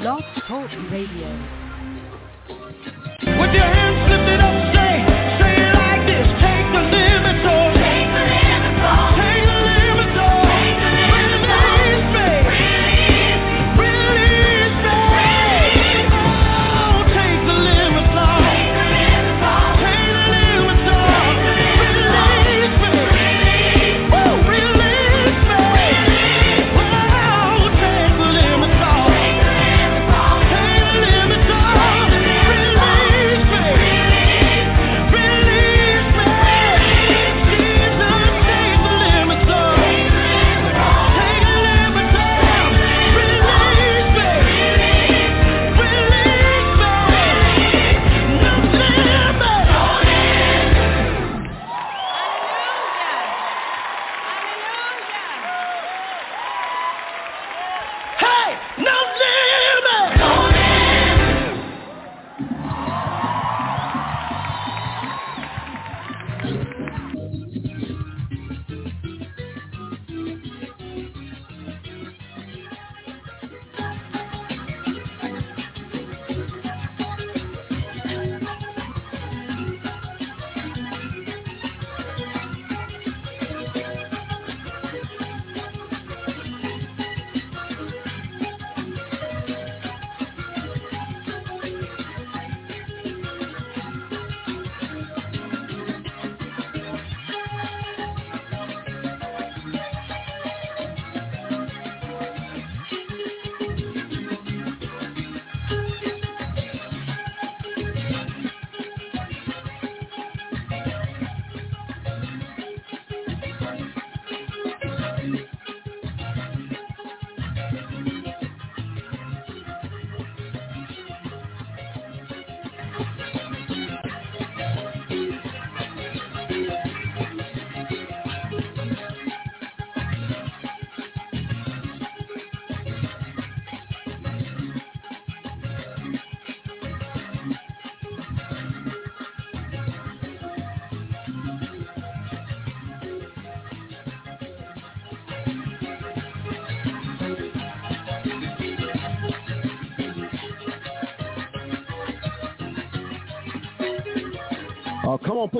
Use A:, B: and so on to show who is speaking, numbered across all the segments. A: Blog Talk Radio.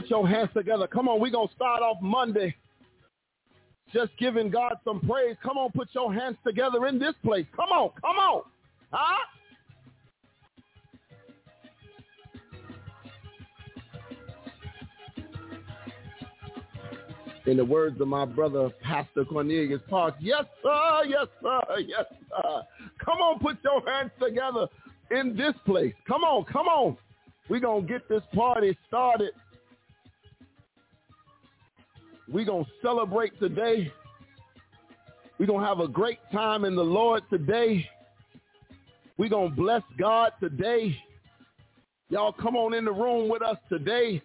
B: Put your hands together. Come on, we're going to start off Monday just giving God some praise. Come on, put your hands together in this place. Come on, come on. Huh? In the words of my brother, Pastor Cornelius Park, yes, sir, yes, sir, yes, sir. Come on, put your hands together in this place. Come on, come on. We're going to get this party started. We're going to celebrate today. We're going to have a great time in the Lord today. We're going to bless God today. Y'all come on in the room with us today.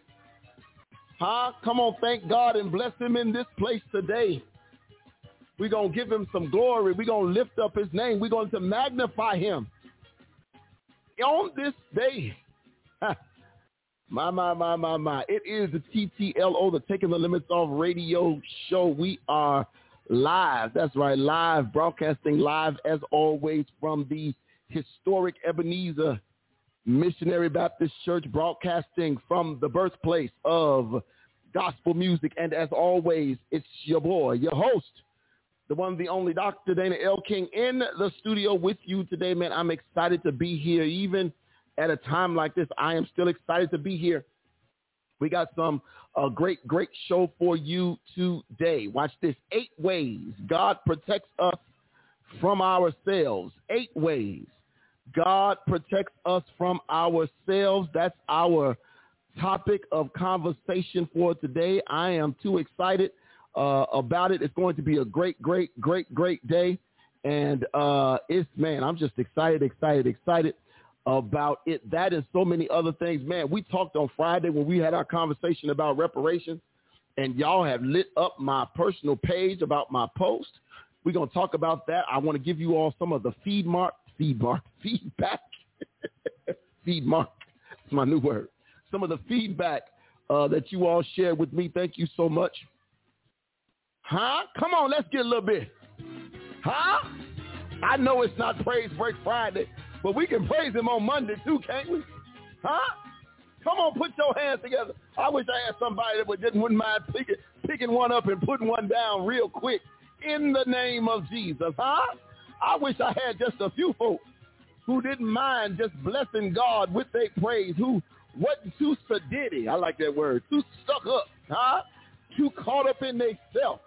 B: Huh? Come on, thank God and bless him in this place today. We're going to give him some glory. We're going to lift up his name. We're going to magnify him. On this day, My, my, my, my, my. It is the TTLO, the Taking the Limits Off radio show. We are live. That's right, live, broadcasting live as always from the historic Ebenezer Missionary Baptist Church, broadcasting from the birthplace of gospel music. And as always, it's your boy, your host, the one, the only Dr. Dana L. King in the studio with you today, man. I'm excited to be here, even – at a time like this. I am still excited to be here. We got some uh, great, great show for you today. Watch this. Eight ways God protects us from ourselves. Eight ways God protects us from ourselves. That's our topic of conversation for today. I am too excited uh, about it. It's going to be a great, great, great, great day. And uh, it's, man, I'm just excited, excited, excited about it, that and so many other things. Man, we talked on Friday when we had our conversation about reparations, and y'all have lit up my personal page about my post. We're going to talk about that. I want to give you all some of the feed mark, feed mark, feedback, feed mark. It's my new word. Some of the feedback uh, that you all shared with me. Thank you so much. Huh? Come on, let's get a little bit. Huh? I know it's not Praise Break Friday, but we can praise him on Monday too, can't we? Huh? Come on, put your hands together. I wish I had somebody that would, didn't, wouldn't mind picking, picking one up and putting one down real quick in the name of Jesus, huh? I wish I had just a few folks who didn't mind just blessing God with their praise, who wasn't too sadiddy, I like that word, too stuck up, huh? Too caught up in themselves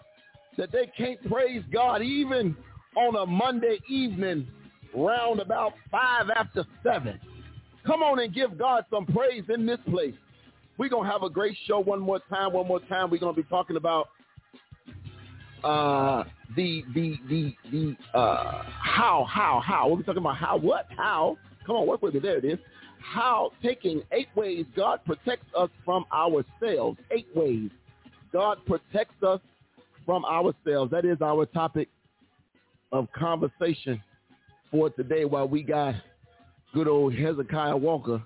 B: that they can't praise God even on a Monday evening round about five after seven. Come on and give God some praise in this place. We're going to have a great show one more time. One more time. We're going to be talking about uh, the, the, the, the, uh, how, how, how. We're talking about how, what, how. Come on, work with me. There it is. How taking eight ways God protects us from ourselves. Eight ways God protects us from ourselves. That is our topic of conversation for today while we got good old Hezekiah Walker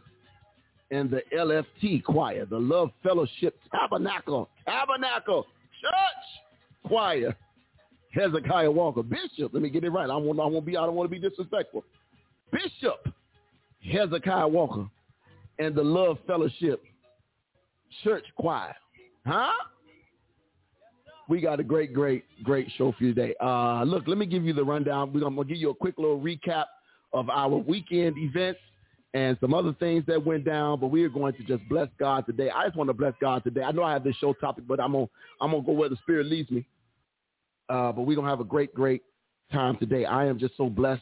B: and the LFT choir, the Love Fellowship Tabernacle, Tabernacle Church Choir. Hezekiah Walker, Bishop. Let me get it right. I won't, I won't be. I don't want to be disrespectful. Bishop Hezekiah Walker and the Love Fellowship Church Choir. Huh? We got a great, great, great show for you today. Uh, look, let me give you the rundown. We're, I'm going to give you a quick little recap of our weekend events and some other things that went down, but we are going to just bless God today. I just want to bless God today. I know I have this show topic, but I'm going I'm gonna go where the Spirit leads me. Uh, but we're going to have a great, great time today. I am just so blessed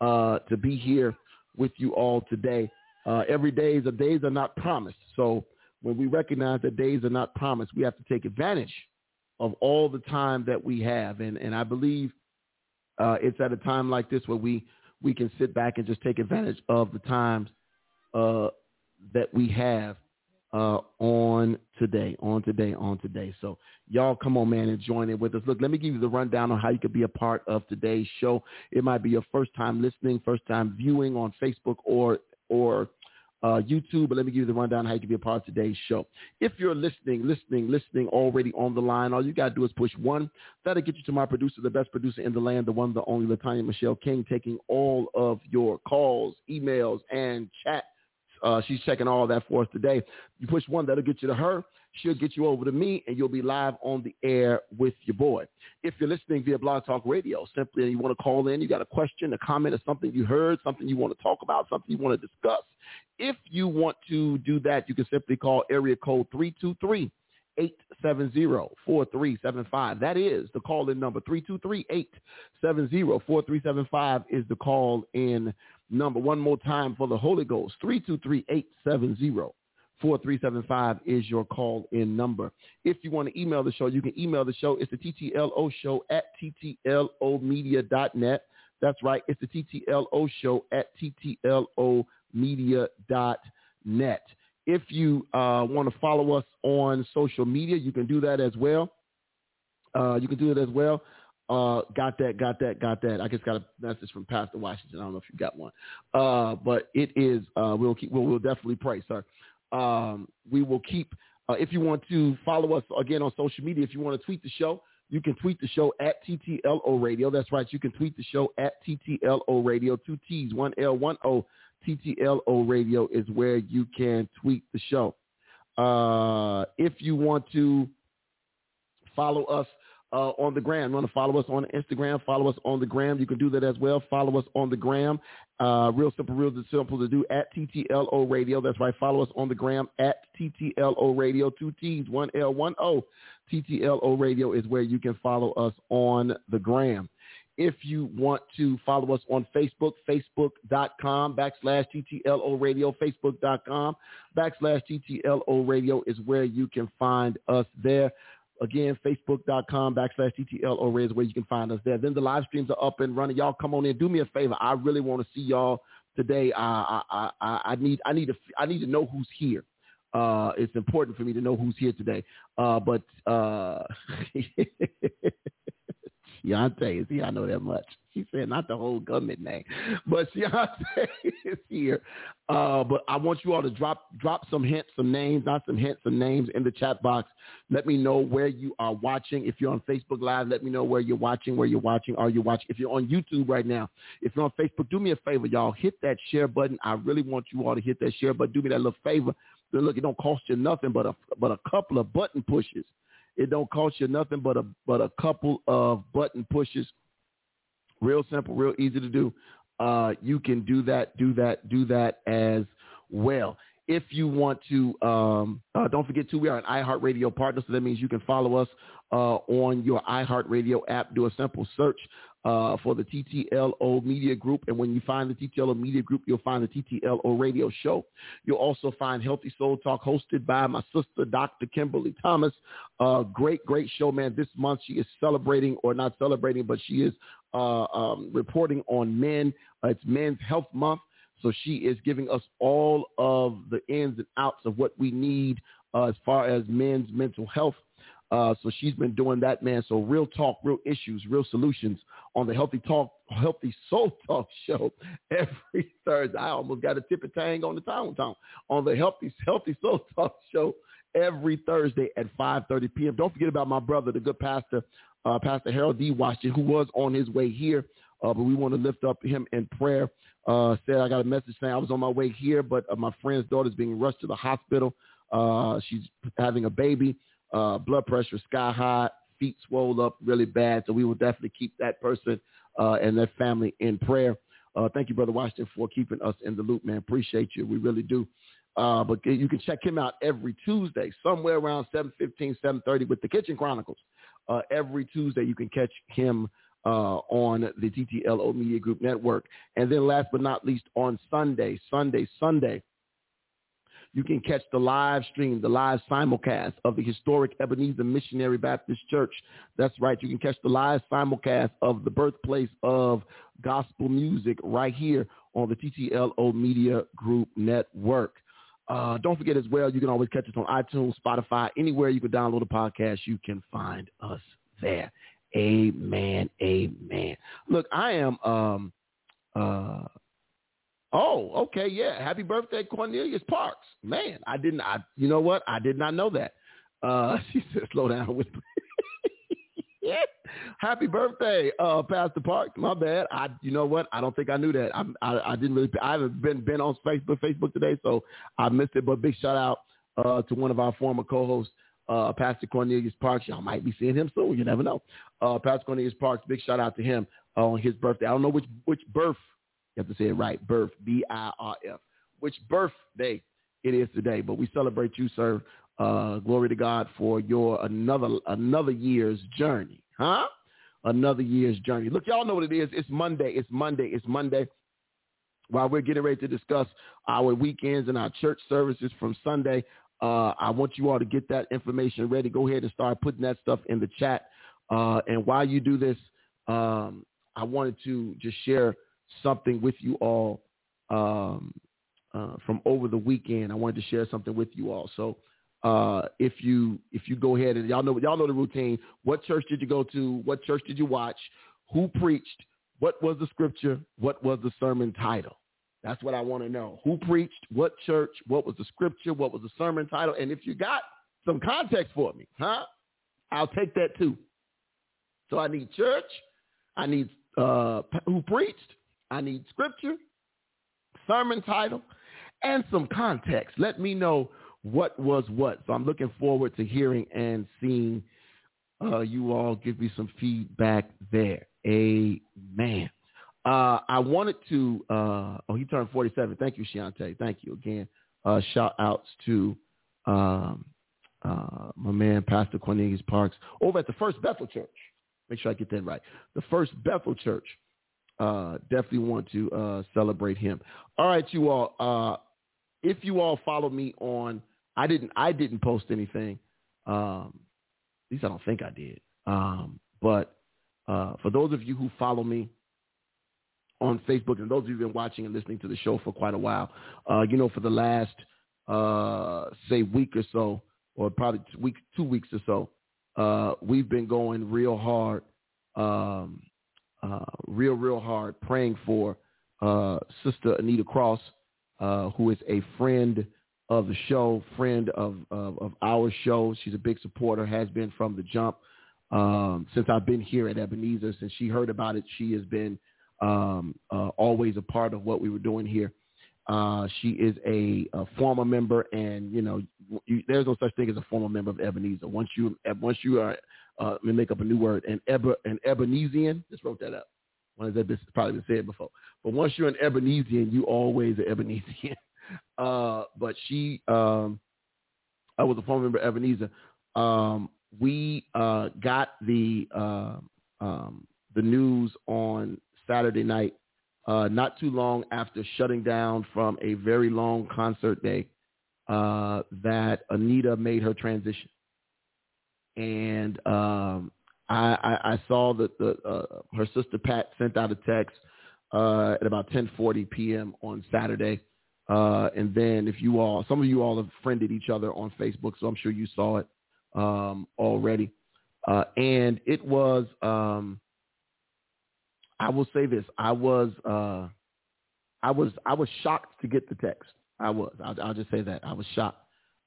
B: uh, to be here with you all today. Uh, every day, a days are not promised. So when we recognize that days are not promised, we have to take advantage of all the time that we have. And, and I believe uh, it's at a time like this where we, we can sit back and just take advantage of the times uh, that we have uh, on today, on today, on today. So y'all come on, man, and join in with us. Look, let me give you the rundown on how you could be a part of today's show. It might be your first time listening, first time viewing on Facebook or or uh, YouTube, but let me give you the rundown how you can be a part of today's show. If you're listening, listening, listening already on the line, all you got to do is push one. That'll get you to my producer, the best producer in the land, the one, the only Latanya Michelle King, taking all of your calls, emails, and chat. Uh, she's checking all that for us today. You push one, that'll get you to her. She'll get you over to me, and you'll be live on the air with your boy. If you're listening via Blog Talk Radio, simply you want to call in, you got a question, a comment, or something you heard, something you want to talk about, something you want to discuss. If you want to do that, you can simply call area code 323. 870-4375. That is the call-in number. 323-870-4375 is the call-in number. One more time for the Holy Ghost. 323 870 4375 is your call-in number. If you want to email the show, you can email the show. It's the TTLO show at TTLOmedia.net. That's right. It's the TTLO show at TTLOmedia.net. If you uh, want to follow us on social media, you can do that as well. Uh, you can do it as well. Uh, got that, got that, got that. I just got a message from Pastor Washington. I don't know if you got one, uh, but it is. Uh, we'll keep. We'll, we'll definitely pray, sir. Um, we will keep, uh, if you want to follow us again on social media, if you want to tweet the show, you can tweet the show at TTLO Radio. That's right. You can tweet the show at TTLO Radio. Two T's, one L, one O. TTLO Radio is where you can tweet the show. Uh, if you want to follow us uh, on the gram. You want to follow us on Instagram? Follow us on the gram. You can do that as well. Follow us on the gram. Uh, real simple, real simple to do at TTLO Radio. That's right. Follow us on the gram at TTLO Radio. Two T's, one L, one O. TTLO Radio is where you can follow us on the gram. If you want to follow us on Facebook, facebook.com backslash TTLO Radio, facebook.com backslash TTLO Radio is where you can find us there. Again, facebook.com backslash TTL or is where you can find us there. Then the live streams are up and running. Y'all come on in. Do me a favor. I really want to see y'all today. I, I, I, I need I need to I need to know who's here. Uh, it's important for me to know who's here today. Uh, but uh, Shantae is here. I know that much. She said not the whole government name, but Shantae is here. Uh, but I want you all to drop drop some hints, some names, not some hints, some names in the chat box. Let me know where you are watching. If you're on Facebook Live, let me know where you're watching, where you're watching, are you watching? If you're on YouTube right now, if you're on Facebook, do me a favor, y'all. Hit that share button. I really want you all to hit that share button. Do me that little favor. look, it don't cost you nothing but a but a couple of button pushes. It don't cost you nothing but a but a couple of button pushes. Real simple, real easy to do. Uh, you can do that, do that, do that as well. If you want to, um, uh, don't forget too, we are an iHeartRadio partner, so that means you can follow us uh, on your iHeartRadio app. Do a simple search uh, for the TTLO Media Group. And when you find the TTLO Media Group, you'll find the TTLO Radio Show. You'll also find Healthy Soul Talk hosted by my sister, Dr. Kimberly Thomas. Uh, great, great show, man. This month she is celebrating, or not celebrating, but she is uh, um, reporting on men. it's Men's Health Month. So she is giving us all of the ins and outs of what we need uh, as far as men's mental health uh, so she's been doing that, man. So real talk, real issues, real solutions on the Healthy Talk, Healthy Soul Talk show every Thursday. I almost got a tip of tang on the town town on the Healthy Healthy Soul Talk show every Thursday at 5:30 p.m. Don't forget about my brother, the good pastor, uh, Pastor Harold D. Washington, who was on his way here, uh, but we want to lift up him in prayer. Uh, said I got a message saying I was on my way here, but uh, my friend's daughter's being rushed to the hospital. Uh, she's having a baby uh, blood pressure sky high, feet swollen up really bad. So we will definitely keep that person uh, and their family in prayer. Uh, thank you, Brother Washington, for keeping us in the loop, man. Appreciate you. We really do. Uh, but you can check him out every Tuesday, somewhere around 7.15, 7.30 with the Kitchen Chronicles. Uh, every Tuesday you can catch him uh, on the TTLO Media Group Network. And then last but not least, on Sunday, Sunday, Sunday, you can catch the live stream, the live simulcast of the historic Ebenezer Missionary Baptist Church. That's right. You can catch the live simulcast of the birthplace of gospel music right here on the TTLO Media Group Network. Uh, don't forget as well, you can always catch us on iTunes, Spotify, anywhere you can download a podcast, you can find us there. Amen. Amen. Look, I am um, uh, Oh, okay, yeah. Happy birthday, Cornelius Parks. Man, I didn't. I, you know what? I did not know that. Uh, she said, "Slow down with me." yeah. Happy birthday, uh, Pastor Parks. My bad. I, you know what? I don't think I knew that. I, I, I didn't really. I haven't been been on Facebook Facebook today, so I missed it. But big shout out uh, to one of our former co-hosts. Uh, Pastor Cornelius Parks. Y'all might be seeing him soon. You never know. Uh, Pastor Cornelius Parks. Big shout out to him on his birthday. I don't know which which birth have to say it right. Birth, B-I-R-F, which birthday it is today. But we celebrate you, sir. Uh, glory to God for your another another year's journey, huh? Another year's journey. Look, y'all know what it is. It's Monday. It's Monday. It's Monday. While we're getting ready to discuss our weekends and our church services from Sunday, uh, I want you all to get that information ready. Go ahead and start putting that stuff in the chat. Uh, and while you do this, um, I wanted to just share something with you all um, uh, from over the weekend. I wanted to share something with you all. So uh, if you if you go ahead and y'all know y'all know the routine. What church did you go to? What church did you watch? Who preached? What was the scripture? What was the sermon title? That's what I want to know. Who preached? What church? What was the scripture? What was the sermon title? And if you got some context for me, huh? I'll take that too. So I need church. I need uh, who preached. I need scripture, sermon title, and some context. Let me know what was what. So I'm looking forward to hearing and seeing uh, you all give me some feedback there. Amen. Uh, I wanted to, uh, oh, he turned 47. Thank you, Shante. Thank you again. Uh, shout outs to um, uh, my man, Pastor Cornelius Parks over at the First Bethel Church. Make sure I get that right. The First Bethel Church uh, definitely want to uh, celebrate him. All right, you all. Uh, if you all follow me on, I didn't. I didn't post anything. Um, at least I don't think I did. Um, but uh, for those of you who follow me on Facebook, and those of you who've been watching and listening to the show for quite a while, uh, you know, for the last uh, say week or so, or probably two weeks, two weeks or so, we've been going real hard. Um, uh, real, real hard praying for uh, Sister Anita Cross, uh, who is a friend of the show, friend of, of, of, our show. She's a big supporter, has been from the jump. Um, since I've been here at Ebenezer, since she heard about it, she has been um, uh, always a part of what we were doing here. Uh, she is a, a, former member, and you know, you, there's no such thing as a former member of Ebenezer. Once you once you are uh, let me make up a new word, an, eber, an Ebenezerian. Just wrote that up. One of that's probably been said before. But once you're an Ebenezerian, you always an Ebenezerian. Uh, but she, um, I was a former member of Ebenezer. Um, we uh, got the um, um the news on Saturday night, uh, not too long after shutting down from a very long concert day, uh, that Anita made her transition and um, I, I, I, saw that the, uh, her sister Pat sent out a text uh, at about 10:40 p.m. on Saturday. Uh, and then if you all, some of you all have friended each other on Facebook, so I'm sure you saw it um, already. Uh, and it was, um, I will say this, I was, uh, I was, I was shocked to get the text. I was, I'll, I'll just say that I was shocked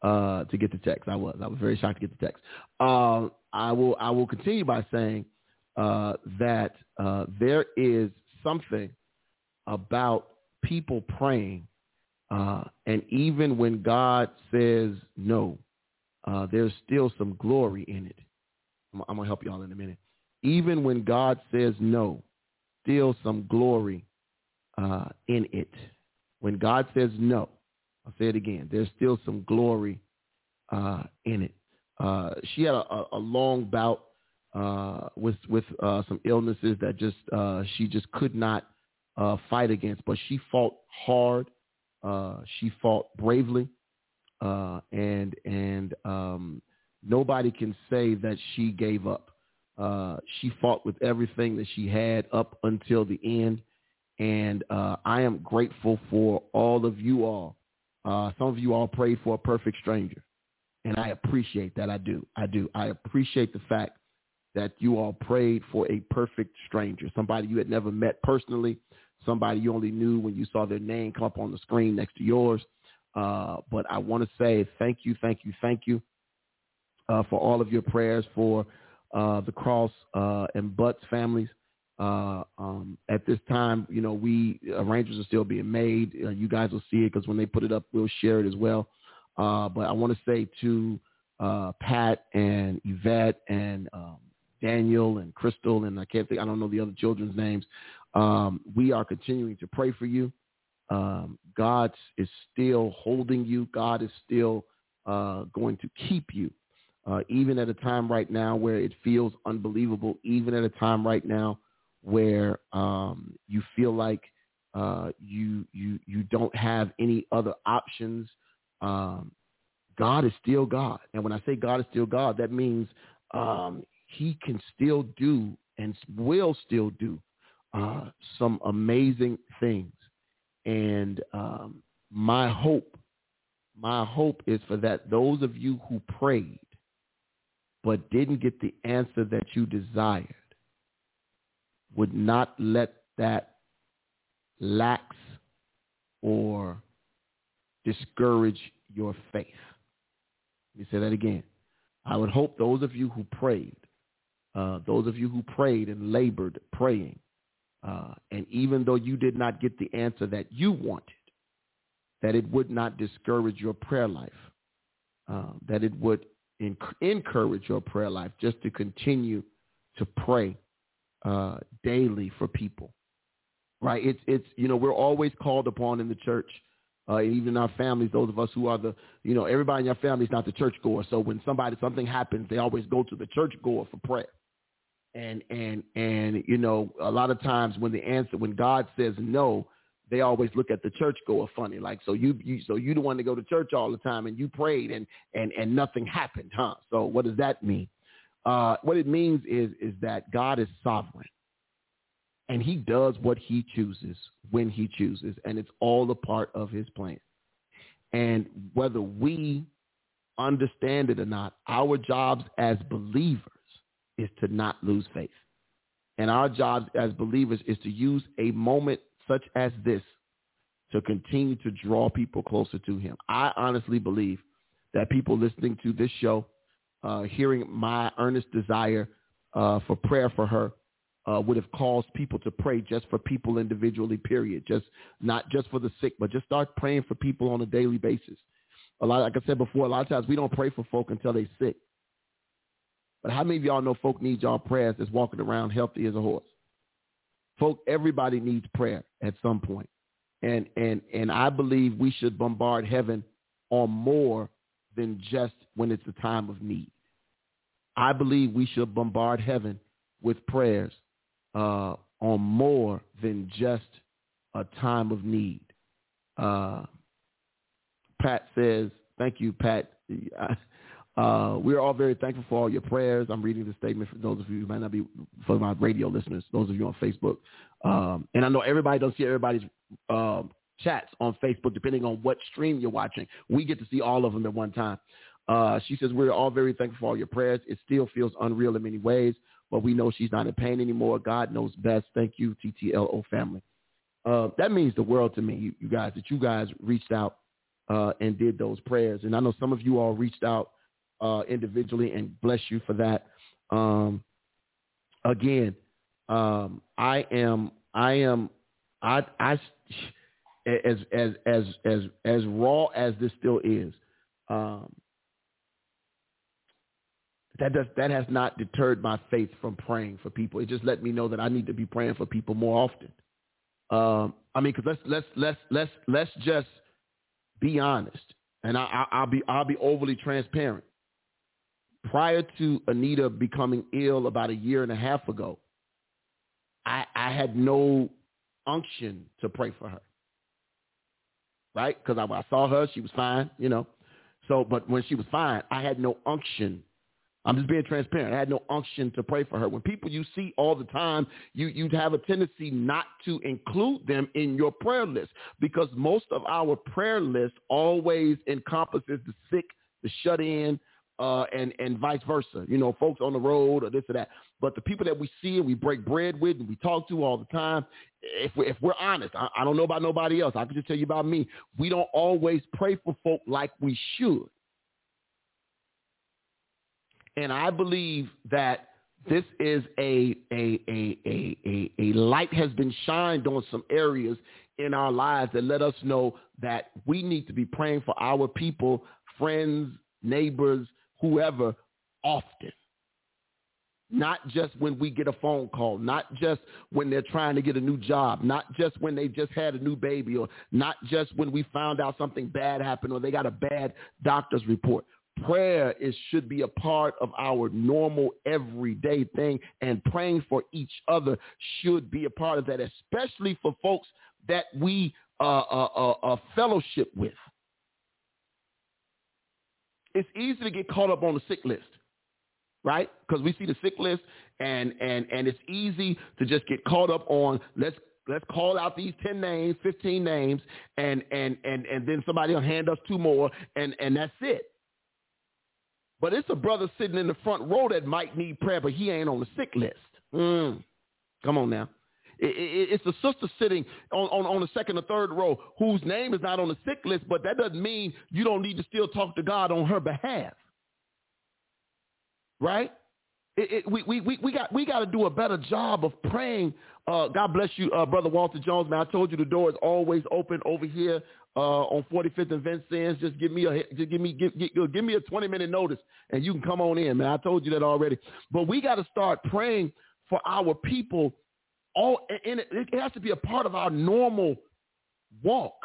B: uh, to get the text. I was. I was very shocked to get the text. Um, I will. I will continue by saying uh, that uh, there is something about people praying, uh, and even when God says no, there's still some glory in it. I'm, I'm gonna help y'all in a minute. Even when God says no, still some glory in it. When God says no, I'll say it again. There's still some glory uh, in it. Uh, she had a, a long bout uh, with with uh, some illnesses that just uh, she just could not uh, fight against, but she fought hard. she fought bravely, and and um, nobody can say that she gave up. she fought with everything that she had up until the end, and I am grateful for all of you all uh, some of you all prayed for a perfect stranger, and I appreciate that. I do. I do. I appreciate the fact that you all prayed for a perfect stranger, somebody you had never met personally, somebody you only knew when you saw their name come up on the screen next to yours. Uh, but I want to say thank you, thank you, thank you uh, for all of your prayers for uh, the Cross uh, and Butts families uh, um, at this time, you know, we arrangements are still being made. Uh, you guys will see it because when they put it up, we'll share it as well. Uh, but I want to say to uh, Pat and Yvette and um, Daniel and Crystal and I can't think, I don't know the other children's names. Um, we are continuing to pray for you. Um, God is still holding you. God is still uh, going to keep you. Uh, even at a time right now where it feels unbelievable, even at a time right now where um, you feel like uh, you you you don't have any other options. Um, God is still God, and when I say God is still God, that means um, He can still do and will still do uh, some amazing things. And um, my hope, my hope is for that those of you who prayed but didn't get the answer that you desired would not let that lax or discourage your faith. Let me say that again. I would hope those of you who prayed, uh, those of you who prayed and labored praying, uh, and even though you did not get the answer that you wanted, that it would not discourage your prayer life, uh, that it would encourage your prayer life just to continue to pray uh, daily for people, right? It's it's you know we're always called upon in the church, uh, and even our families. Those of us who are the you know everybody in your family is not the church goer. So when somebody something happens, they always go to the church goer for prayer. And and and you know a lot of times when the answer when God says no, they always look at the church goer funny. Like so you you so you the one to go to church all the time and you prayed and and and nothing happened, huh? So what does that mean? Uh, what it means is is that God is sovereign, and He does what He chooses when He chooses, and it's all a part of His plan. And whether we understand it or not, our jobs as believers is to not lose faith, and our jobs as believers is to use a moment such as this to continue to draw people closer to Him. I honestly believe that people listening to this show uh, hearing my earnest desire uh, for prayer for her uh, would have caused people to pray just for people individually, period. Just not just for the sick, but just start praying for people on a daily basis. A lot, like I said before, a lot of times we don't pray for folk until they're sick. But how many of y'all know folk need y'all prayers that's walking around healthy as a horse? Folk, everybody needs prayer at some point. And, and, and I believe we should bombard heaven on more than just when it's a time of need. I believe we should bombard heaven with prayers uh, on more than just a time of need. Uh, Pat says, thank you, Pat. Uh, we are all very thankful for all your prayers. I'm reading the statement for those of you who might not be for my radio listeners, those of you on Facebook. Um, and I know everybody doesn't see everybody's um, chats on Facebook, depending on what stream you're watching. We get to see all of them at one time. Uh, she says, we're all very thankful for all your prayers. It still feels unreal in many ways, but we know she's not in pain anymore. God knows best. Thank you, TTLO family. Uh, that means the world to me, you, you guys, that you guys reached out uh, and did those prayers. And I know some of you all reached out uh, individually and bless you for that. Um, again, um, I am, I am, I, I, as, as, as, as, as raw as this still is, um, that does that has not deterred my faith from praying for people. It just let me know that I need to be praying for people more often. Um, I mean, because let's let's let's let's let's just be honest, and I, I, will be I'll be overly transparent. Prior to Anita becoming ill about a year and a half ago, I I had no unction to pray for her. Right, because I, I saw her, she was fine, you know. So, but when she was fine, I had no unction I'm just being transparent. I had no unction to pray for her. When people you see all the time, you you have a tendency not to include them in your prayer list because most of our prayer list always encompasses the sick, the shut in, uh, and and vice versa. You know, folks on the road or this or that. But the people that we see and we break bread with and we talk to all the time, if we, if we're honest, I, I don't know about nobody else. I can just tell you about me. We don't always pray for folk like we should. And I believe that this is a, a, a, a, a, a light has been shined on some areas in our lives that let us know that we need to be praying for our people, friends, neighbors, whoever, often. Not just when we get a phone call, not just when they're trying to get a new job, not just when they just had a new baby, or not just when we found out something bad happened or they got a bad doctor's report prayer is should be a part of our normal everyday thing and praying for each other should be a part of that especially for folks that we uh, uh, uh, uh fellowship with it's easy to get caught up on the sick list right because we see the sick list and and and it's easy to just get caught up on let's let's call out these 10 names 15 names and and and and then somebody will hand us two more and and that's it but it's a brother sitting in the front row that might need prayer, but he ain't on the sick list. Mm. Come on now. It's a sister sitting on, on, on, the second or third row whose name is not on the sick list, but that doesn't mean you don't need to still talk to God on her behalf. Right? It, it, we, we, we, we got we got to do a better job of praying. Uh, God bless you, uh, brother Walter Jones. Man, I told you the door is always open over here uh, on 45th and Vincennes. Just give me a just give me give, give, give me a 20 minute notice, and you can come on in, man. I told you that already. But we got to start praying for our people. All and it, it has to be a part of our normal walk.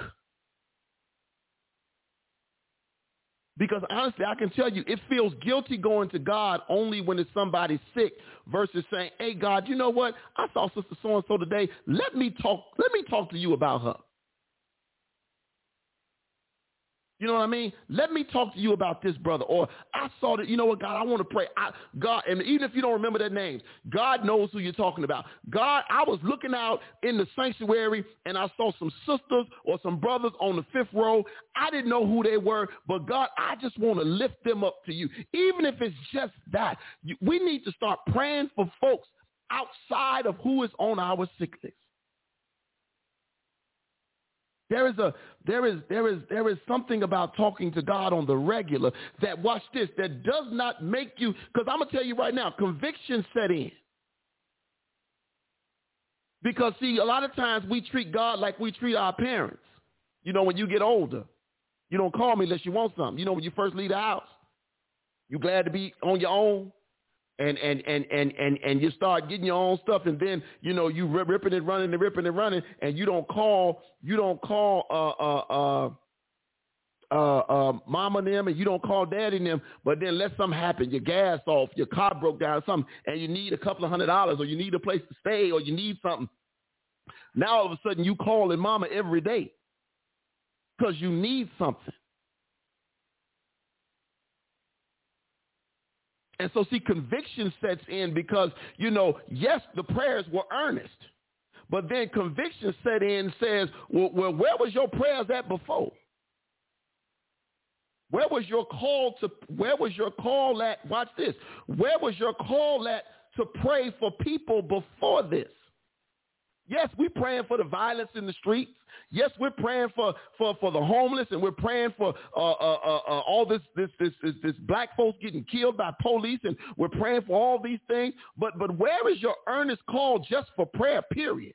B: Because honestly, I can tell you, it feels guilty going to God only when it's somebody sick versus saying, hey, God, you know what? I saw Sister So-and-so today. Let me talk. Let me talk to you about her. You know what I mean? Let me talk to you about this, brother. Or I saw that, you know what, God, I want to pray. I, God, and even if you don't remember their names, God knows who you're talking about. God, I was looking out in the sanctuary and I saw some sisters or some brothers on the fifth row. I didn't know who they were, but God, I just want to lift them up to you. Even if it's just that, we need to start praying for folks outside of who is on our sick list. There is a there is there is there is something about talking to God on the regular that watch this that does not make you because I'm gonna tell you right now conviction set in. Because see, a lot of times we treat God like we treat our parents. You know, when you get older, you don't call me unless you want something. You know, when you first leave the house, you glad to be on your own and and and and and and you start getting your own stuff, and then you know you ripping and running and ripping and running, and you don't call you don't call uh uh uh uh, uh mom and them, and you don't call daddy them. But then let something happen, your gas off, your car broke down, or something, and you need a couple of hundred dollars, or you need a place to stay, or you need something. Now all of a sudden you calling mama every day because you need something. And so see, conviction sets in because, you know, yes, the prayers were earnest. But then conviction set in says, well, well where was your prayers at before? Where was your call to, where was your call at, watch this, where was your call at to pray for people before this? Yes, we're praying for the violence in the streets. Yes, we're praying for, for, for the homeless, and we're praying for uh, uh, uh, uh, all this this, this this this black folks getting killed by police, and we're praying for all these things. But but where is your earnest call just for prayer? Period.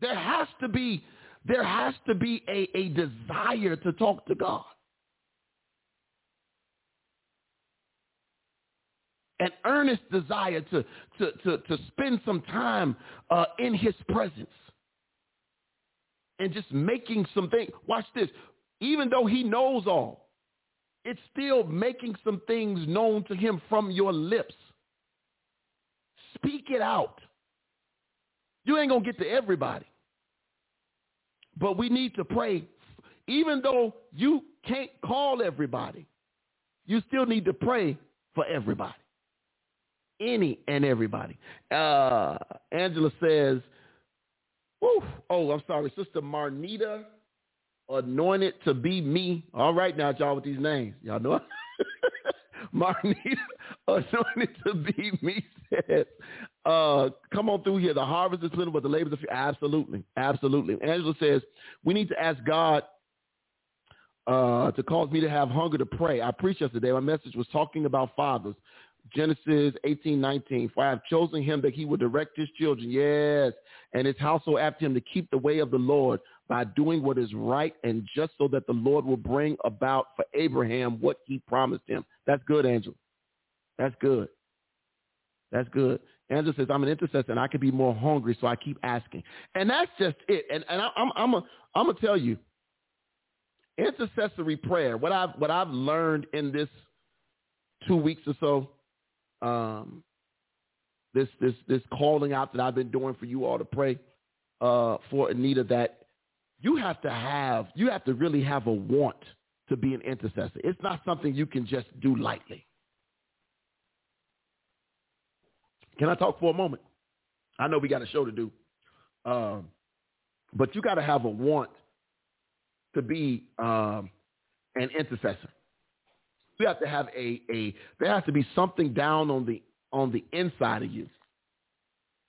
B: There has to be there has to be a, a desire to talk to God. an earnest desire to, to, to, to spend some time uh, in his presence and just making some things. Watch this. Even though he knows all, it's still making some things known to him from your lips. Speak it out. You ain't going to get to everybody. But we need to pray. Even though you can't call everybody, you still need to pray for everybody any and everybody. Uh, Angela says, oh, I'm sorry, Sister Marnita, anointed to be me. All right now, y'all with these names. Y'all know Marnita, anointed to be me says, uh, come on through here. The harvest is plentiful, but the labor is few. Absolutely. Absolutely. Angela says, we need to ask God uh, to cause me to have hunger to pray. I preached yesterday. My message was talking about fathers. Genesis 18, 19. For I have chosen him that he would direct his children, yes, and his household after him to keep the way of the Lord by doing what is right and just so that the Lord will bring about for Abraham what he promised him. That's good, Angel. That's good. That's good. Angel says, I'm an intercessor and I could be more hungry, so I keep asking. And that's just it. And, and I, I'm, I'm going to tell you, intercessory prayer, what I've, what I've learned in this two weeks or so um, this this this calling out that I've been doing for you all to pray uh, for Anita that you have to have you have to really have a want to be an intercessor. It's not something you can just do lightly. Can I talk for a moment? I know we got a show to do, um, but you got to have a want to be um, an intercessor. You have to have a, a there has to be something down on the on the inside of you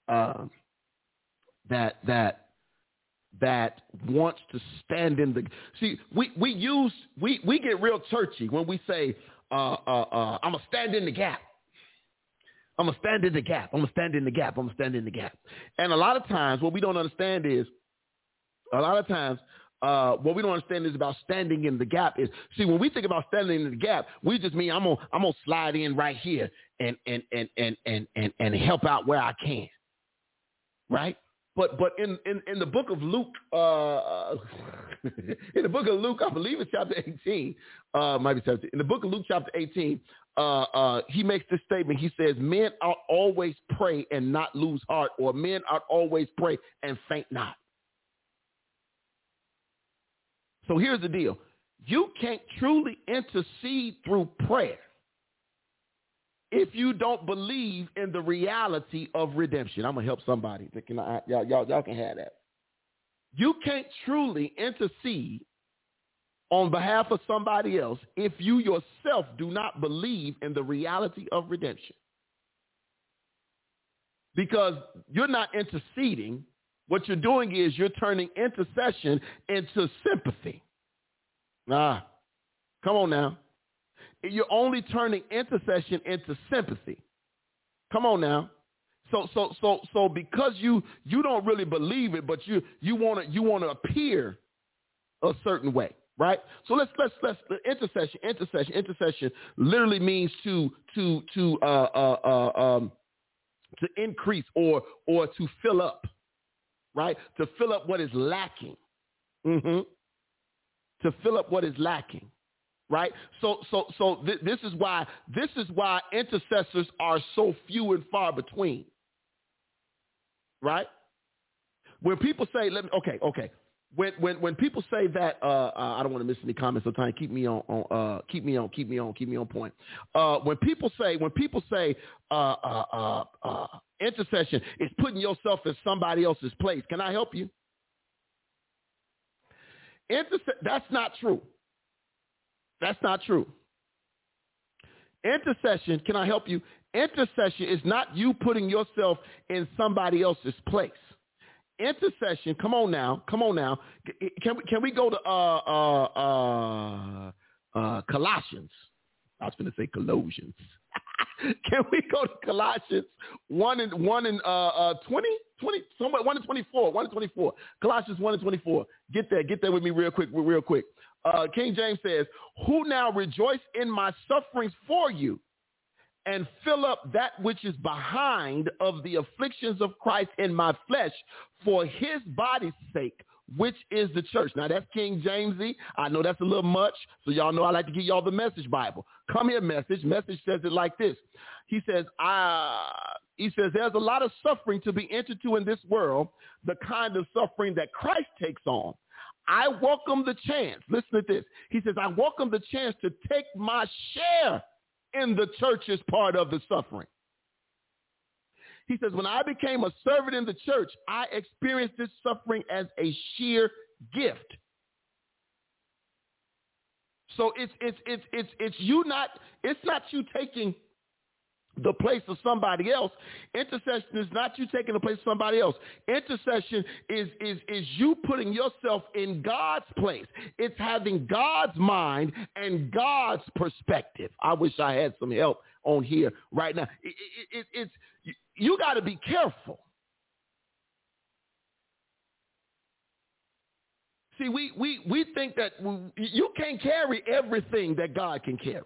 B: um, that that that wants to stand in the see we we use we we get real churchy when we say uh, uh, uh, I'm gonna stand in the gap. I'm gonna stand in the gap. I'm gonna stand in the gap. I'm gonna stand in the gap. And a lot of times, what we don't understand is, a lot of times uh, what we don't understand is about standing in the gap is see when we think about standing in the gap, we just mean I'm gonna I'm gonna slide in right here and and and and and and, and help out where I can. Right? But but in, in, in the book of Luke, uh, in the book of Luke, I believe it's chapter 18, uh, might be 17. In the book of Luke, chapter 18, uh, uh, he makes this statement. He says, "Men ought always pray and not lose heart, or men ought always pray and faint not." So here's the deal. You can't truly intercede through prayer if you don't believe in the reality of redemption. I'm going to help somebody. Can I, y'all, y'all, y'all can have that. You can't truly intercede on behalf of somebody else if you yourself do not believe in the reality of redemption. Because you're not interceding what you're doing is you're turning intercession into sympathy. Nah, come on now. You're only turning intercession into sympathy. Come on now. So so so so because you you don't really believe it, but you you want to you want to appear a certain way, right? So let's let's let's intercession intercession intercession literally means to to to uh, uh, uh, um, to increase or or to fill up right? To fill up what is lacking. Mm-hmm. To fill up what is lacking, right? So, so, so th- this is why this is why intercessors are so few and far between, right? When people say, "Let me," okay, okay, when when when people say that, uh, uh I don't want to miss any comments. So time keep me on, on uh, keep me on, keep me on, keep me on point. Uh, when people say when people say uh, uh, intercession is putting yourself in somebody else's place, can I help you? Intercession that's not true. That's not true. Intercession, can I help you? Intercession is not you putting yourself in somebody else's place intercession. Come on now, come on now. Can we can we go to uh uh uh, uh Colossians? I was going to say Colossians. can we go to Colossians one and one and uh uh 20? 20 somewhere one and twenty four, one and twenty four. Colossians one and twenty four. Get there, get there with me real quick, real quick. Uh, King James says, "Who now rejoice in my sufferings for you." and fill up that which is behind of the afflictions of Christ in my flesh for his body's sake, which is the church. Now that's King Jamesy. I know that's a little much, so y'all know I like to give y'all the message Bible. Come here, message. Message says it like this. He says, I, he says, there's a lot of suffering to be entered to in this world, the kind of suffering that Christ takes on. I welcome the chance. Listen to this. He says, I welcome the chance to take my share in the church is part of the suffering. He says, when I became a servant in the church, I experienced this suffering as a sheer gift. So it's it's it's it's it's you not it's not you taking the place of somebody else. Intercession is not you taking the place of somebody else. Intercession is is is you putting yourself in God's place. It's having God's mind and God's perspective. I wish I had some help on here right now. It, it, it, it's you got to be careful. See, we, we, we think that you can't carry everything that God can carry.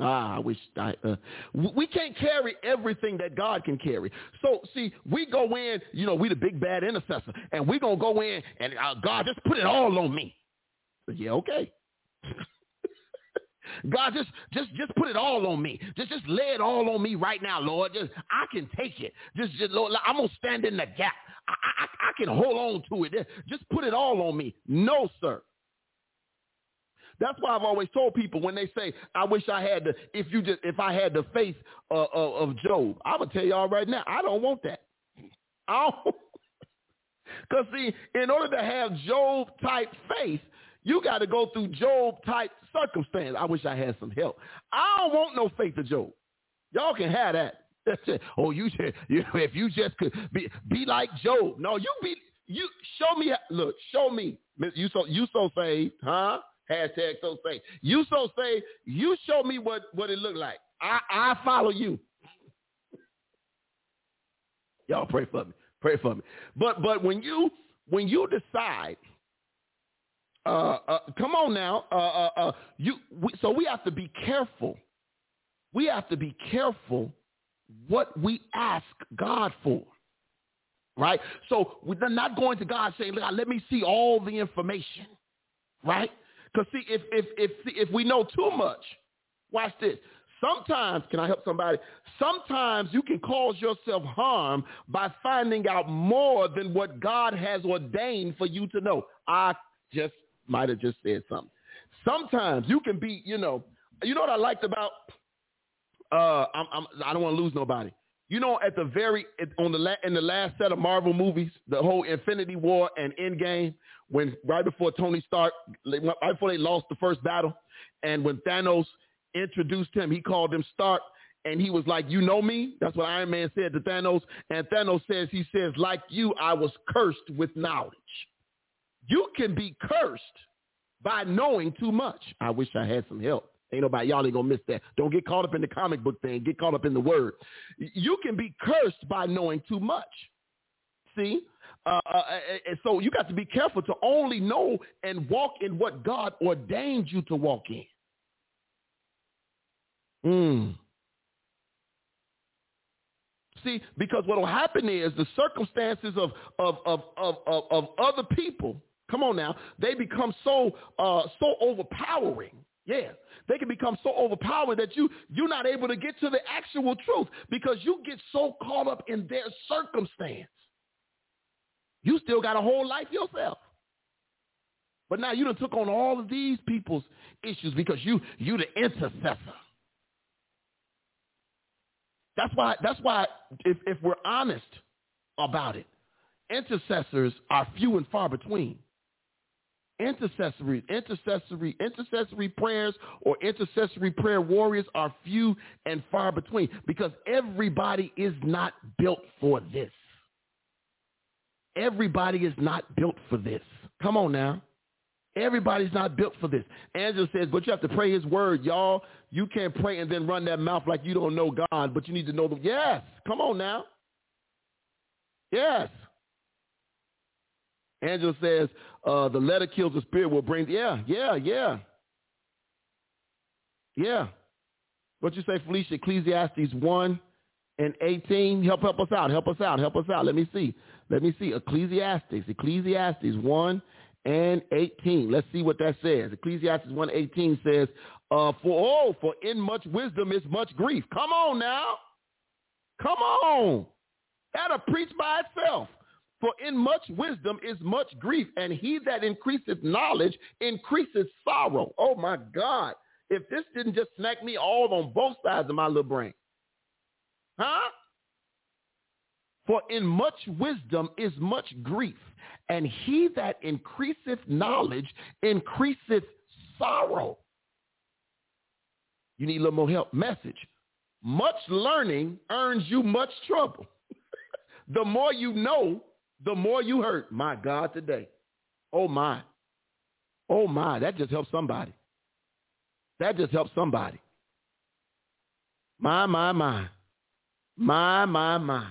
B: Ah, I wish I, uh, we can't carry everything that God can carry. So see, we go in, you know, we the big bad intercessor, and we gonna go in and uh, God just put it all on me. yeah, okay. God, just just just put it all on me. Just just lay it all on me right now, Lord. Just I can take it. Just just Lord, I'm gonna stand in the gap. I I, I can hold on to it. Just put it all on me. No, sir. That's why I've always told people when they say, "I wish I had the if you just if I had the faith uh, of, uh, of Job," I would tell y'all right now, I don't want that. I don't. Because see, in order to have Job type faith, you got to go through Job type circumstance. I wish I had some help. I don't want no faith of Job. Y'all can have that. Oh, you should, you know, if you just could be be like Job. No, you be you show me look, show me. You so you so saved, huh? Hashtag so say. You so say, you show me what, what it looked like. I, I follow you. Y'all pray for me. Pray for me. But but when you when you decide, uh, uh, come on now, uh, uh, uh, you we, so we have to be careful. We have to be careful what we ask God for. Right? So we're not going to God saying, let me see all the information. Right? Because see, if, if, if, if we know too much, watch this. Sometimes, can I help somebody? Sometimes you can cause yourself harm by finding out more than what God has ordained for you to know. I just might have just said something. Sometimes you can be, you know, you know what I liked about, uh, I'm, I'm, I don't want to lose nobody. You know, at the very on the la- in the last set of Marvel movies, the whole Infinity War and Endgame, when right before Tony Stark, right before they lost the first battle, and when Thanos introduced him, he called him Stark, and he was like, "You know me." That's what Iron Man said to Thanos, and Thanos says, "He says like you, I was cursed with knowledge. You can be cursed by knowing too much." I wish I had some help. Ain't nobody, y'all ain't gonna miss that. Don't get caught up in the comic book thing. Get caught up in the word. You can be cursed by knowing too much. See? Uh, and uh, uh, uh, so you got to be careful to only know and walk in what God ordained you to walk in. Mm. See, because what will happen is the circumstances of, of, of, of, of, of other people, come on now, they become so, uh, so overpowering yeah, they can become so overpowered that you you're not able to get to the actual truth because you get so caught up in their circumstance. You still got a whole life yourself. But now you done took on all of these people's issues because you you the intercessor. That's why that's why if, if we're honest about it, intercessors are few and far between. Intercessory, intercessory, intercessory prayers or intercessory prayer warriors are few and far between because everybody is not built for this. Everybody is not built for this. Come on now. Everybody's not built for this. Angela says, but you have to pray his word, y'all. You can't pray and then run that mouth like you don't know God, but you need to know them. Yes. Come on now. Yes. Angela says, uh, the letter kills the spirit will bring. Yeah, yeah, yeah. Yeah. What you say, Felicia? Ecclesiastes 1 and 18. Help, help us out. Help us out. Help us out. Let me see. Let me see. Ecclesiastes. Ecclesiastes 1 and 18. Let's see what that says. Ecclesiastes 1 18 says, uh, for oh, for in much wisdom is much grief. Come on now. Come on. That'll preach by itself. For in much wisdom is much grief, and he that increaseth knowledge increases sorrow. Oh my God. If this didn't just smack me all on both sides of my little brain. Huh? For in much wisdom is much grief, and he that increaseth knowledge increaseth sorrow. You need a little more help. Message. Much learning earns you much trouble. the more you know, the more you hurt. My God, today. Oh, my. Oh, my. That just helps somebody. That just helps somebody. My, my, my. My, my, my.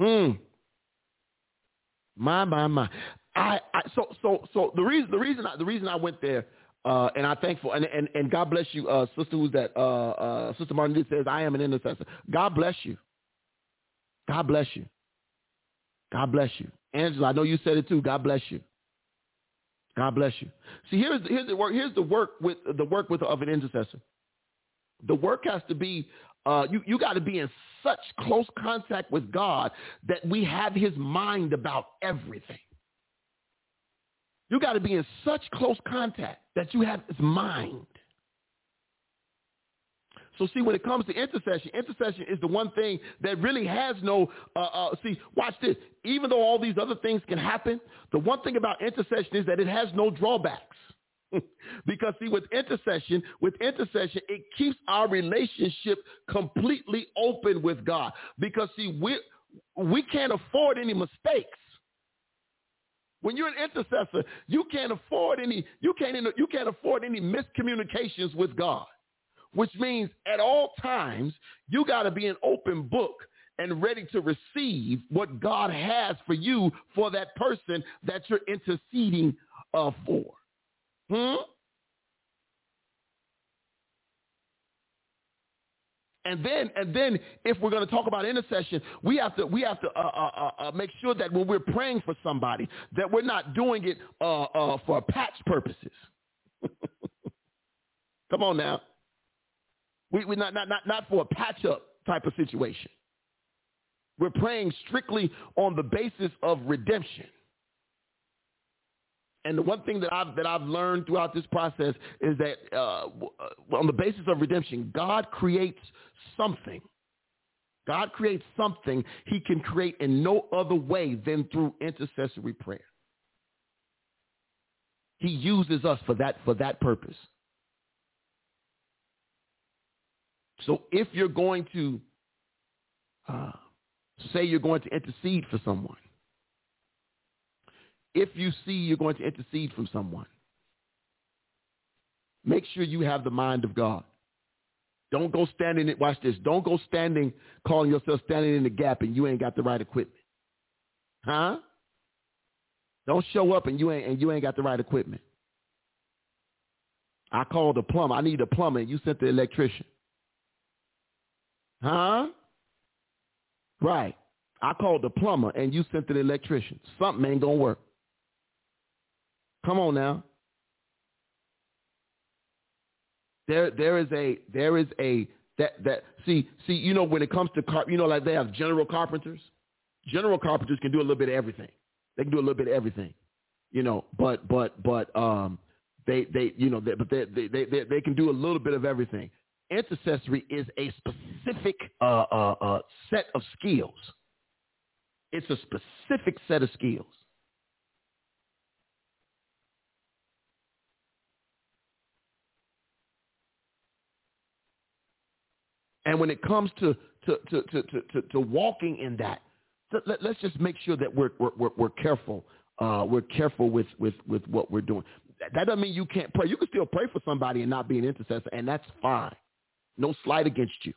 B: Hmm. My, my, my. I, I so so so the reason the reason I, the reason I went there uh, and i thankful and, and and God bless you, uh, sister who's that uh, uh, sister Martin says I am an intercessor. God bless you. God bless you. God bless you. Angela, I know you said it too. God bless you. God bless you. See, here's here's the work. Here's the work with the work with of an intercessor. The work has to be. Uh, you you got to be in such close contact with God that we have His mind about everything. You got to be in such close contact that you have His mind so see, when it comes to intercession, intercession is the one thing that really has no, uh, uh, see, watch this. Even though all these other things can happen, the one thing about intercession is that it has no drawbacks. because see, with intercession, with intercession, it keeps our relationship completely open with God. Because see, we, we can't afford any mistakes. When you're an intercessor, you can't afford any you can't you can't afford any miscommunications with God which means at all times you got to be an open book and ready to receive what God has for you for that person that you're interceding uh, for. Hmm? And then, and then, if we're going to talk about intercession, we have to we have to uh, uh, uh, uh, make sure that when we're praying for somebody, that we're not doing it uh, uh, for patch purposes. Come on now. We, we're not, not, not, not for a patch-up type of situation. We're praying strictly on the basis of redemption. And the one thing that I've, that I've learned throughout this process is that uh, uh on the basis of redemption, God creates something. God creates something he can create in no other way than through intercessory prayer. He uses us for that, for that purpose. So if you're going to uh, say you're going to intercede for someone, if you see you're going to intercede from someone, make sure you have the mind of God. Don't go standing it. Watch this. Don't go standing, calling yourself standing in the gap, and you ain't got the right equipment, huh? Don't show up and you ain't and you ain't got the right equipment. I called a plumber. I need a plumber. And you sent the electrician. Huh? Right. I called the plumber and you sent an electrician. Something ain't going to work. Come on now. There, there is a, there is a, that, that, see, see, you know, when it comes to, car, you know, like they have general carpenters. General carpenters can do a little bit of everything. They can do a little bit of everything, you know, but, but, but, um, they, they, you know, they, but they, they, they, they can do a little bit of everything. Intercessory is a specific uh, uh, uh, set of skills. It's a specific set of skills. And when it comes to, to, to, to, to, to walking in that, let, us just make sure that we're, we're, we're careful. Uh, we're careful with, with, with what we're doing. That doesn't mean you can't pray. You can still pray for somebody and not be an intercessor, and that's fine. No slight against you.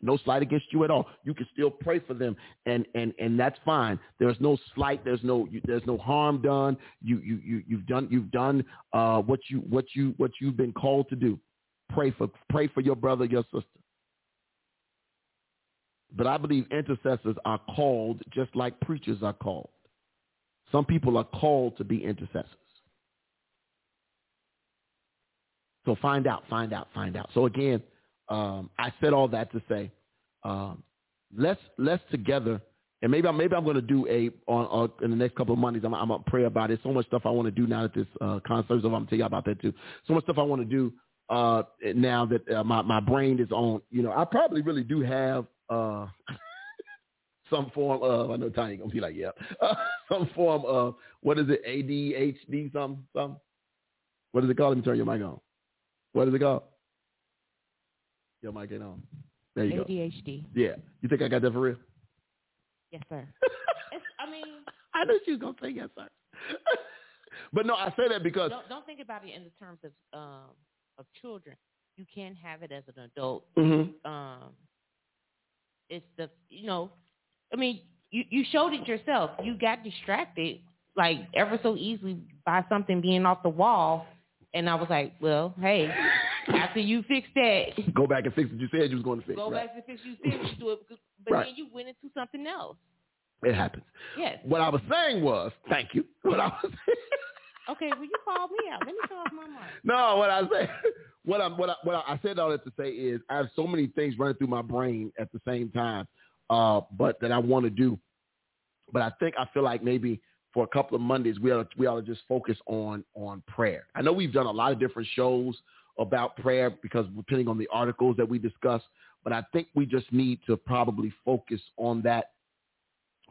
B: No slight against you at all. You can still pray for them, and and and that's fine. There's no slight. There's no you, there's no harm done. You you you you've done you've done uh, what you what you what you've been called to do. Pray for pray for your brother, your sister. But I believe intercessors are called just like preachers are called. Some people are called to be intercessors. So find out, find out, find out. So again, um, I said all that to say, um, let's let's together, and maybe I, maybe I'm going to do a on, on, in the next couple of Mondays. I'm, I'm gonna pray about it. So much stuff I want to do now that this uh, concert. over. I'm gonna tell you about that too. So much stuff I want to do uh, now that uh, my my brain is on. You know, I probably really do have. Uh, some form of I know Tanya gonna be like, yeah, uh, some form of what is it, ADHD, something, something. What is it called? Let me turn your mic on. What is it called? Your mic ain't on. There you
C: ADHD.
B: go. Yeah. You think I got that for real?
C: Yes, sir. I mean,
B: I knew she was gonna say yes, sir. but no, I say that because
C: don't, don't, think about it in the terms of um, of children. You can have it as an adult. Mm-hmm. Um, it's the you know, I mean, you you showed it yourself. You got distracted like ever so easily by something being off the wall, and I was like, well, hey. After you fix that,
B: go back and fix what you said you was going to fix.
C: Go right. back and fix you said you do it, but right. then you went into something else. It
B: happens.
C: Yes.
B: What I was saying was, thank you. What I
C: was. okay, Will you call me out. Let me call my mom.
B: No, what I said. what I what I, what I said all that to say is, I have so many things running through my brain at the same time, uh, but that I want to do. But I think I feel like maybe for a couple of Mondays we ought to, we ought to just focus on on prayer. I know we've done a lot of different shows about prayer because depending on the articles that we discuss, but I think we just need to probably focus on that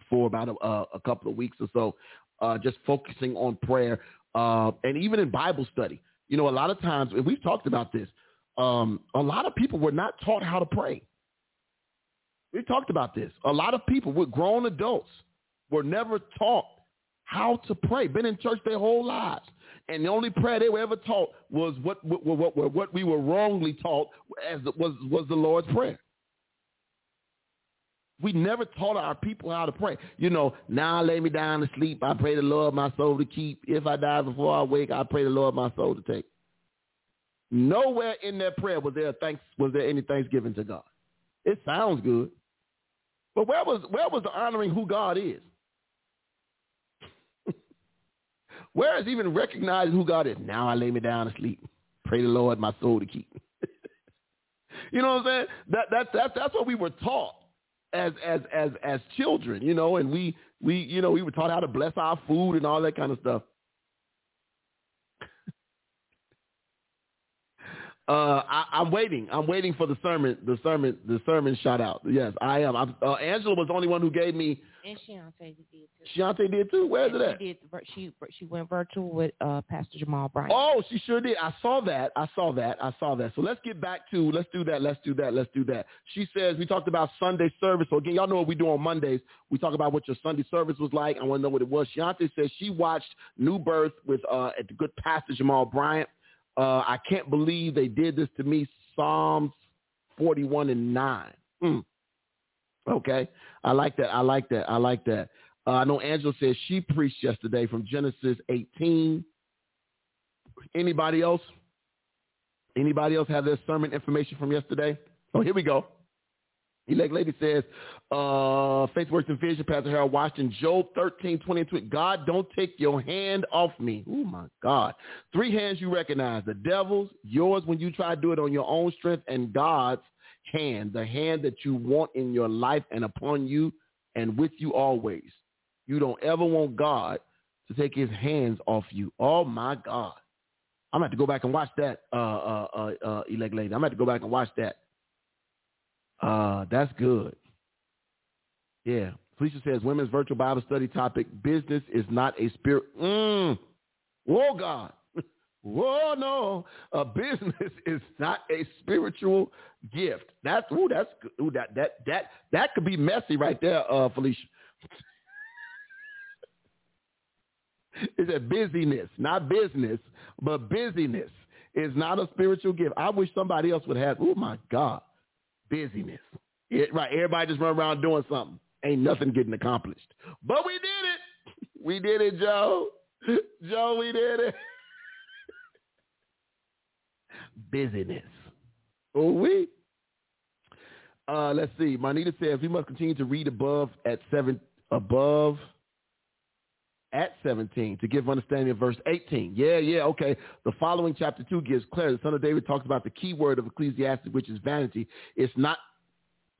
B: for about a, a couple of weeks or so, uh, just focusing on prayer uh, and even in Bible study. You know, a lot of times, and we've talked about this, um, a lot of people were not taught how to pray. We talked about this. A lot of people, with grown adults, were never taught how to pray. Been in church their whole lives, and the only prayer they were ever taught was what what, what, what, what we were wrongly taught as the, was was the Lord's prayer. We never taught our people how to pray. You know, now I lay me down to sleep. I pray the Lord my soul to keep. If I die before I wake, I pray the Lord my soul to take. Nowhere in that prayer was there thanks was there any thanksgiving to God. It sounds good. But where was where was the honoring who God is? Whereas even recognizing who God is, now I lay me down to sleep. Pray the Lord my soul to keep. you know what I'm saying? That, that, that, that's what we were taught as, as, as, as children, you know, and we, we, you know, we were taught how to bless our food and all that kind of stuff. Uh, I, I'm waiting. I'm waiting for the sermon, the sermon, the sermon shout out. Yes, I am. I'm, uh, Angela was the only one who gave me. And
C: Shante did too.
B: Shante
C: did
B: too. Where's and she she she went virtual with uh, Pastor Jamal Bryant. Oh,
C: she sure did. I saw that.
B: I saw that. I saw that. So let's get back to let's do that. Let's do that. Let's do that. She says we talked about Sunday service. So again, y'all know what we do on Mondays. We talk about what your Sunday service was like. I want to know what it was. Shante says she watched New Birth with uh, at the good Pastor Jamal Bryant. Uh, I can't believe they did this to me. Psalms 41 and 9. Mm. Okay. I like that. I like that. I like that. Uh, I know Angela says she preached yesterday from Genesis 18. Anybody else? Anybody else have their sermon information from yesterday? Oh, here we go. Elect Lady says, uh, Faith Works and Vision, Pastor Harold Washington, Job 13, 22. God, don't take your hand off me. Oh, my God. Three hands you recognize. The devil's, yours when you try to do it on your own strength, and God's hand, the hand that you want in your life and upon you and with you always. You don't ever want God to take his hands off you. Oh, my God. I'm going to have to go back and watch that, uh, uh, uh, uh, Elect Lady. I'm going to have to go back and watch that. Uh, that's good. Yeah. Felicia says, women's virtual Bible study topic, business is not a spirit. Mm. Whoa, God. Whoa, no. A business is not a spiritual gift. That's, ooh, that's, ooh, that, that, that, that could be messy right there, uh, Felicia. it's a busyness, not business, but busyness is not a spiritual gift. I wish somebody else would have, oh my God busyness. It, right, everybody just run around doing something. Ain't nothing getting accomplished. But we did it. We did it, Joe. Joe, we did it. busyness. Oh, we. Uh, let's see. Manita says we must continue to read above at seven above at 17 to give understanding of verse 18. Yeah, yeah, okay. The following chapter 2 gives clarity. The Son of David talks about the key word of Ecclesiastes, which is vanity. It's not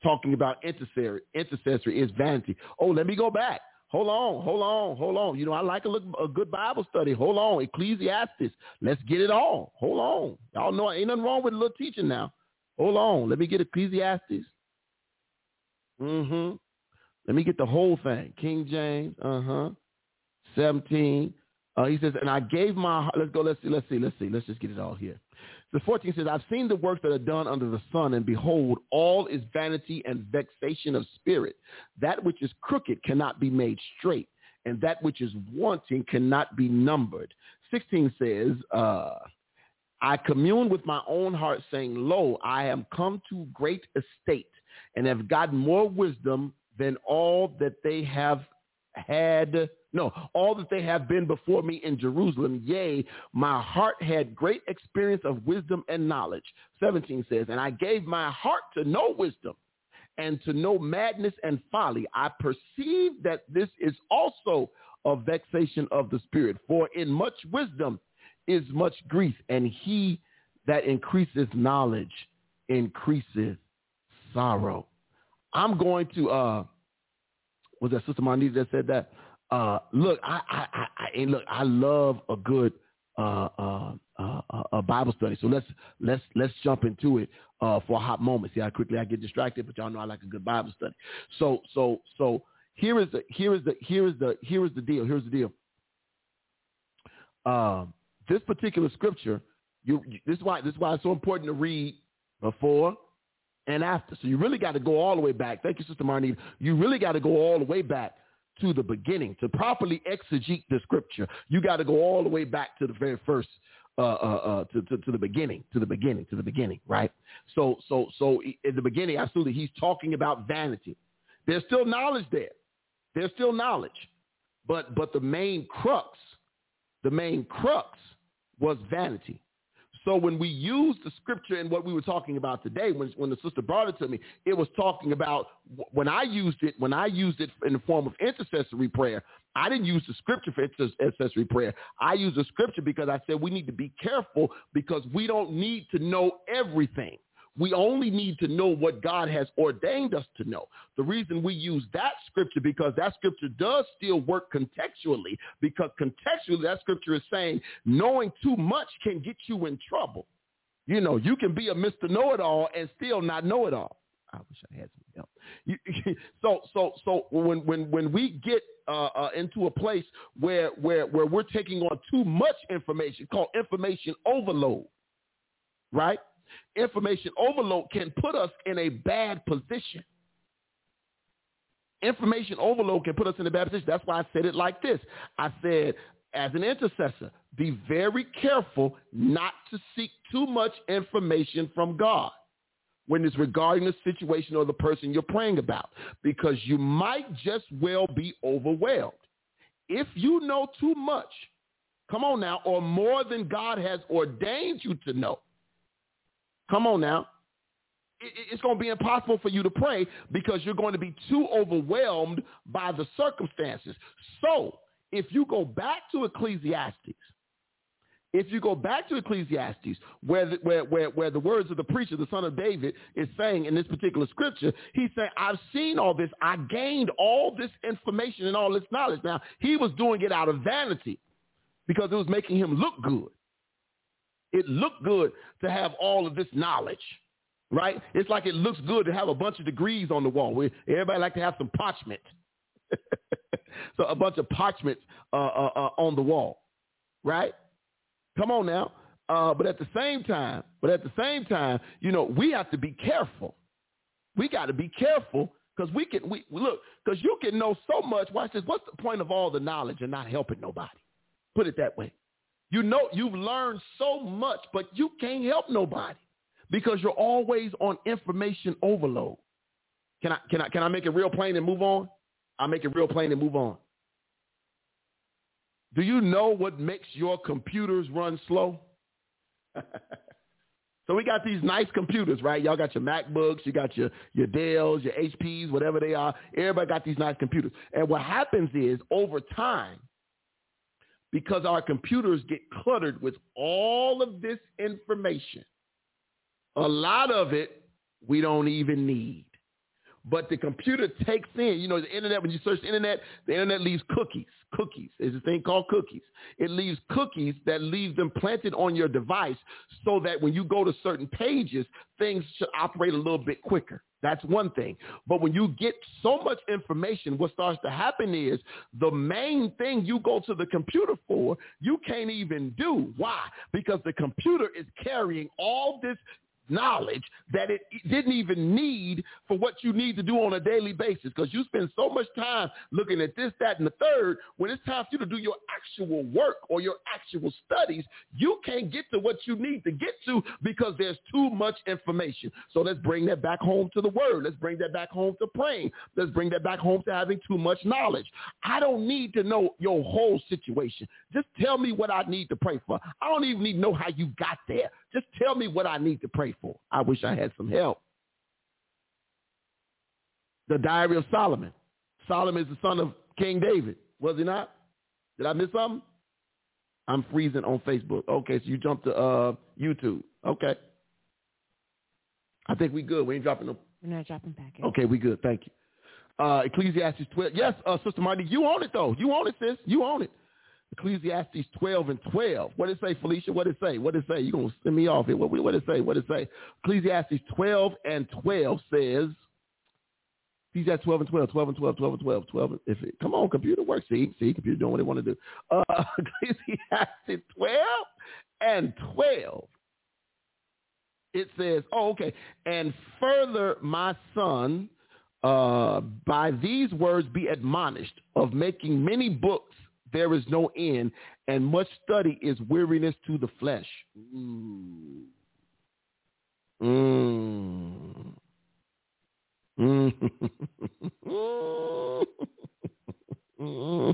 B: talking about intercessory. Intercessory is vanity. Oh, let me go back. Hold on, hold on, hold on. You know, I like a, look, a good Bible study. Hold on, Ecclesiastes. Let's get it all. Hold on. Y'all know ain't nothing wrong with a little teaching now. Hold on. Let me get Ecclesiastes. Mm-hmm. Let me get the whole thing. King James. Uh-huh. 17. Uh, he says, and I gave my heart. Let's go. Let's see. Let's see. Let's see. Let's just get it all here. The 14 says, I've seen the works that are done under the sun, and behold, all is vanity and vexation of spirit. That which is crooked cannot be made straight, and that which is wanting cannot be numbered. 16 says, uh, I commune with my own heart, saying, Lo, I am come to great estate, and have gotten more wisdom than all that they have had no, all that they have been before me in Jerusalem, yea, my heart had great experience of wisdom and knowledge. 17 says, and I gave my heart to know wisdom and to know madness and folly. I perceive that this is also a vexation of the spirit, for in much wisdom is much grief, and he that increases knowledge increases sorrow. I'm going to, uh, was that Sister Monita that said that? Uh, look, I, I, I, I and look, I love a good uh, uh, uh, uh, a Bible study. So let's let's let's jump into it uh, for a hot moment. See how quickly I get distracted, but y'all know I like a good Bible study. So so so here is the here is the here is the here is the deal. Here's the deal. Um, this particular scripture, you, you this is why this is why it's so important to read before and after. So you really got to go all the way back. Thank you, Sister Marnie. You really got to go all the way back to the beginning. To properly exegete the scripture, you got to go all the way back to the very first, uh, uh, uh, to, to, to the beginning, to the beginning, to the beginning, right? So, so, so in the beginning, absolutely, he's talking about vanity. There's still knowledge there. There's still knowledge, but but the main crux, the main crux was vanity. So when we use the scripture and what we were talking about today, when, when the sister brought it to me, it was talking about when I used it, when I used it in the form of intercessory prayer, I didn't use the scripture for intercessory prayer. I used the scripture because I said we need to be careful because we don't need to know everything. We only need to know what God has ordained us to know. The reason we use that scripture because that scripture does still work contextually because contextually that scripture is saying knowing too much can get you in trouble. You know, you can be a Mr. Know-it-all and still not know it all. I wish I had some help. You, so, so, so when when when we get uh, uh, into a place where where where we're taking on too much information, called information overload, right? information overload can put us in a bad position. Information overload can put us in a bad position. That's why I said it like this. I said, as an intercessor, be very careful not to seek too much information from God when it's regarding the situation or the person you're praying about because you might just well be overwhelmed. If you know too much, come on now, or more than God has ordained you to know, Come on now. It's going to be impossible for you to pray because you're going to be too overwhelmed by the circumstances. So if you go back to Ecclesiastes, if you go back to Ecclesiastes, where the, where, where, where the words of the preacher, the son of David, is saying in this particular scripture, he said, I've seen all this. I gained all this information and all this knowledge. Now, he was doing it out of vanity because it was making him look good. It looked good to have all of this knowledge, right? It's like it looks good to have a bunch of degrees on the wall. Everybody like to have some parchment. so a bunch of parchments uh, uh, uh, on the wall, right? Come on now. Uh, but at the same time, but at the same time, you know, we have to be careful. We got to be careful because we can we look because you can know so much. Watch this. What's the point of all the knowledge and not helping nobody? Put it that way. You know, you've learned so much, but you can't help nobody because you're always on information overload. Can I, can I, can I make it real plain and move on? i make it real plain and move on. Do you know what makes your computers run slow? so we got these nice computers, right? Y'all got your MacBooks, you got your, your Dells, your HPs, whatever they are. Everybody got these nice computers. And what happens is over time, because our computers get cluttered with all of this information. A lot of it we don't even need but the computer takes in, you know, the internet, when you search the internet, the internet leaves cookies, cookies. There's a thing called cookies. It leaves cookies that leave them planted on your device so that when you go to certain pages, things should operate a little bit quicker. That's one thing. But when you get so much information, what starts to happen is the main thing you go to the computer for, you can't even do. Why? Because the computer is carrying all this knowledge that it didn't even need for what you need to do on a daily basis because you spend so much time looking at this, that, and the third. When it's time for you to do your actual work or your actual studies, you can't get to what you need to get to because there's too much information. So let's bring that back home to the word. Let's bring that back home to praying. Let's bring that back home to having too much knowledge. I don't need to know your whole situation. Just tell me what I need to pray for. I don't even need to know how you got there. Just tell me what I need to pray for. I wish I had some help. The Diary of Solomon. Solomon is the son of King David, was he not? Did I miss something? I'm freezing on Facebook. Okay, so you jumped to uh, YouTube. Okay. I think we good. We ain't dropping no.
C: We're not dropping back. Yet.
B: Okay, we good. Thank you. Uh, Ecclesiastes 12. Yes, uh, Sister Marty, you own it, though. You own it, sis. You own it. Ecclesiastes 12 and 12. What did it say, Felicia? What did it say? What did it say? You're going to send me off here. What, what did it say? What did it say? Ecclesiastes 12 and 12 says, He's at 12 and 12, 12 and 12, 12 and 12, 12. if it, come on, computer works. See, see, computer doing what it want to do. Uh, Ecclesiastes 12 and 12. It says, oh, okay. And further, my son, uh, by these words be admonished of making many books there is no end, and much study is weariness to the flesh. Mm. Mm.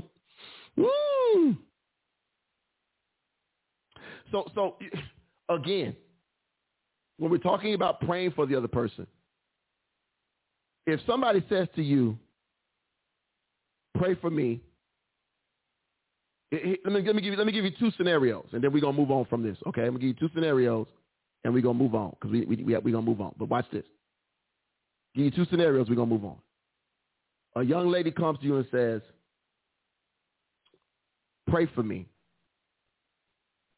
B: Mm. So, so again, when we're talking about praying for the other person, if somebody says to you, pray for me, let me, let me give you let me give you two scenarios, and then we're gonna move on from this. Okay, I'm gonna give you two scenarios, and we're gonna move on because we we we are gonna move on. But watch this. Give you two scenarios, we're gonna move on. A young lady comes to you and says, "Pray for me.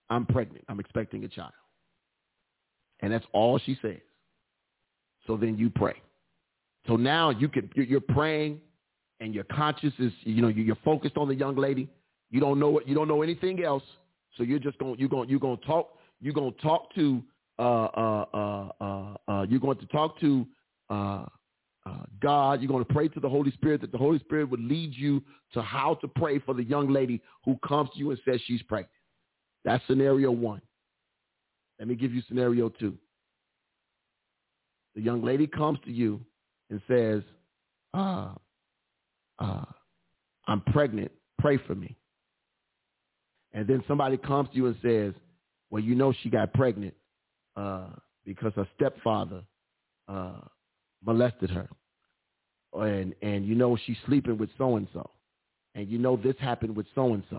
B: I'm pregnant. I'm expecting a child," and that's all she says. So then you pray. So now you can you're praying, and your conscious is you know you're focused on the young lady you don't know what you don't know anything else. So you're just going you're going you're going to talk you're going to talk to uh, uh, uh, uh, you're going to talk to uh, uh, God. You're going to pray to the Holy Spirit that the Holy Spirit would lead you to how to pray for the young lady who comes to you and says she's pregnant. That's scenario one. Let me give you scenario two. The young lady comes to you and says, uh, uh, I'm pregnant. Pray for me and then somebody comes to you and says, well, you know she got pregnant uh, because her stepfather uh, molested her. And, and you know she's sleeping with so-and-so. And you know this happened with so-and-so.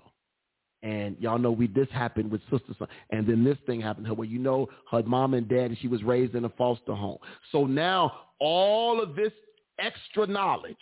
B: And y'all know we this happened with sister so and then this thing happened to her. Well, you know her mom and dad, she was raised in a foster home. So now all of this extra knowledge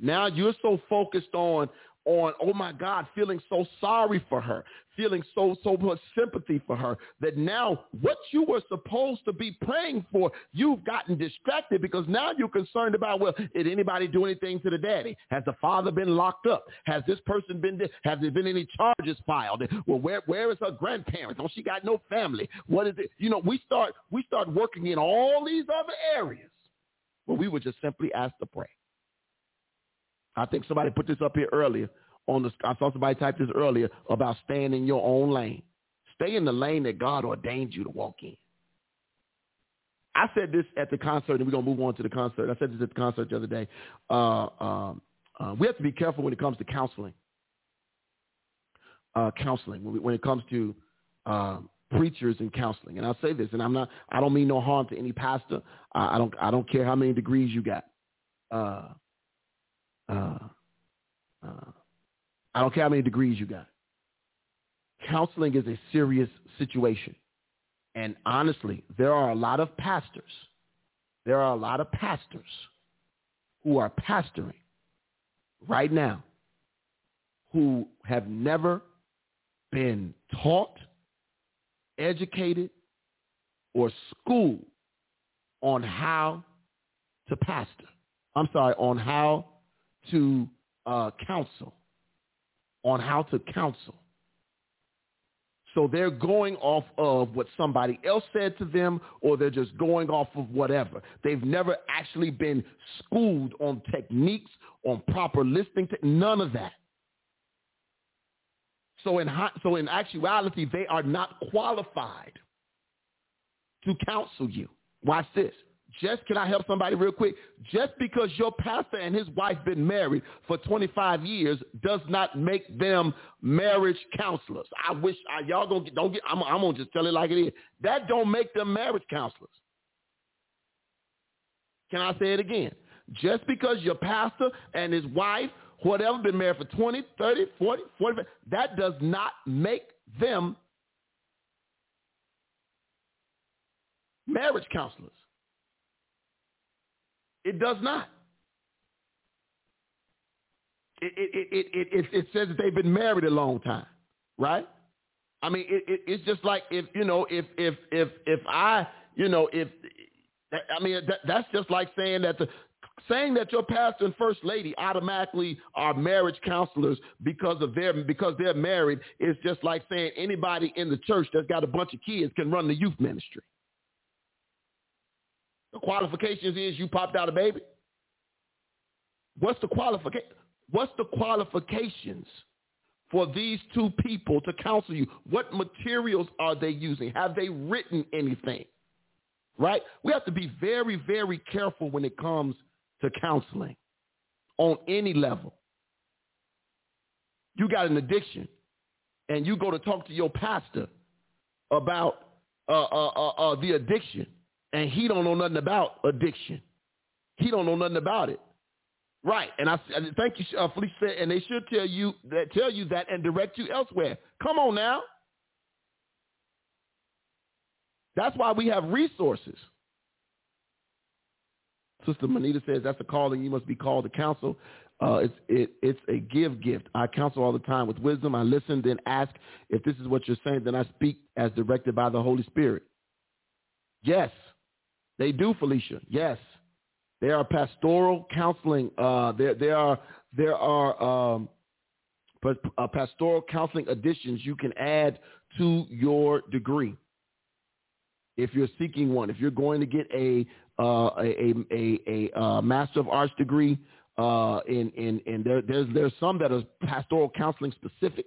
B: now you're so focused on on, oh my God, feeling so sorry for her, feeling so, so much sympathy for her that now what you were supposed to be praying for, you've gotten distracted because now you're concerned about, well, did anybody do anything to the daddy? Has the father been locked up? Has this person been, has there been any charges filed? Well, where, where is her grandparents? Oh, she got no family. What is it? You know, we start, we start working in all these other areas where we were just simply asked to pray. I think somebody put this up here earlier. On the, I saw somebody type this earlier about staying in your own lane. Stay in the lane that God ordained you to walk in. I said this at the concert, and we're gonna move on to the concert. I said this at the concert the other day. Uh, um, uh, we have to be careful when it comes to counseling. Uh, counseling when, we, when, it comes to uh, preachers and counseling, and I'll say this, and I'm not. I don't mean no harm to any pastor. I, I don't. I don't care how many degrees you got. Uh, uh, uh, I don't care how many degrees you got. Counseling is a serious situation. And honestly, there are a lot of pastors. There are a lot of pastors who are pastoring right now who have never been taught, educated, or schooled on how to pastor. I'm sorry, on how to uh, counsel on how to counsel. So they're going off of what somebody else said to them or they're just going off of whatever. They've never actually been schooled on techniques, on proper listening, to, none of that. So in, so in actuality, they are not qualified to counsel you. Watch this. Just can I help somebody real quick? Just because your pastor and his wife been married for 25 years does not make them marriage counselors. I wish I, y'all gonna get, don't get. I'm, I'm gonna just tell it like it is. That don't make them marriage counselors. Can I say it again? Just because your pastor and his wife, whatever, been married for 20, 30, 40, 45, that does not make them marriage counselors. It does not. It, it, it, it, it, says that they've been married a long time, right? I mean, it, it's just like if, you know, if, if, if, if I, you know, if, I mean, that's just like saying that the, saying that your pastor and first lady automatically are marriage counselors because of their because they're married is just like saying anybody in the church that's got a bunch of kids can run the youth ministry. The qualifications is you popped out a baby. What's the qualification? What's the qualifications for these two people to counsel you? What materials are they using? Have they written anything? Right? We have to be very, very careful when it comes to counseling on any level. You got an addiction and you go to talk to your pastor about uh, uh, uh, uh the addiction and he don't know nothing about addiction. He don't know nothing about it. Right, and I, I thank you, uh, Felicia, and they should tell you that tell you that and direct you elsewhere. Come on now. That's why we have resources. Sister Manita says that's a calling. You must be called to counsel. Uh, it's, it, it's a give gift. I counsel all the time with wisdom. I listen, then ask if this is what you're saying. Then I speak as directed by the Holy Spirit. Yes. They do, Felicia. Yes. They are pastoral counseling. Uh, there, there are there are um, uh, pastoral counseling additions you can add to your degree if you're seeking one. If you're going to get a uh, a a, a, a uh, master of arts degree, uh, in in in there, there's there's some that are pastoral counseling specific.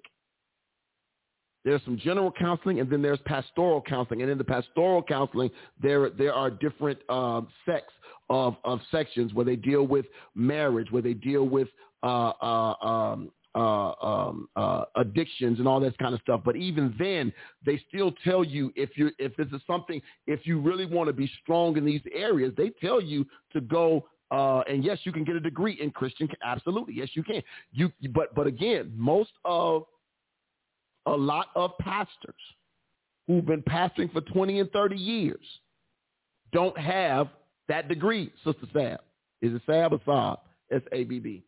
B: There's some general counseling, and then there's pastoral counseling. And in the pastoral counseling, there there are different um, sects of of sections where they deal with marriage, where they deal with uh, uh, um, uh, um, uh, addictions and all that kind of stuff. But even then, they still tell you if you if this is something if you really want to be strong in these areas, they tell you to go. Uh, and yes, you can get a degree in Christian. Absolutely, yes, you can. You but but again, most of a lot of pastors who've been pastoring for 20 and 30 years don't have that degree, Sister Sab. Is it Sab or Sab? S-A-B-B.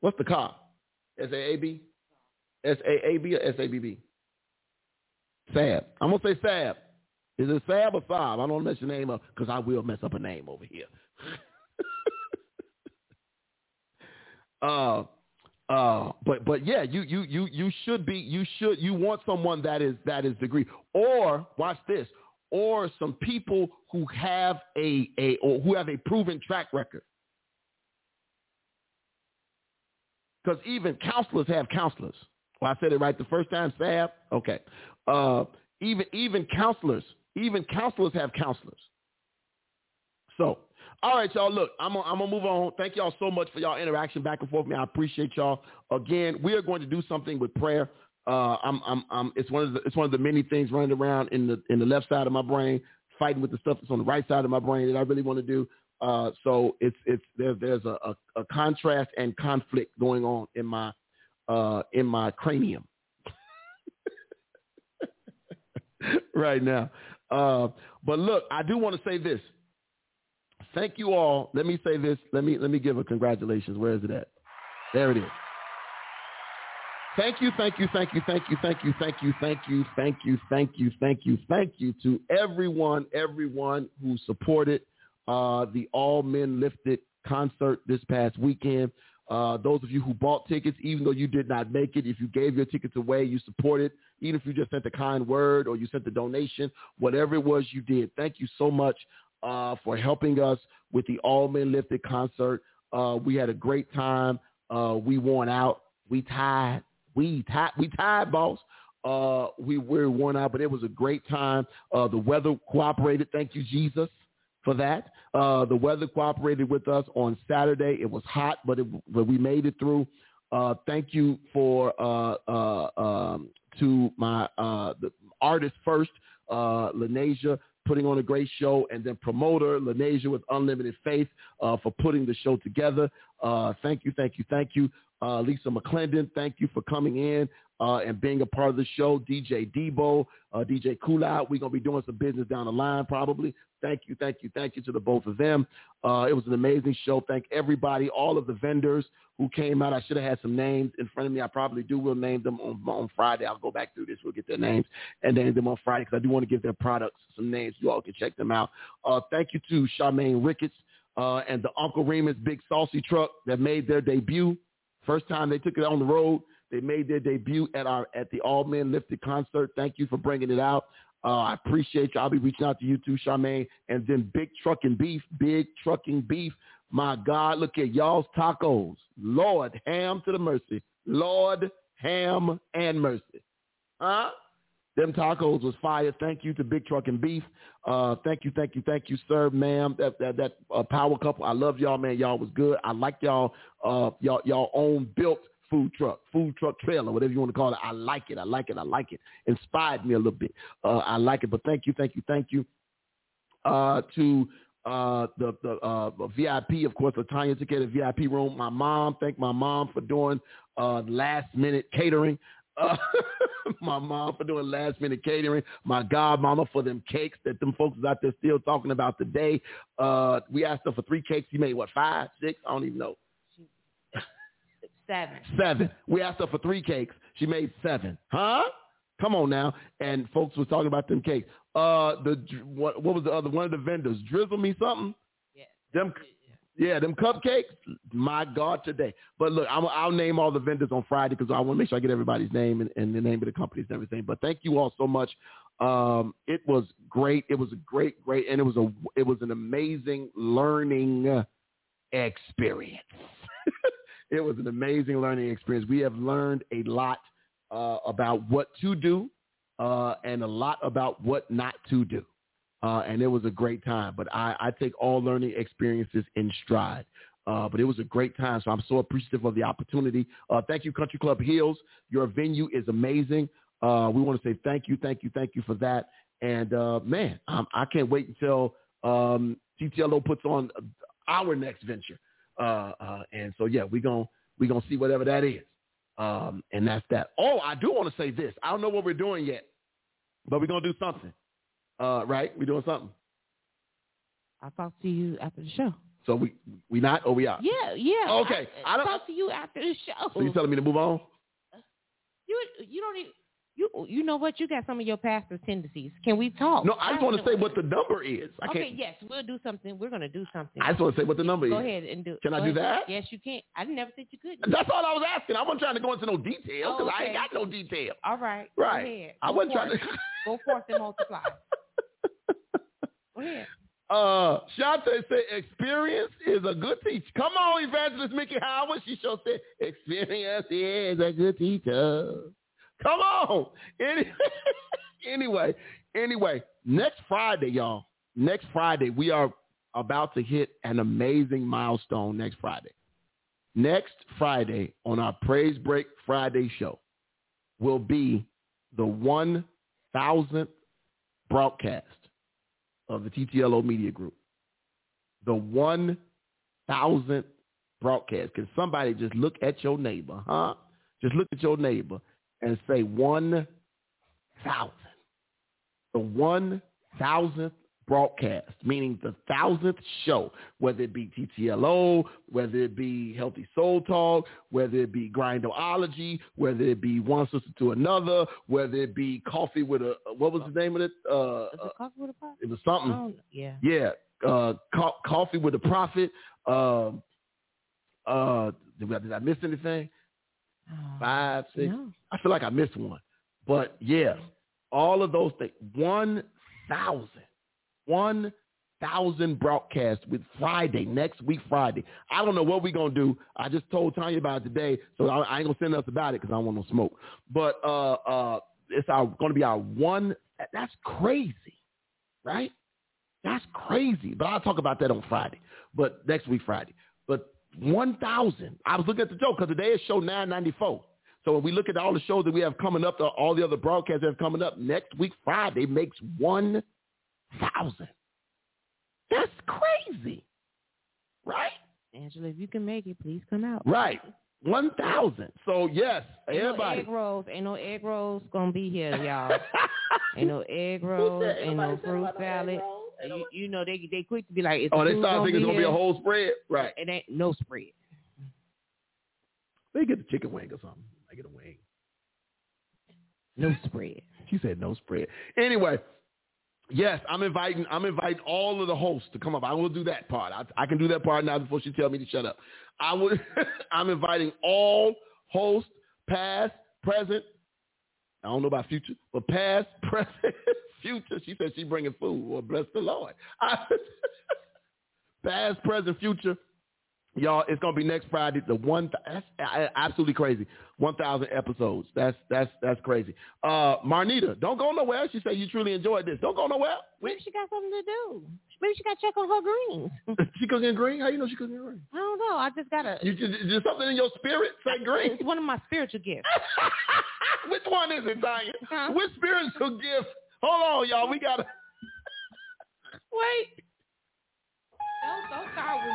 B: What's the cop? S-A-A-B? S-A-A-B or S-A-B-B? Sab. I'm going to say Sab. Is it Sab or Sab? I don't mess your name up because I will mess up a name over here. uh, uh, but but yeah, you you you you should be you should you want someone that is that is degree or watch this or some people who have a a or who have a proven track record. Because even counselors have counselors. Well, I said it right the first time, Sab. Okay. Uh, even even counselors even counselors have counselors. So all right, y'all. Look, I'm gonna, I'm move on. Thank y'all so much for y'all interaction back and forth, man. I appreciate y'all. Again, we are going to do something with prayer. Uh, I'm, I'm, I'm, it's one of the, it's one of the many things running around in the in the left side of my brain, fighting with the stuff that's on the right side of my brain that I really want to do. Uh, so it's it's there, there's a, a, a, contrast and conflict going on in my uh, in my cranium right now. Uh, but look, I do want to say this. Thank you all. Let me say this. Let me let me give a congratulations. Where is it at? There it is. Thank you, thank you, thank you, thank you, thank you, thank you, thank you, thank you, thank you, thank you, thank you to everyone, everyone who supported uh, the All Men Lifted concert this past weekend. Uh, those of you who bought tickets, even though you did not make it, if you gave your tickets away, you supported, even if you just sent a kind word or you sent a donation, whatever it was you did, thank you so much. Uh, for helping us with the All Men Lifted concert. Uh, we had a great time. Uh, we won out. We tied. We tied. We tied, boss. Uh, we were worn out, but it was a great time. Uh, the weather cooperated. Thank you, Jesus, for that. Uh, the weather cooperated with us on Saturday. It was hot, but, it, but we made it through. Uh, thank you for uh, uh, um, to my uh, the artist first, uh, Lanasia putting on a great show, and then promoter Lanasia with Unlimited Faith uh, for putting the show together. Uh, thank you, thank you, thank you. Uh, Lisa McClendon, thank you for coming in uh, and being a part of the show. DJ Debo, uh, DJ Cool we're going to be doing some business down the line probably. Thank you, thank you, thank you to the both of them. Uh, it was an amazing show. Thank everybody, all of the vendors who came out. I should have had some names in front of me. I probably do. We'll name them on, on Friday. I'll go back through this. We'll get their names and name them on Friday because I do want to give their products some names. You all can check them out. Uh, thank you to Charmaine Ricketts uh, and the Uncle Raymond's Big Saucy Truck that made their debut. First time they took it on the road, they made their debut at our at the All Men Lifted concert. Thank you for bringing it out. Uh, I appreciate you. I'll be reaching out to you too, Charmaine. And then Big Trucking Beef, Big Trucking Beef. My God, look at y'all's tacos. Lord, ham to the mercy. Lord, ham and mercy. Huh? Them tacos was fire. Thank you to Big Truck and Beef. Uh, thank you, thank you, thank you, sir, ma'am. That that, that uh, power couple. I love y'all, man. Y'all was good. I like y'all. Uh, y'all y'all own built food truck, food truck trailer, whatever you want to call it. I like it. I like it. I like it. Inspired me a little bit. Uh, I like it. But thank you, thank you, thank you uh, to uh, the the uh, VIP, of course, the Tanya took the VIP room. My mom, thank my mom for doing uh, last minute catering. Uh, my mom for doing last minute catering. My godmama for them cakes that them folks out there still talking about today. Uh, we asked her for three cakes. She made what, five, six? I don't even know.
C: Seven.
B: Seven. We asked her for three cakes. She made seven. Huh? Come on now. And folks was talking about them cakes. Uh, the what, what was the other one of the vendors? Drizzle me something. Yeah. Them yeah, them cupcakes. My God, today. But look, i will name all the vendors on Friday because I want to make sure I get everybody's name and, and, the name of the companies and everything. But thank you all so much. Um, it was great. It was a great, great, and it was a it was an amazing learning experience. it was an amazing learning experience. We have learned a lot uh, about what to do uh, and a lot about what not to do uh, and it was a great time. But I, I take all learning experiences in stride. Uh, but it was a great time, so I'm so appreciative of the opportunity. Uh, thank you, Country Club Hills. Your venue is amazing. Uh, we want to say thank you, thank you, thank you for that. And uh, man, um, I can't wait until um, TTLO puts on our next venture. Uh, and so yeah, we're gonna we're gonna see whatever that is. Um, and that's that. Oh, I do want to say this. I don't know what we're doing yet, but we're gonna do something. Uh, right? We doing something.
C: I'll talk to you after the show.
B: So we we not or we
C: are. Yeah, yeah.
B: Okay.
C: I, I don't talk to you after the show.
B: So you telling me to move
C: on? You you don't even you you know what? You got some of your pastor's tendencies. Can we talk?
B: No, I just want to say what the number is.
C: I
B: okay, can't.
C: yes, we'll do something. We're going to do something. I
B: just want to say what the number go
C: is. Go ahead and do.
B: Can
C: I
B: do that?
C: Yes, you can. I never said you could. That's all
B: I was asking. I wasn't trying to go into no detail because okay. I ain't got no detail.
C: All right.
B: Right. I wasn't
C: forth. trying to
B: go
C: forth
B: and
C: multiply.
B: Uh, Shanta said, experience is a good teacher. Come on, Evangelist Mickey Howard. She sure said, experience is a good teacher. Come on. Any- anyway, anyway, next Friday, y'all, next Friday, we are about to hit an amazing milestone next Friday. Next Friday on our Praise Break Friday show will be the 1,000th broadcast of the TTLO Media Group. The 1,000th broadcast. Can somebody just look at your neighbor, huh? Just look at your neighbor and say 1,000. The 1,000th broadcast, meaning the thousandth show, whether it be TTLO, whether it be Healthy Soul Talk, whether it be Grindology, whether it be One Sister to Another, whether it be Coffee with a, what was the name of
C: it? Uh, it
B: Coffee with a Prophet? It was something.
C: Oh, yeah.
B: Yeah. Uh, co- coffee with a Prophet. Um, uh, did, I, did I miss anything? Oh, Five, six. No. I feel like I missed one. But yeah, all of those things. One thousand. 1,000 broadcasts with Friday, next week Friday. I don't know what we're going to do. I just told Tanya about today, so I, I ain't going to send us about it because I don't want no smoke. But uh, uh, it's going to be our one. That's crazy, right? That's crazy. But I'll talk about that on Friday. But next week Friday. But 1,000. I was looking at the joke because today is show 994. So when we look at all the shows that we have coming up, all the other broadcasts that are coming up next week, Friday makes one thousand. That's crazy, right?
C: Angela, if you can make it, please come out.
B: Right. One thousand. So yes,
C: ain't
B: everybody.
C: No egg rolls. Ain't no egg rolls gonna be here, y'all. ain't no egg rolls. Said, ain't no fruit salad. you, you, know they they quick to be like, oh,
B: they
C: start
B: thinking it's
C: gonna
B: be a whole spread, right?
C: It ain't no spread.
B: They get the chicken wing or something. I get a wing.
C: No spread.
B: She said no spread. Anyway, Yes, I'm inviting. I'm inviting all of the hosts to come up. I will do that part. I, I can do that part now before she tell me to shut up. I would. I'm inviting all hosts, past, present. I don't know about future, but past, present, future. She said she bringing food. Well, bless the Lord. I, past, present, future y'all, it's gonna be next Friday. The one that's absolutely crazy. One thousand episodes. That's that's that's crazy. Uh, Marnita, don't go nowhere. She said you truly enjoyed this. Don't go nowhere.
C: Maybe she got something to do. Maybe she got to check on her
B: greens. she cooking green? How you know she cooking green? I don't know.
C: I
B: just
C: gotta. You just,
B: something in your spirit say green.
C: It's one of my spiritual gifts.
B: Which one is it, Diane? Huh? Which spiritual gift? Hold on, y'all. We gotta.
C: Wait.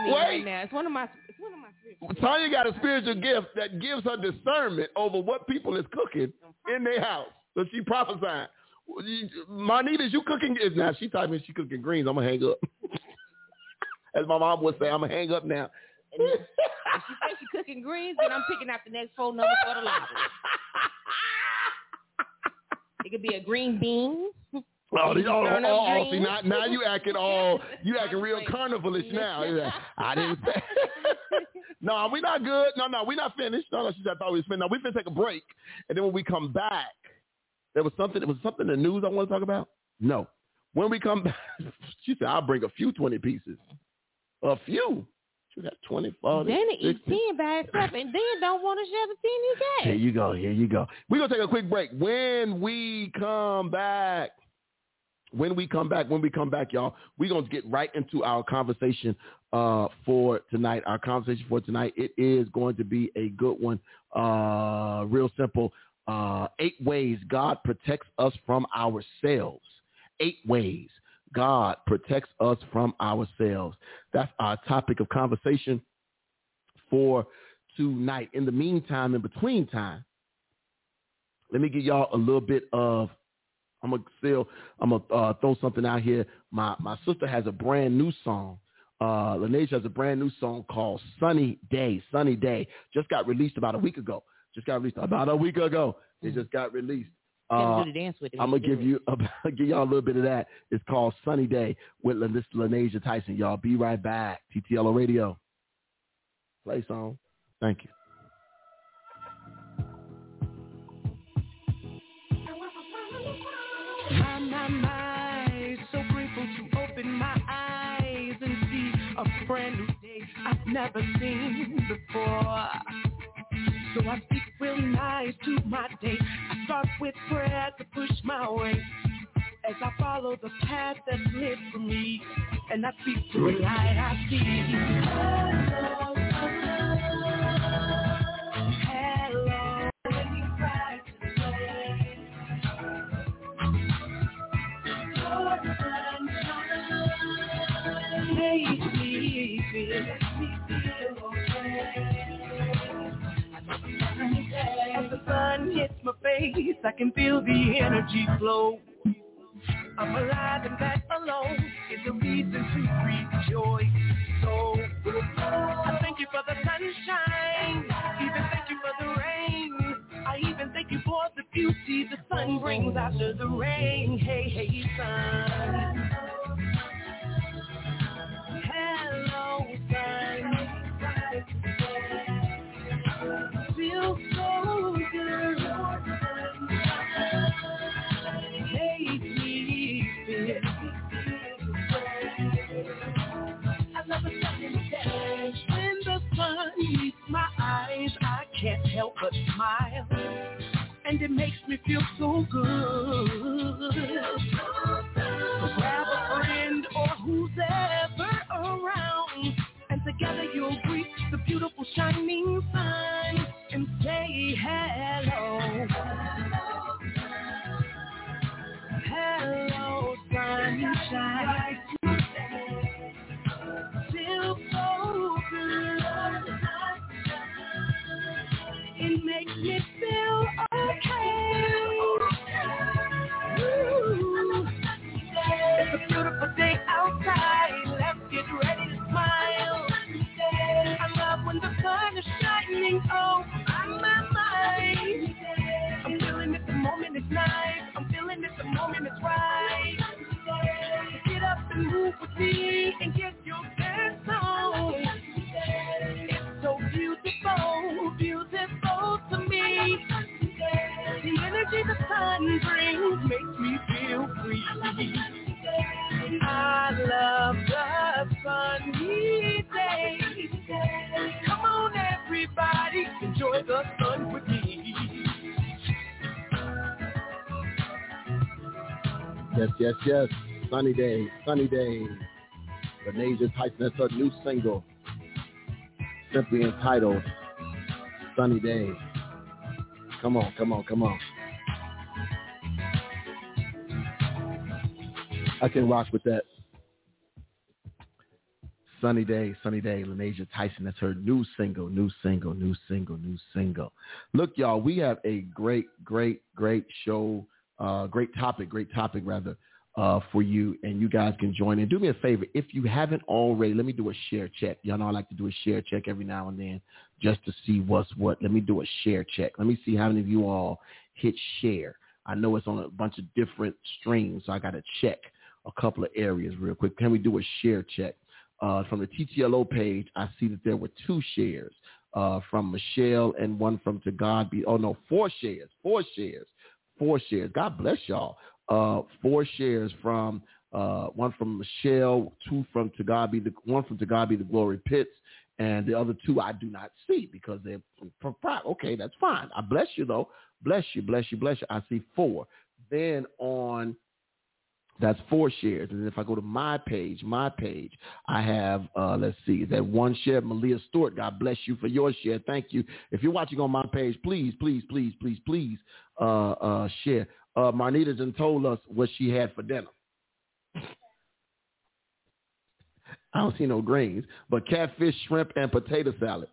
C: Wait. right now. It's one of my it's one of my Tanya
B: got a spiritual gift that gives her discernment over what people is cooking in their house. So she prophesied. Marnita, is you cooking? Now she told me she cooking greens. I'm
C: gonna
B: hang up. As my
C: mom would say, I'm gonna hang up now. And if she says she's cooking greens, then I'm picking out the next phone number for the lottery. It could be a green bean.
B: Oh, the, oh, oh, oh, see now, now you acting all you acting real carnivalish now. I didn't. Say. no, we not good. No, no, we not finished. No, no, she said I thought we was finished. Now we finna take a break, and then when we come back, there was something. It was something in the news I want to talk about. No, when we come back, she said I'll bring a few twenty pieces. A few.
C: She got
B: 20,
C: 40, Then it eats 10 by up, and then don't want to share the 10 you Here
B: you go. Here you go. We're going to take a quick break. When we come back. When we come back, when we come back, y'all, we're going to get right into our conversation uh, for tonight. Our conversation for tonight, it is going to be a good one. Uh, real simple. Uh, eight ways God protects us from ourselves. Eight ways God protects us from ourselves. That's our topic of conversation for tonight. In the meantime, in between time, let me give y'all a little bit of I'm gonna still I'm gonna uh, throw something out here. My my sister has a brand new song. Uh, Lanesia has a brand new song called Sunny Day. Sunny Day just got released about a week ago. Just got released about a week ago. It just got released.
C: Uh, dance with it. I'm
B: gonna give you a, give y'all a little bit of that. It's called Sunny Day with Lan- Lanesia Tyson. Y'all be right back. TTL Radio. Play song. Thank you.
D: brand new day I've never seen before. So I speak real nice to my day. I start with prayer to push my way. As I follow the path that's lit for me, and I speak to the light I see. Oh, my face. I can feel the energy flow. I'm alive and back alone It's a reason to rejoice. So I thank you for the sunshine. Even thank you for the rain. I even thank you for the beauty the sun brings after the rain. Hey, hey, sun. but smile, and it makes me feel so good.
B: Yes, yes, yes. Sunny Day, Sunny Day. Lanasia Tyson, that's her new single, simply entitled Sunny Day. Come on, come on, come on. I can rock with that. Sunny Day, Sunny Day, Lanasia Tyson. That's her new single, new single, new single, new single. Look, y'all, we have a great, great, great show, uh, great topic, great topic rather, uh, for you, and you guys can join in. Do me a favor, if you haven't already, let me do a share check. Y'all know I like to do a share check every now and then just to see what's what. Let me do a share check. Let me see how many of you all hit share. I know it's on a bunch of different streams, so I got to check a couple of areas real quick. Can we do a share check? Uh, from the TTLO page, I see that there were two shares uh, from Michelle and one from To God Be. Oh no, four shares, four shares, four shares. God bless y'all. Uh, four shares from uh, one from Michelle, two from To God Be the one from To God Be the Glory Pitts, and the other two I do not see because they're from private. Okay, that's fine. I bless you though. Bless you, bless you, bless you. I see four. Then on that's four shares. And if I go to my page, my page, I have, uh, let's see, that one share, Malia Stewart. God bless you for your share. Thank you. If you're watching on my page, please, please, please, please, please uh, uh, share. Uh, Marnita just told us what she had for dinner. I don't see no greens, but catfish, shrimp, and potato salad.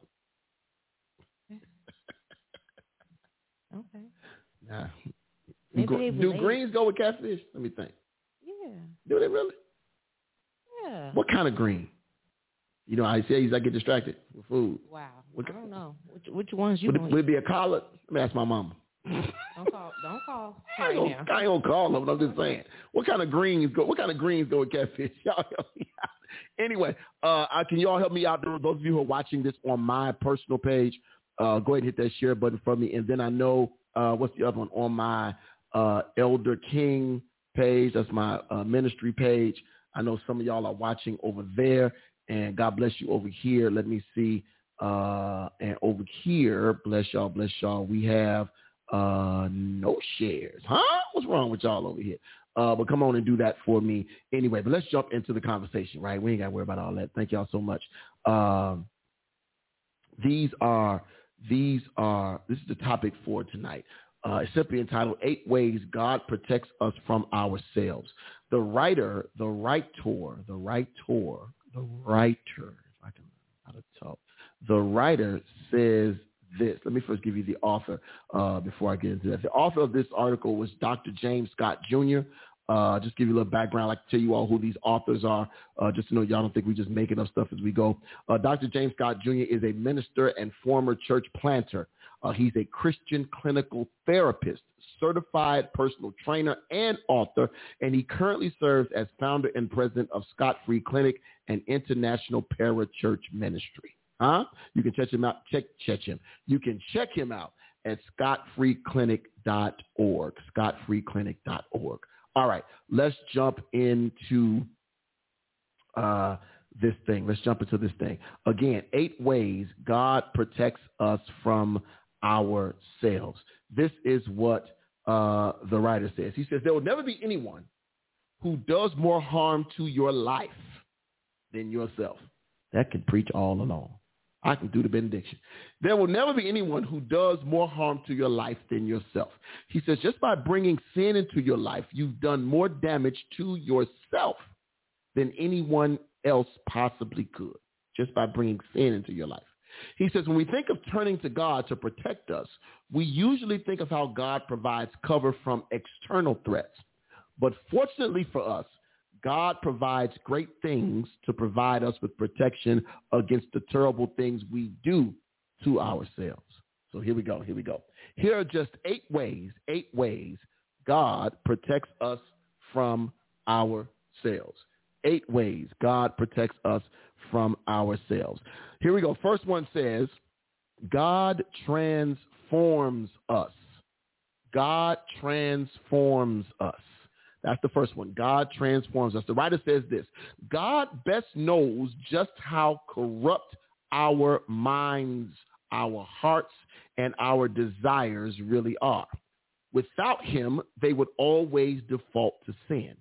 C: okay. Nah.
B: do greens go with catfish? Let me think.
C: Yeah. Do
B: they really? Yeah. What kind of green? You know, I say I get distracted with food. Wow.
C: What, I don't know. Which, which ones you would, would it be a
B: collard? Let me ask my mama.
C: don't call. Don't call. I, ain't gonna,
B: I ain't gonna call them. I'm just saying. What kind of greens go? What kind of greens go with catfish? Y'all help me out. Anyway, uh, can y'all help me out? Those of you who are watching this on my personal page, uh, go ahead and hit that share button for me. And then I know uh, what's the other one on my uh, Elder King page. That's my uh, ministry page. I know some of y'all are watching over there, and God bless you over here. Let me see. Uh, and over here, bless y'all, bless y'all. We have uh, no shares, huh? What's wrong with y'all over here? Uh, but come on and do that for me anyway. But let's jump into the conversation, right? We ain't got to worry about all that. Thank y'all so much. Um, these are these are this is the topic for tonight uh, simply entitled Eight Ways God Protects Us from Ourselves. The writer, the writer, the writer, the writer, if I can how to talk, the writer says this. Let me first give you the author uh, before I get into that. The author of this article was Dr. James Scott Jr. Uh, just give you a little background. I like tell you all who these authors are, uh, just to know y'all don't think we're just making up stuff as we go. Uh, Dr. James Scott Jr. is a minister and former church planter. Uh, he's a Christian clinical therapist, certified personal trainer, and author, and he currently serves as founder and president of Scott Free Clinic and International Parachurch Ministry. Huh? You can check him out. Check check him. You can check him out at scottfreeclinic.org. Scottfreeclinic.org. All right, let's jump into uh, this thing. Let's jump into this thing. Again, eight ways God protects us from ourselves. This is what uh, the writer says. He says, there will never be anyone who does more harm to your life than yourself. That can preach all along. I can do the benediction. There will never be anyone who does more harm to your life than yourself. He says, just by bringing sin into your life, you've done more damage to yourself than anyone else possibly could, just by bringing sin into your life. He says, when we think of turning to God to protect us, we usually think of how God provides cover from external threats. But fortunately for us, God provides great things to provide us with protection against the terrible things we do to ourselves. So here we go. Here we go. Here are just eight ways, eight ways God protects us from ourselves. Eight ways God protects us from ourselves. Here we go. First one says, God transforms us. God transforms us. That's the first one. God transforms us. The writer says this, God best knows just how corrupt our minds, our hearts, and our desires really are. Without him, they would always default to sin.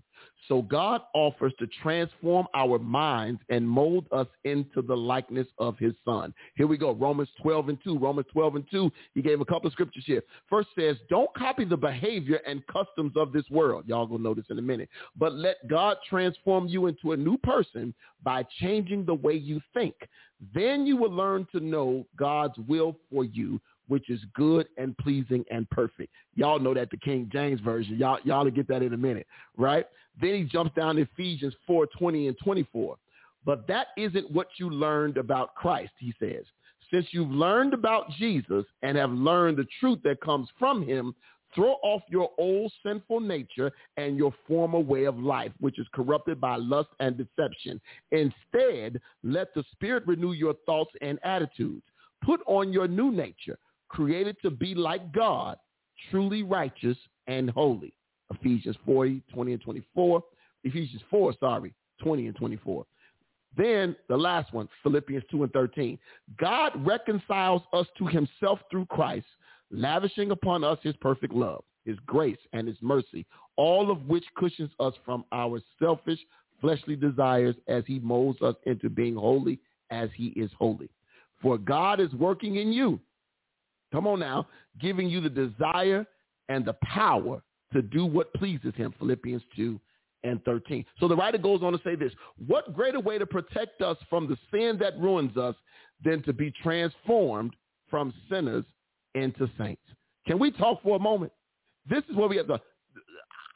B: So God offers to transform our minds and mold us into the likeness of his son. Here we go. Romans 12 and 2. Romans 12 and 2. He gave a couple of scriptures here. First says, don't copy the behavior and customs of this world. Y'all going to notice in a minute. But let God transform you into a new person by changing the way you think. Then you will learn to know God's will for you, which is good and pleasing and perfect. Y'all know that the King James version. Y'all y'all get that in a minute, right? Then he jumps down to Ephesians 4, 20 and 24. But that isn't what you learned about Christ, he says. Since you've learned about Jesus and have learned the truth that comes from him, throw off your old sinful nature and your former way of life, which is corrupted by lust and deception. Instead, let the Spirit renew your thoughts and attitudes. Put on your new nature created to be like God, truly righteous and holy. Ephesians 4, 20 and 24. Ephesians 4, sorry, 20 and 24. Then the last one, Philippians 2 and 13. God reconciles us to himself through Christ, lavishing upon us his perfect love, his grace, and his mercy, all of which cushions us from our selfish fleshly desires as he molds us into being holy as he is holy. For God is working in you come on now, giving you the desire and the power to do what pleases him, Philippians 2 and 13. So the writer goes on to say this, what greater way to protect us from the sin that ruins us than to be transformed from sinners into saints? Can we talk for a moment? This is where we have the,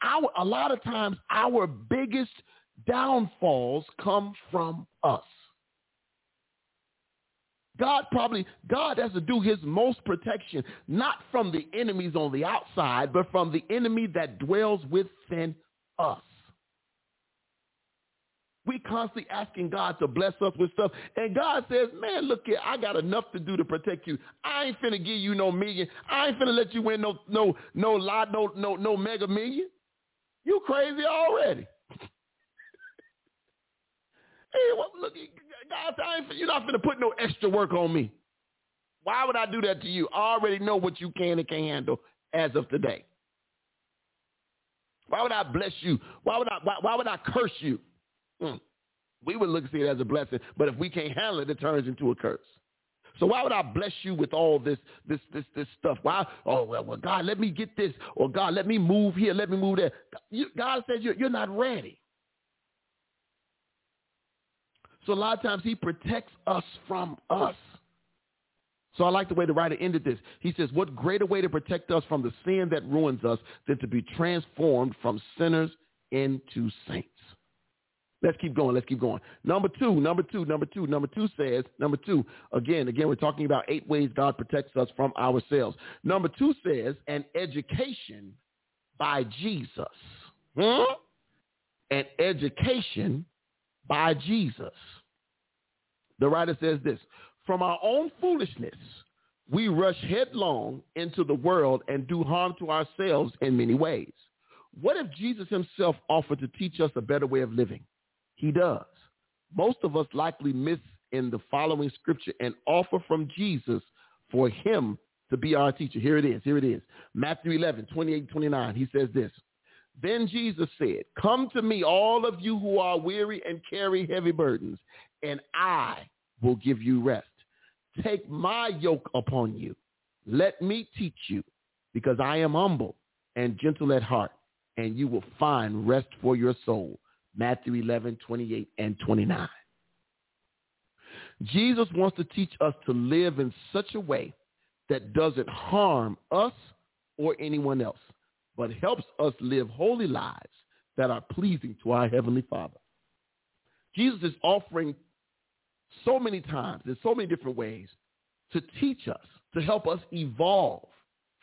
B: our, a lot of times our biggest downfalls come from us. God probably, God has to do his most protection, not from the enemies on the outside, but from the enemy that dwells within us. We constantly asking God to bless us with stuff. And God says, man, look here, I got enough to do to protect you. I ain't finna give you no million. I ain't finna let you win no no no lot, no no no mega million. You crazy already. hey, what look, God, I ain't, you're not gonna put no extra work on me. Why would I do that to you? I already know what you can and can't handle as of today. Why would I bless you? Why would I? Why, why would I curse you? Mm. We would look at it as a blessing, but if we can't handle it, it turns into a curse. So why would I bless you with all this this this this stuff? Why? Oh well, well God, let me get this, or God, let me move here, let me move there. God says you're, you're not ready. So a lot of times he protects us from us. So I like the way the writer ended this. He says, what greater way to protect us from the sin that ruins us than to be transformed from sinners into saints? Let's keep going. Let's keep going. Number two, number two, number two, number two says, number two, again, again, we're talking about eight ways God protects us from ourselves. Number two says, an education by Jesus. Huh? Hmm? An education by Jesus. The writer says this, from our own foolishness, we rush headlong into the world and do harm to ourselves in many ways. What if Jesus himself offered to teach us a better way of living? He does. Most of us likely miss in the following scripture an offer from Jesus for him to be our teacher. Here it is. Here it is. Matthew 11, 28, 29. He says this. Then Jesus said, Come to me, all of you who are weary and carry heavy burdens, and I will give you rest. Take my yoke upon you. Let me teach you, because I am humble and gentle at heart, and you will find rest for your soul. Matthew 11, 28 and 29. Jesus wants to teach us to live in such a way that doesn't harm us or anyone else but helps us live holy lives that are pleasing to our Heavenly Father. Jesus is offering so many times in so many different ways to teach us, to help us evolve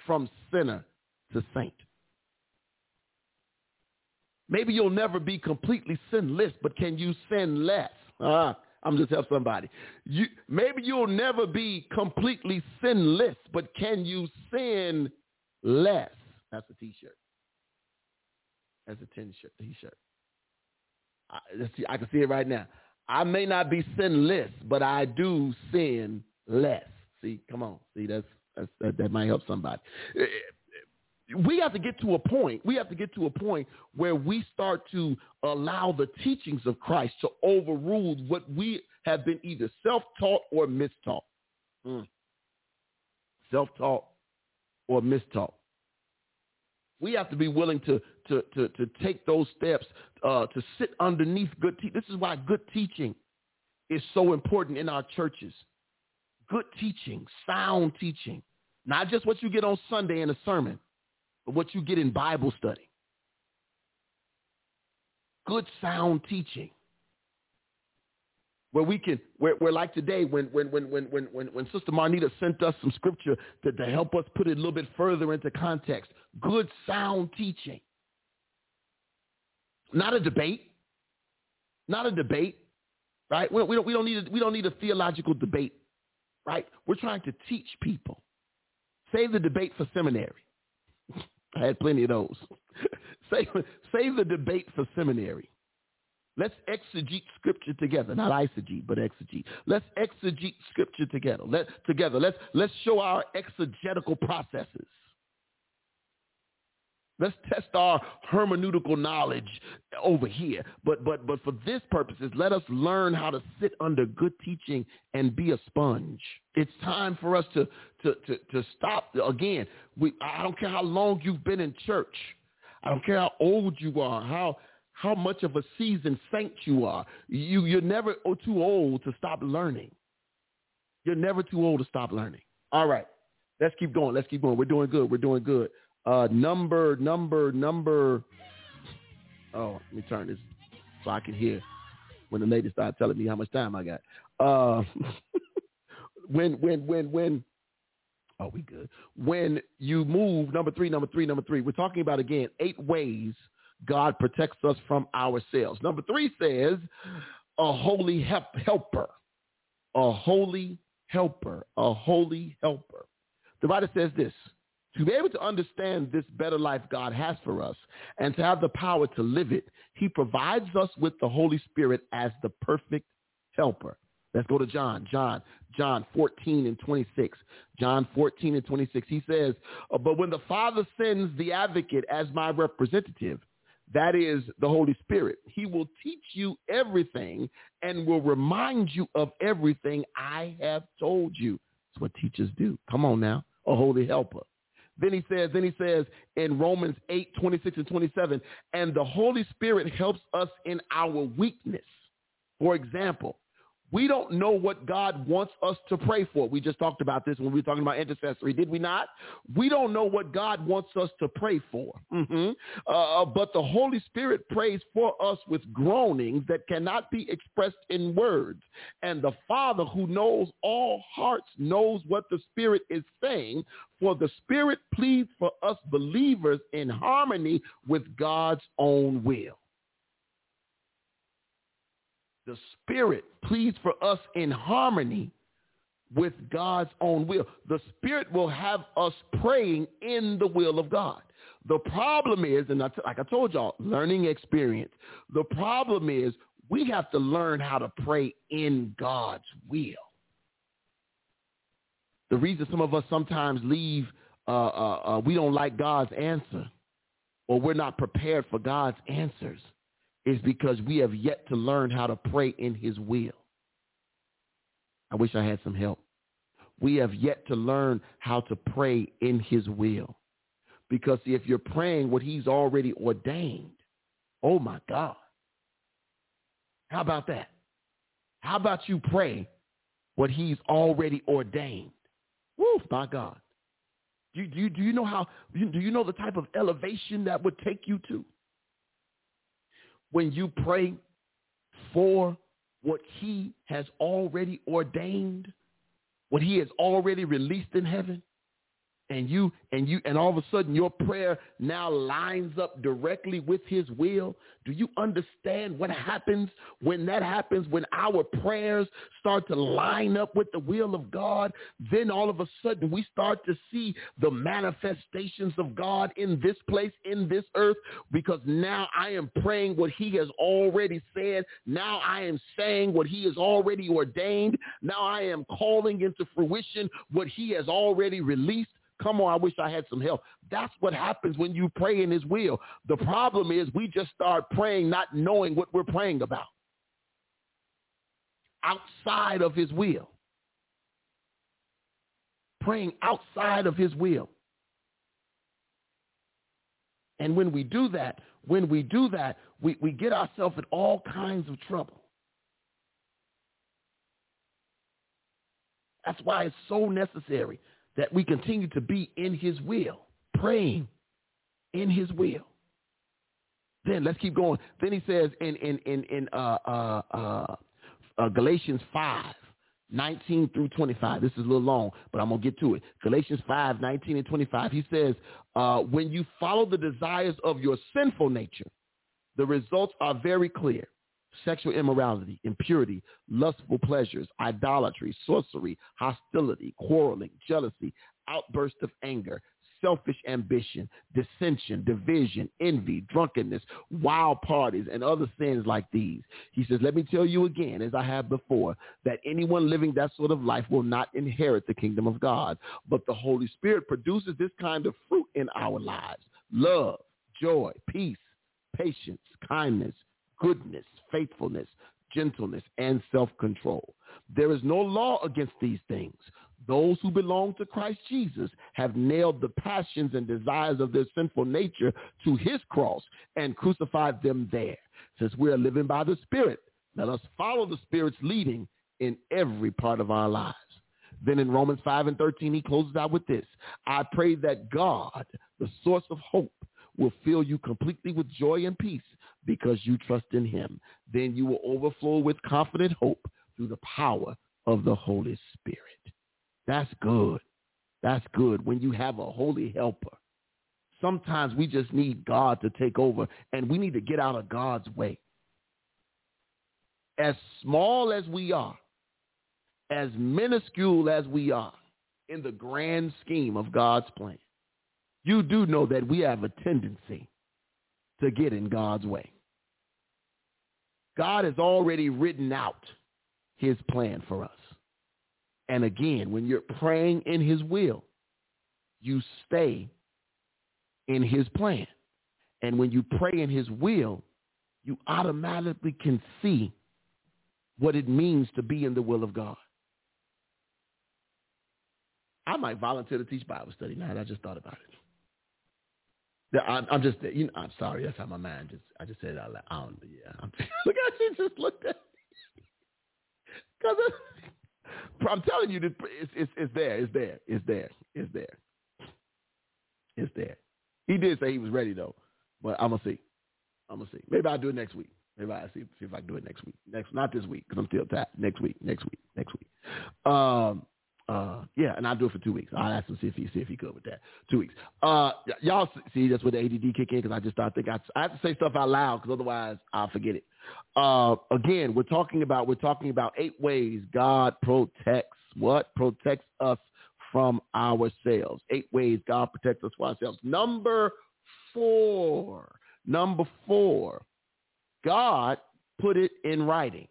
B: from sinner to saint. Maybe you'll never be completely sinless, but can you sin less? Uh, I'm just helping somebody. You, maybe you'll never be completely sinless, but can you sin less? That's a T-shirt. That's a ten shirt T-shirt. I, see, I can see it right now. I may not be sinless, but I do sin less. See, come on. See, that's, that's that, that might help somebody. Eh, eh, we have to get to a point. We have to get to a point where we start to allow the teachings of Christ to overrule what we have been either self-taught or mistaught. Mm. Self-taught or mistaught. We have to be willing to to to, to take those steps uh, to sit underneath good. teaching. this is why good teaching is so important in our churches. Good teaching, sound teaching, not just what you get on Sunday in a sermon, but what you get in Bible study. Good sound teaching where we can, where, where like today, when, when, when, when, when, when, when Sister Marnita sent us some scripture to, to help us put it a little bit further into context. Good sound teaching. Not a debate. Not a debate, right? We don't, we don't, we don't, need, a, we don't need a theological debate, right? We're trying to teach people. Save the debate for seminary. I had plenty of those. save, save the debate for seminary. Let's exegete scripture together, not eisegete, but exegete. Let's exegete scripture together. Let together. Let's let's show our exegetical processes. Let's test our hermeneutical knowledge over here. But but but for this purposes, let us learn how to sit under good teaching and be a sponge. It's time for us to to to, to stop again. We I don't care how long you've been in church. I don't care how old you are, how how much of a seasoned saint you are. You, you're never oh, too old to stop learning. You're never too old to stop learning. All right. Let's keep going. Let's keep going. We're doing good. We're doing good. Uh, number, number, number. Oh, let me turn this so I can hear when the lady started telling me how much time I got. Uh, when, when, when, when. Oh, we good. When you move, number three, number three, number three. We're talking about again eight ways God protects us from ourselves. Number three says a holy help- helper, a holy helper, a holy helper. The writer says this, to be able to understand this better life God has for us and to have the power to live it, he provides us with the Holy Spirit as the perfect helper. Let's go to John, John, John 14 and 26. John 14 and 26, he says, but when the Father sends the advocate as my representative, that is the Holy Spirit. He will teach you everything and will remind you of everything I have told you. That's what teachers do. Come on now, a holy helper. Then he says, then he says in Romans 8, 26 and 27, and the Holy Spirit helps us in our weakness. For example, we don't know what God wants us to pray for. We just talked about this when we were talking about intercessory, did we not? We don't know what God wants us to pray for. Mm-hmm. Uh, uh, but the Holy Spirit prays for us with groanings that cannot be expressed in words. And the Father who knows all hearts knows what the Spirit is saying, for the Spirit pleads for us believers in harmony with God's own will the Spirit pleads for us in harmony with God's own will. The Spirit will have us praying in the will of God. The problem is, and like I told y'all, learning experience. The problem is we have to learn how to pray in God's will. The reason some of us sometimes leave, uh, uh, uh, we don't like God's answer or we're not prepared for God's answers is because we have yet to learn how to pray in his will. I wish I had some help. We have yet to learn how to pray in his will. Because see, if you're praying what he's already ordained, oh my God. How about that? How about you pray what he's already ordained? Woo, my God. Do, do, do you know how, do you know the type of elevation that would take you to? when you pray for what he has already ordained, what he has already released in heaven? and you and you and all of a sudden your prayer now lines up directly with his will do you understand what happens when that happens when our prayers start to line up with the will of god then all of a sudden we start to see the manifestations of god in this place in this earth because now i am praying what he has already said now i am saying what he has already ordained now i am calling into fruition what he has already released Come on, I wish I had some help. That's what happens when you pray in his will. The problem is we just start praying not knowing what we're praying about outside of his will. Praying outside of his will. And when we do that, when we do that, we, we get ourselves in all kinds of trouble. That's why it's so necessary that we continue to be in his will, praying in his will. Then let's keep going. Then he says in, in, in, in uh, uh, uh, uh Galatians 5, 19 through 25. This is a little long, but I'm going to get to it. Galatians 5, 19 and 25. He says, uh, when you follow the desires of your sinful nature, the results are very clear sexual immorality, impurity, lustful pleasures, idolatry, sorcery, hostility, quarreling, jealousy, outburst of anger, selfish ambition, dissension, division, envy, drunkenness, wild parties, and other sins like these. He says, let me tell you again, as I have before, that anyone living that sort of life will not inherit the kingdom of God. But the Holy Spirit produces this kind of fruit in our lives, love, joy, peace, patience, kindness, goodness, faithfulness, gentleness, and self-control. There is no law against these things. Those who belong to Christ Jesus have nailed the passions and desires of their sinful nature to his cross and crucified them there. Since we are living by the Spirit, let us follow the Spirit's leading in every part of our lives. Then in Romans 5 and 13, he closes out with this. I pray that God, the source of hope, will fill you completely with joy and peace because you trust in him. Then you will overflow with confident hope through the power of the Holy Spirit. That's good. That's good when you have a holy helper. Sometimes we just need God to take over and we need to get out of God's way. As small as we are, as minuscule as we are in the grand scheme of God's plan, you do know that we have a tendency to get in God's way. God has already written out his plan for us. And again, when you're praying in his will, you stay in his plan. And when you pray in his will, you automatically can see what it means to be in the will of God. I might volunteer to teach Bible study now I just thought about it. I'm, I'm just, you know, I'm sorry. That's how my mind just, I just said it out loud. I don't Yeah. look how she just looked at me. Cause I'm telling you, it's, it's, it's there. It's there. It's there. It's there. It's there. He did say he was ready though, but I'm gonna see. I'm gonna see. Maybe I'll do it next week. Maybe I'll see, see if I can do it next week. Next, not this week, because I'm still tired. Next week. Next week. Next week. Um, uh, yeah, and I'll do it for two weeks. I'll ask him see if he see if he could with that. Two weeks. Uh, y- y'all see that's where the ADD kick in because I just I think I, I have to say stuff out loud because otherwise I'll forget it. Uh, again, we're talking about we're talking about eight ways God protects what protects us from ourselves. Eight ways God protects us from ourselves. Number four. Number four. God put it in writing.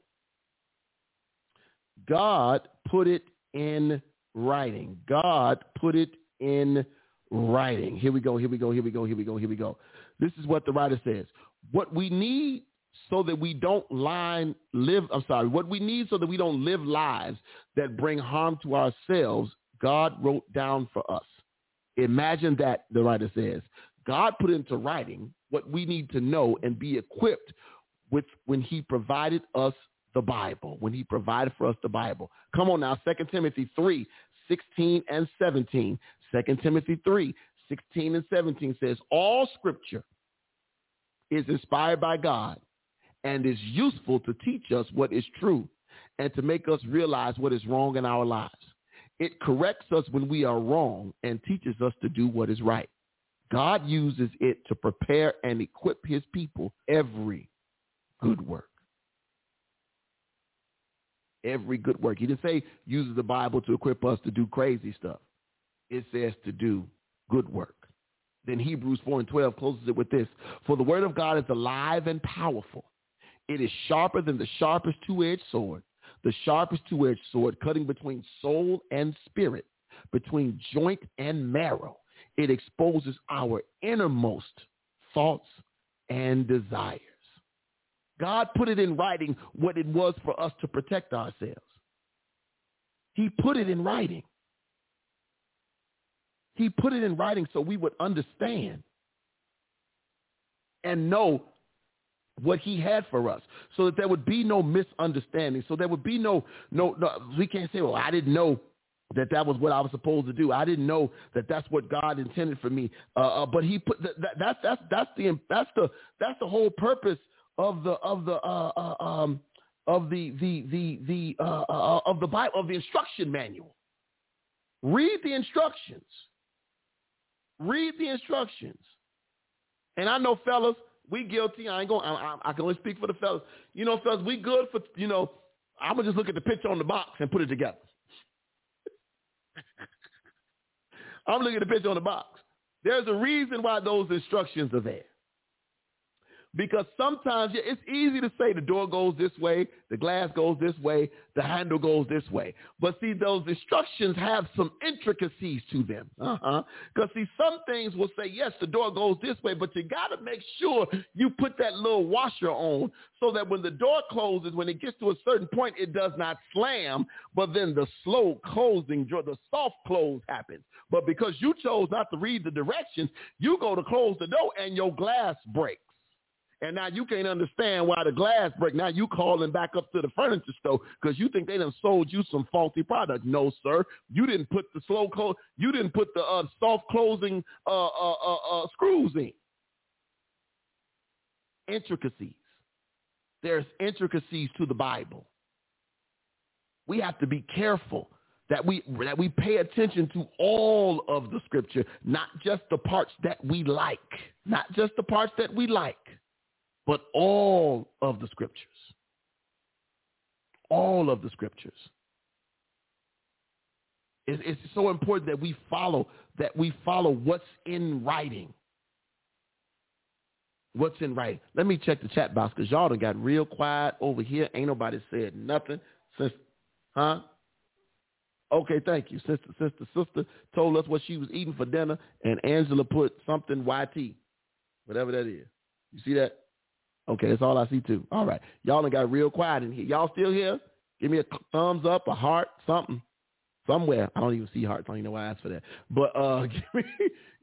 B: God put it in writing. God put it in writing. Here we go, here we go, here we go, here we go, here we go. This is what the writer says. What we need so that we don't line, live, I'm sorry, what we need so that we don't live lives that bring harm to ourselves, God wrote down for us. Imagine that, the writer says. God put into writing what we need to know and be equipped with when he provided us the Bible, when he provided for us the Bible. Come on now, 2 Timothy 3, 16 and 17. 2 Timothy 3, 16 and 17 says, all scripture is inspired by God and is useful to teach us what is true and to make us realize what is wrong in our lives. It corrects us when we are wrong and teaches us to do what is right. God uses it to prepare and equip his people every good work every good work. He didn't say uses the Bible to equip us to do crazy stuff. It says to do good work. Then Hebrews 4 and 12 closes it with this. For the word of God is alive and powerful. It is sharper than the sharpest two-edged sword, the sharpest two-edged sword cutting between soul and spirit, between joint and marrow. It exposes our innermost thoughts and desires. God put it in writing what it was for us to protect ourselves. He put it in writing. He put it in writing so we would understand and know what he had for us so that there would be no misunderstanding. So there would be no, no, no we can't say, well, I didn't know that that was what I was supposed to do. I didn't know that that's what God intended for me. Uh, uh but he put that, that, that's that's that's the that's the that's the whole purpose of the of the uh, uh, um, of the the the the uh, uh, of the Bible of the instruction manual. Read the instructions. Read the instructions. And I know, fellas, we guilty. I ain't going. I, I can only speak for the fellas. You know, fellas, we good for. You know, I'm gonna just look at the picture on the box and put it together. I'm looking at the picture on the box. There's a reason why those instructions are there. Because sometimes it's easy to say the door goes this way, the glass goes this way, the handle goes this way. But see, those instructions have some intricacies to them. Uh-huh. Because see, some things will say, yes, the door goes this way, but you got to make sure you put that little washer on so that when the door closes, when it gets to a certain point, it does not slam, but then the slow closing, the soft close happens. But because you chose not to read the directions, you go to close the door and your glass breaks. And now you can't understand why the glass break. Now you calling back up to the furniture store because you think they done sold you some faulty product. No, sir. You didn't put the slow close. You didn't put the uh, soft closing uh uh, uh, uh, screws in. Intricacies. There's intricacies to the Bible. We have to be careful that we that we pay attention to all of the scripture, not just the parts that we like, not just the parts that we like but all of the scriptures. All of the scriptures. It's, so important that we follow, that we follow what's in writing. What's in writing? Let me check the chat box because y'all done got real quiet over here. Ain't nobody said nothing since, huh? Okay, thank you. Sister, sister, sister told us what she was eating for dinner, and Angela put something YT, whatever that is. You see that? Okay, that's all I see too. All right. Y'all done got real quiet in here. Y'all still here? Give me a thumbs up, a heart, something. Somewhere. I don't even see hearts. I don't even know why I asked for that. But uh, give, me,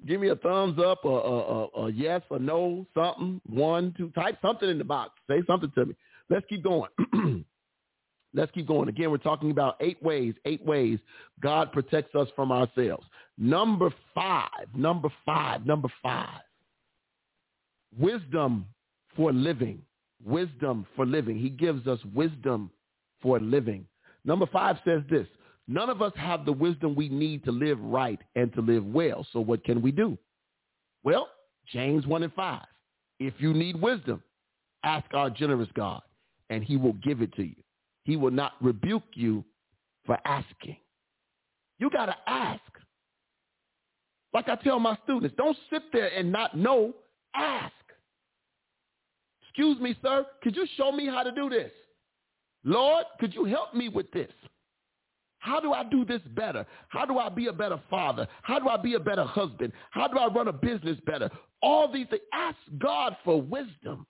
B: give me a thumbs up, a, a, a, a yes, a no, something, one, two. Type something in the box. Say something to me. Let's keep going. Let's keep going. Again, we're talking about eight ways, eight ways God protects us from ourselves. Number five, number five, number five. Wisdom for living. Wisdom for living. He gives us wisdom for living. Number five says this. None of us have the wisdom we need to live right and to live well. So what can we do? Well, James 1 and 5. If you need wisdom, ask our generous God, and he will give it to you. He will not rebuke you for asking. You got to ask. Like I tell my students, don't sit there and not know. Ask excuse me, sir, could you show me how to do this? Lord, could you help me with this? How do I do this better? How do I be a better father? How do I be a better husband? How do I run a business better? All these things. Ask God for wisdom.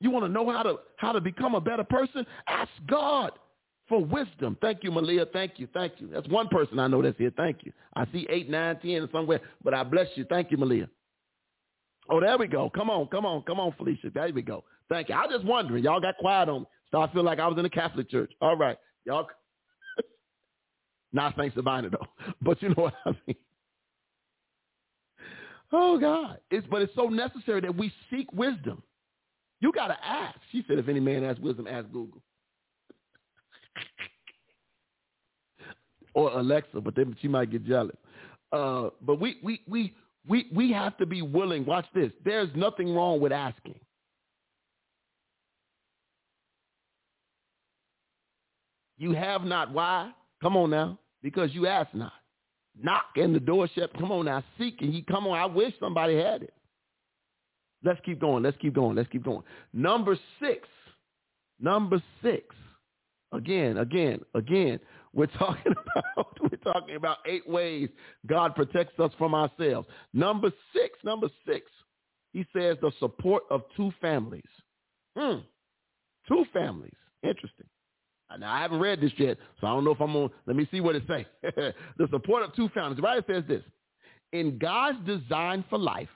B: You want to know how to how to become a better person? Ask God for wisdom. Thank you, Malia. Thank you. Thank you. That's one person I know that's here. Thank you. I see eight, nine, ten somewhere, but I bless you. Thank you, Malia. Oh, there we go. Come on, come on, come on, Felicia. There we go. Thank you. I was just wondering. Y'all got quiet on me. So I feel like I was in a Catholic church. All right. Y'all not to Savina though. But you know what I mean. Oh God. It's but it's so necessary that we seek wisdom. You gotta ask. She said, if any man asks wisdom, ask Google or Alexa, but then she might get jealous. Uh, but we, we, we, we, we have to be willing. Watch this. There's nothing wrong with asking. You have not. Why? Come on now. Because you ask not. Knock and the door shut. Come on now. Seek and he come on. I wish somebody had it. Let's keep going. Let's keep going. Let's keep going. Number six. Number six. Again, again, again, we're talking about we're talking about eight ways God protects us from ourselves. Number six, number six, he says the support of two families. Hmm. Two families. Interesting. Now I haven't read this yet, so I don't know if I'm on. Let me see what it say. the support of two families. The writer says this: In God's design for life,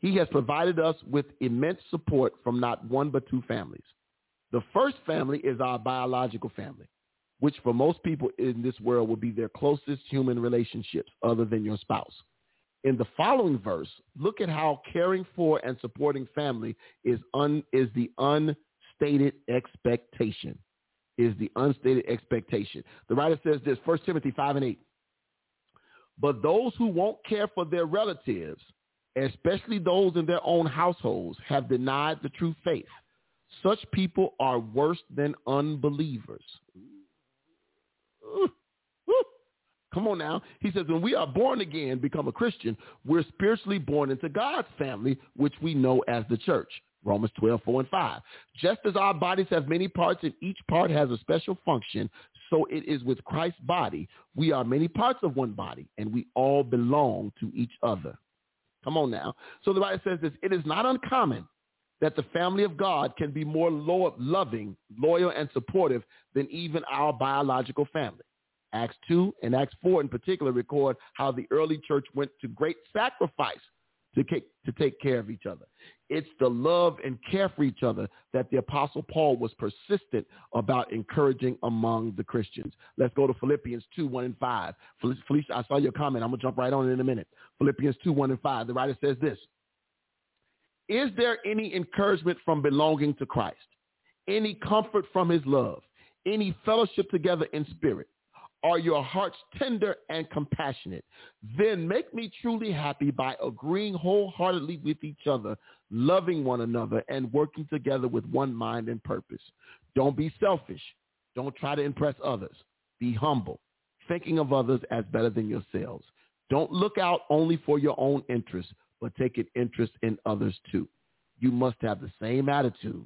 B: He has provided us with immense support from not one but two families. The first family is our biological family, which for most people in this world will be their closest human relationships other than your spouse. In the following verse, look at how caring for and supporting family is, un, is the unstated expectation. Is the unstated expectation. The writer says this, 1 Timothy 5 and 8. But those who won't care for their relatives, especially those in their own households, have denied the true faith such people are worse than unbelievers. Come on now. He says, when we are born again, become a Christian, we're spiritually born into God's family, which we know as the church. Romans 12, 4 and 5. Just as our bodies have many parts and each part has a special function, so it is with Christ's body. We are many parts of one body and we all belong to each other. Come on now. So the Bible says this, it is not uncommon that the family of God can be more lo- loving, loyal, and supportive than even our biological family. Acts 2 and Acts 4 in particular record how the early church went to great sacrifice to, to take care of each other. It's the love and care for each other that the Apostle Paul was persistent about encouraging among the Christians. Let's go to Philippians 2, 1 and 5. Felicia, I saw your comment. I'm going to jump right on it in a minute. Philippians 2, 1 and 5. The writer says this. Is there any encouragement from belonging to Christ? Any comfort from his love? Any fellowship together in spirit? Are your hearts tender and compassionate? Then make me truly happy by agreeing wholeheartedly with each other, loving one another, and working together with one mind and purpose. Don't be selfish. Don't try to impress others. Be humble, thinking of others as better than yourselves. Don't look out only for your own interests, but taking interest in others too. You must have the same attitude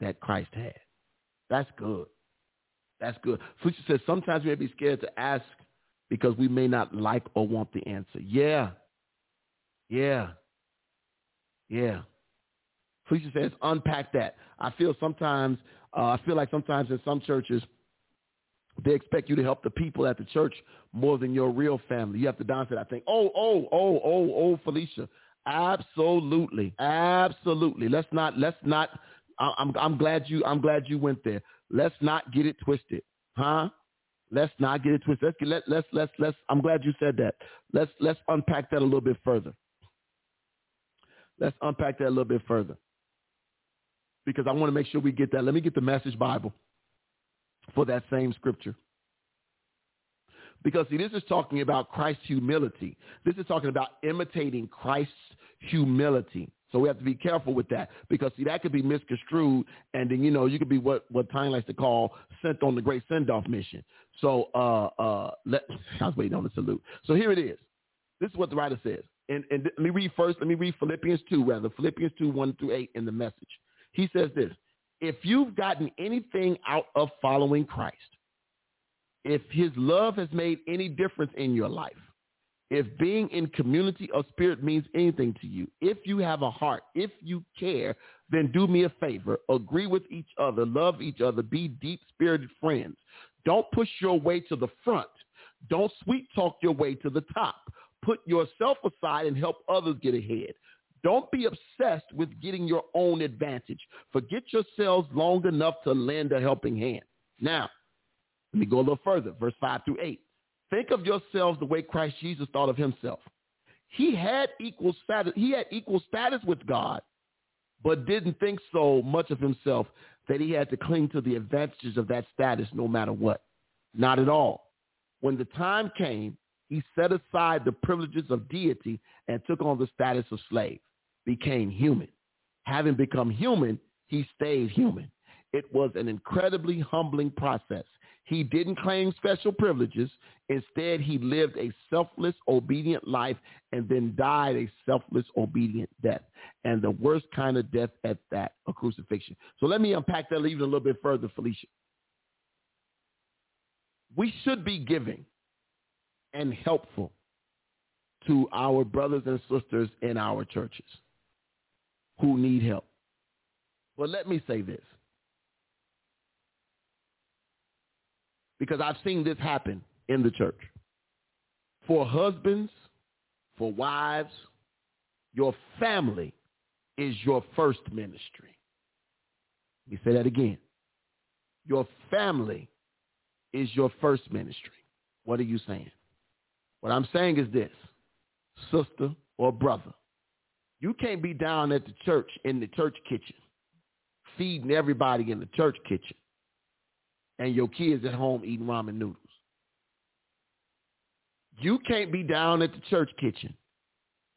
B: that Christ had. That's good. That's good. Felicia says sometimes we may be scared to ask because we may not like or want the answer. Yeah. Yeah. Yeah. Felicia says, unpack that. I feel sometimes, uh, I feel like sometimes in some churches, they expect you to help the people at the church more than your real family. You have to balance it. I think. Oh, oh, oh, oh, oh, Felicia. Absolutely. Absolutely. Let's not let's not I'm I'm glad you I'm glad you went there. Let's not get it twisted. Huh? Let's not get it twisted. Let's get, let, let's let's let's I'm glad you said that. Let's let's unpack that a little bit further. Let's unpack that a little bit further. Because I want to make sure we get that. Let me get the message Bible for that same scripture. Because see, this is talking about Christ's humility. This is talking about imitating Christ's humility. So we have to be careful with that because see that could be misconstrued and then you know you could be what what Ty likes to call sent on the great send off mission. So uh uh let I was waiting on the salute. So here it is. This is what the writer says. And and let me read first, let me read Philippians two rather, Philippians two, one through eight in the message. He says this if you've gotten anything out of following Christ, if his love has made any difference in your life, if being in community of spirit means anything to you, if you have a heart, if you care, then do me a favor. Agree with each other, love each other, be deep-spirited friends. Don't push your way to the front. Don't sweet talk your way to the top. Put yourself aside and help others get ahead. Don't be obsessed with getting your own advantage. Forget yourselves long enough to lend a helping hand. Now, let me go a little further, verse 5 through 8. Think of yourselves the way Christ Jesus thought of himself. He had equal status, he had equal status with God, but didn't think so much of himself that he had to cling to the advantages of that status no matter what. Not at all. When the time came, he set aside the privileges of deity and took on the status of slave, became human. Having become human, he stayed human. It was an incredibly humbling process. He didn't claim special privileges. Instead, he lived a selfless, obedient life and then died a selfless, obedient death. And the worst kind of death at that, a crucifixion. So let me unpack that even a little bit further, Felicia. We should be giving and helpful to our brothers and sisters in our churches who need help. But let me say this. because I've seen this happen in the church. For husbands, for wives, your family is your first ministry. Let me say that again. Your family is your first ministry. What are you saying? What I'm saying is this, sister or brother, you can't be down at the church in the church kitchen, feeding everybody in the church kitchen and your kids at home eating ramen noodles. You can't be down at the church kitchen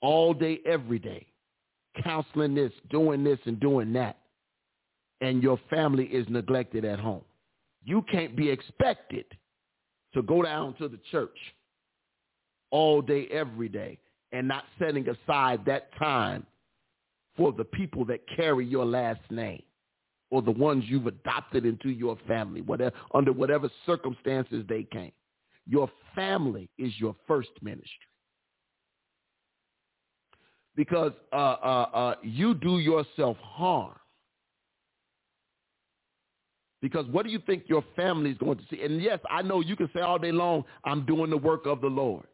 B: all day, every day, counseling this, doing this, and doing that, and your family is neglected at home. You can't be expected to go down to the church all day, every day, and not setting aside that time for the people that carry your last name or the ones you've adopted into your family, whatever, under whatever circumstances they came. Your family is your first ministry. Because uh, uh, uh, you do yourself harm. Because what do you think your family is going to see? And yes, I know you can say all day long, I'm doing the work of the Lord.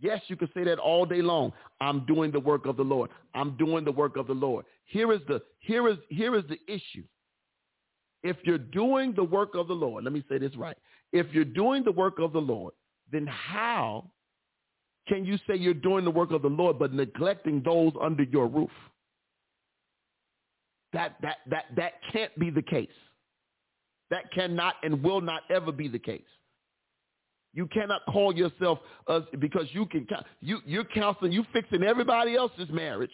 B: Yes, you can say that all day long. I'm doing the work of the Lord. I'm doing the work of the Lord. Here is the here is here is the issue. If you're doing the work of the Lord, let me say this right. If you're doing the work of the Lord, then how can you say you're doing the work of the Lord but neglecting those under your roof? That that that that can't be the case. That cannot and will not ever be the case. You cannot call yourself us because you can you you're counseling, you fixing everybody else's marriage,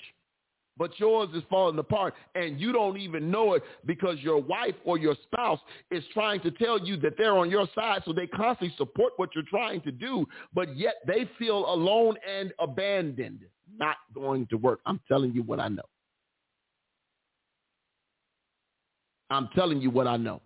B: but yours is falling apart, and you don't even know it because your wife or your spouse is trying to tell you that they're on your side, so they constantly support what you're trying to do, but yet they feel alone and abandoned. Not going to work. I'm telling you what I know. I'm telling you what I know.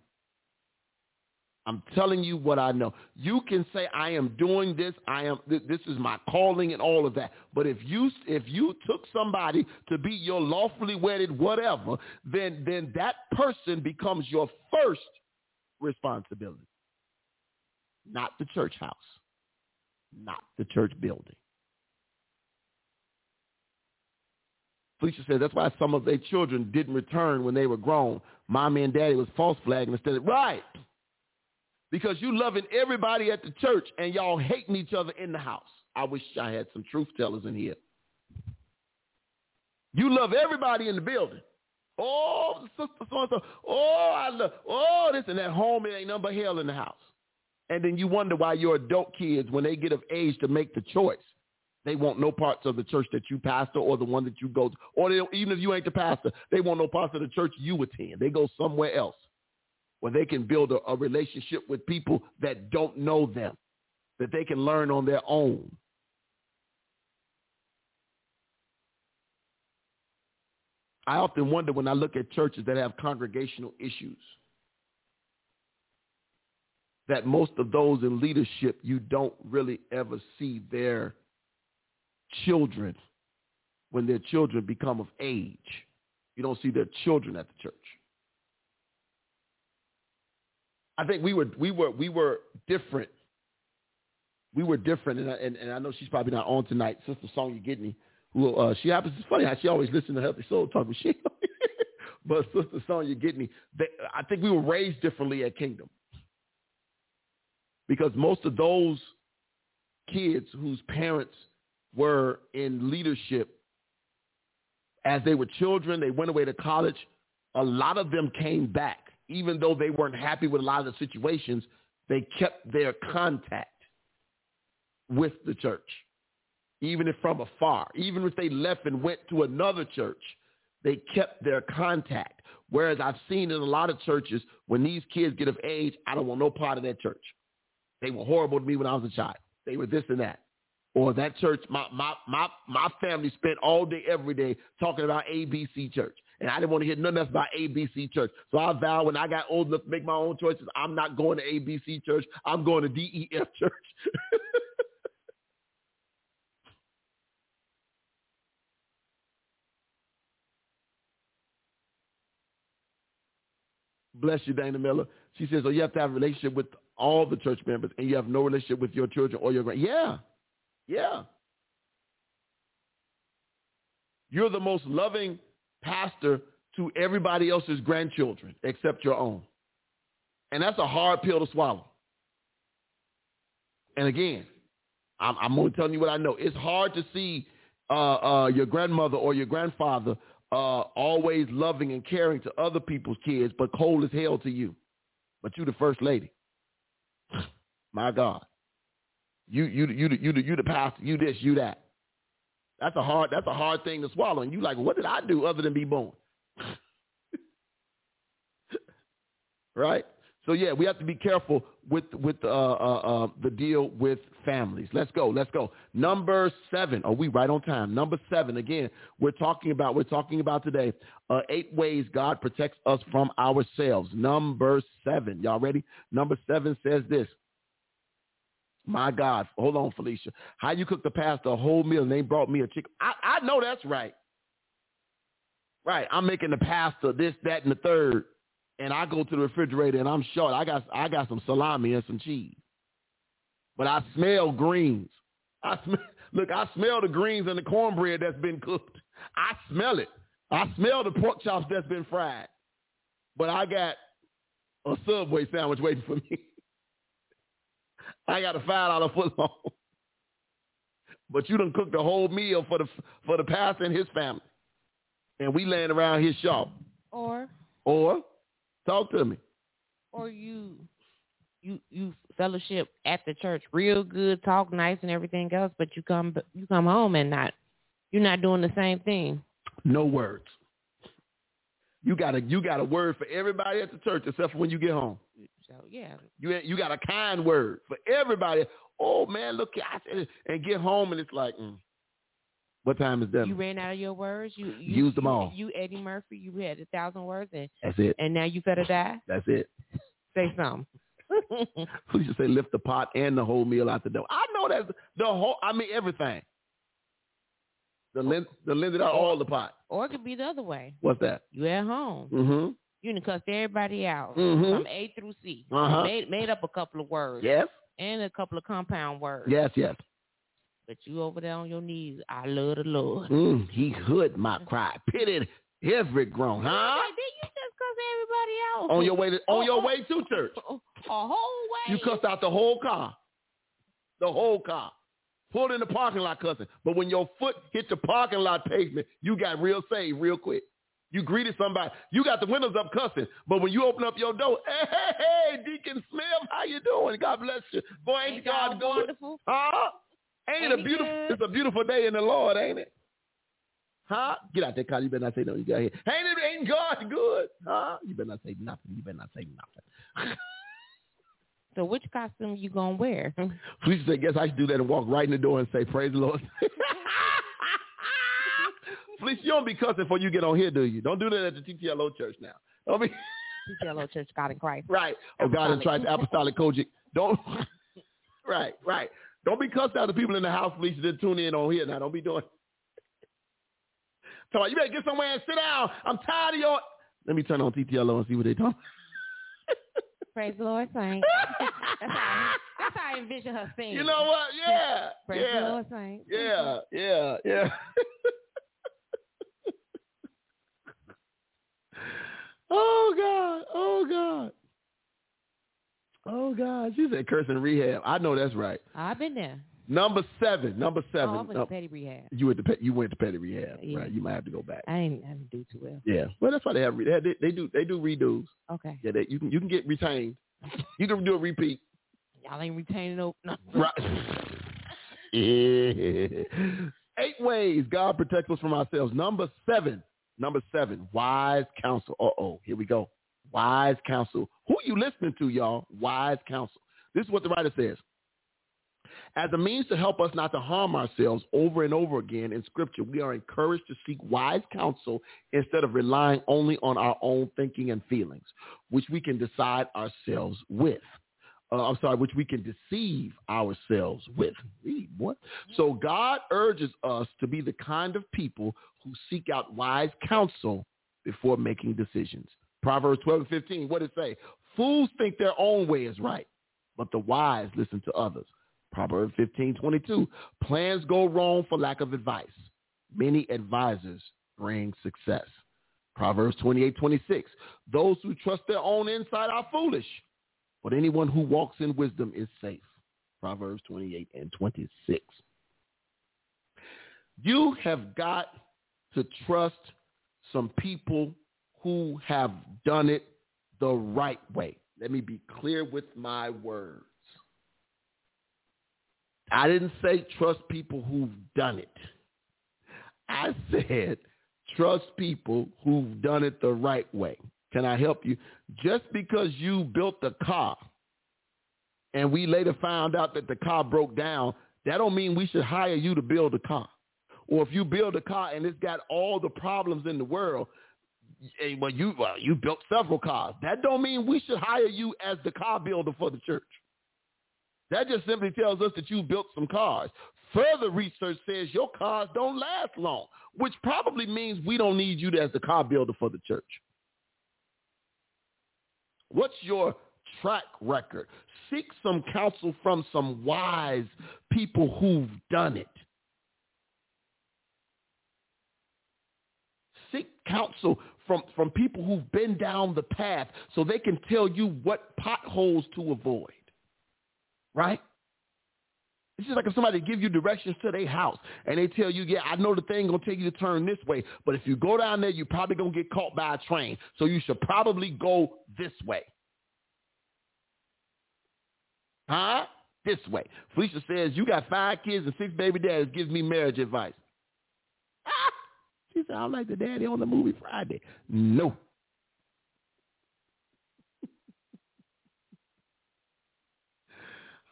B: I'm telling you what I know. You can say I am doing this. I am th- this is my calling and all of that. But if you if you took somebody to be your lawfully wedded whatever, then then that person becomes your first responsibility. Not the church house. Not the church building. Felicia said that's why some of their children didn't return when they were grown. Mommy and daddy was false flagging instead of right because you loving everybody at the church and y'all hating each other in the house. I wish I had some truth tellers in here. You love everybody in the building. Oh, sister so-and-so. Oh, I love. Oh, this and that. Home, it ain't number hell in the house. And then you wonder why your adult kids, when they get of age to make the choice, they want no parts of the church that you pastor or the one that you go to. Or they even if you ain't the pastor, they want no parts of the church you attend. They go somewhere else where they can build a, a relationship with people that don't know them, that they can learn on their own. I often wonder when I look at churches that have congregational issues that most of those in leadership, you don't really ever see their children when their children become of age. You don't see their children at the church. I think we were we were we were different. We were different, and I, and, and I know she's probably not on tonight. Sister Sonya Gidney, who uh, she happens. It's funny how she always listens to Healthy Soul Talk, but she. but Sister Sonya Gidney, they, I think we were raised differently at Kingdom because most of those kids whose parents were in leadership as they were children, they went away to college. A lot of them came back even though they weren't happy with a lot of the situations, they kept their contact with the church, even if from afar, even if they left and went to another church, they kept their contact. Whereas I've seen in a lot of churches, when these kids get of age, I don't want no part of that church. They were horrible to me when I was a child. They were this and that. Or that church, my, my, my, my family spent all day, every day talking about ABC church and I didn't want to hear nothing else about ABC Church. So I vowed when I got old enough to make my own choices, I'm not going to ABC Church. I'm going to DEF Church. Bless you, Dana Miller. She says, oh, you have to have a relationship with all the church members and you have no relationship with your children or your grand. Yeah. Yeah. You're the most loving pastor to everybody else's grandchildren except your own. And that's a hard pill to swallow. And again, I'm, I'm only telling you what I know. It's hard to see uh, uh, your grandmother or your grandfather uh, always loving and caring to other people's kids, but cold as hell to you. But you the first lady. My God. You you you you you you the pastor. You this. You that. That's a hard that's a hard thing to swallow. And you like, what did I do other than be born? right? So yeah, we have to be careful with with uh, uh, uh, the deal with families. Let's go, let's go. Number seven. Are oh, we right on time? Number seven. Again, we're talking about we're talking about today uh, eight ways God protects us from ourselves. Number seven. Y'all ready? Number seven says this: my God, hold on, Felicia. How you cook the pastor a whole meal and they brought me a chicken? I, I know that's right. Right, I'm making the pasta this, that, and the third, and I go to the refrigerator and I'm short. I got I got some salami and some cheese, but I smell greens. I smell, look, I smell the greens and the cornbread that's been cooked. I smell it. I smell the pork chops that's been fried, but I got a Subway sandwich waiting for me. I got a five dollar footlong, but you done cooked the whole meal for the for the pastor and his family, and we laying around his shop.
E: Or
B: or talk to me.
E: Or you you you fellowship at the church real good, talk nice and everything else, but you come you come home and not you're not doing the same thing.
B: No words. You got a you got a word for everybody at the church except for when you get home.
E: So yeah.
B: You you got a kind word for everybody. Oh man, look, I said, and get home and it's like, mm, what time is that?
E: You ran out of your words. You, you
B: used them all.
E: You, Eddie Murphy. You had a thousand words and
B: that's it.
E: And now you better die.
B: That's it.
E: Say something. we
B: should say lift the pot and the whole meal out the door. I know that the whole. I mean everything. The lend, the lend it out all the pot.
E: Or it could be the other way.
B: What's that?
E: You at home.
B: Mm-hmm.
E: You done cussed everybody out
B: mm-hmm.
E: from A through
B: C. Uh-huh.
E: Made, made up a couple of words.
B: Yes.
E: And a couple of compound words.
B: Yes, yes.
E: But you over there on your knees. I love the Lord.
B: Mm, he hood my cry. Pitted every groan, huh?
E: Did you just cuss everybody out? On your way to on
B: oh, your way to church.
E: A
B: whole
E: way.
B: You cussed out the whole car. The whole car. Pulled in the parking lot cussing. But when your foot hit the parking lot pavement, you got real saved real quick. You greeted somebody. You got the windows up cussing. But when you open up your door, hey, hey, hey Deacon Smith, how you doing? God bless you. Boy, ain't, ain't God, God good? Wonderful? Huh? Ain't, ain't it a beautiful, good? it's a beautiful day in the Lord, ain't it? Huh? Get out there, car. You better not say no. You got here. Ain't it, ain't God good? Huh? You better not say nothing. You better not say nothing.
E: so which costume you going to wear?
B: Please say, guess I should do that and walk right in the door and say, praise the Lord. Felicia, you don't be cussing before you get on here, do you? Don't do that at the TTLO
E: church now.
B: Don't be...
E: TTLO church, God in Christ.
B: Right. Oh, God in Christ, Apostolic COGIC. Don't... right, right. Don't be cussing out the people in the house, Felicia, that tune in on here now. Don't be doing... So you better get somewhere and sit down. I'm tired of your... Let me turn on TTLO and see what they talking
E: Praise the Lord, saints. That's how, that's how I envision her thing.
B: You know what? Yeah.
E: Praise yeah. the Lord, saints.
B: Yeah, yeah, yeah. Oh God. Oh God. Oh God. She said cursing rehab. I know that's right.
E: I've been there.
B: Number seven. Number seven. Oh,
E: I went to petty rehab.
B: You went to pe- you went to petty rehab, yeah. right? You might have to go back.
E: I didn't, I didn't do too well. Yeah.
B: Well, that's why they have they, they do they do redos. Okay. Yeah. They, you can you can get retained. You can do a repeat.
E: Y'all ain't retaining no. no.
B: Right. yeah. Eight ways God protects us from ourselves. Number seven. Number seven, wise counsel. Uh-oh, here we go. Wise counsel. Who you listening to, y'all? Wise counsel. This is what the writer says. As a means to help us not to harm ourselves over and over again in Scripture, we are encouraged to seek wise counsel instead of relying only on our own thinking and feelings, which we can decide ourselves with uh, I'm sorry, which we can deceive ourselves with. what? So mm-hmm. God urges us to be the kind of people who seek out wise counsel before making decisions. Proverbs 12 and 15, what it say? Fools think their own way is right, but the wise listen to others. Proverbs 15, 22, plans go wrong for lack of advice. Many advisors bring success. Proverbs 28, 26, those who trust their own insight are foolish but anyone who walks in wisdom is safe. Proverbs 28 and 26. You have got to trust some people who have done it the right way. Let me be clear with my words. I didn't say trust people who've done it. I said trust people who've done it the right way. Can I help you? Just because you built the car and we later found out that the car broke down, that don't mean we should hire you to build a car. Or if you build a car and it's got all the problems in the world, well, you well, you built several cars. That don't mean we should hire you as the car builder for the church. That just simply tells us that you built some cars. Further research says your cars don't last long, which probably means we don't need you as the car builder for the church. What's your track record? Seek some counsel from some wise people who've done it. Seek counsel from, from people who've been down the path so they can tell you what potholes to avoid. Right? It's just like if somebody give you directions to their house and they tell you, yeah, I know the thing gonna take you to turn this way, but if you go down there, you're probably gonna get caught by a train. So you should probably go this way. Huh? This way. Felicia says, you got five kids and six baby dads. Give me marriage advice. Ah! She said, I'm like the daddy on the movie Friday. No.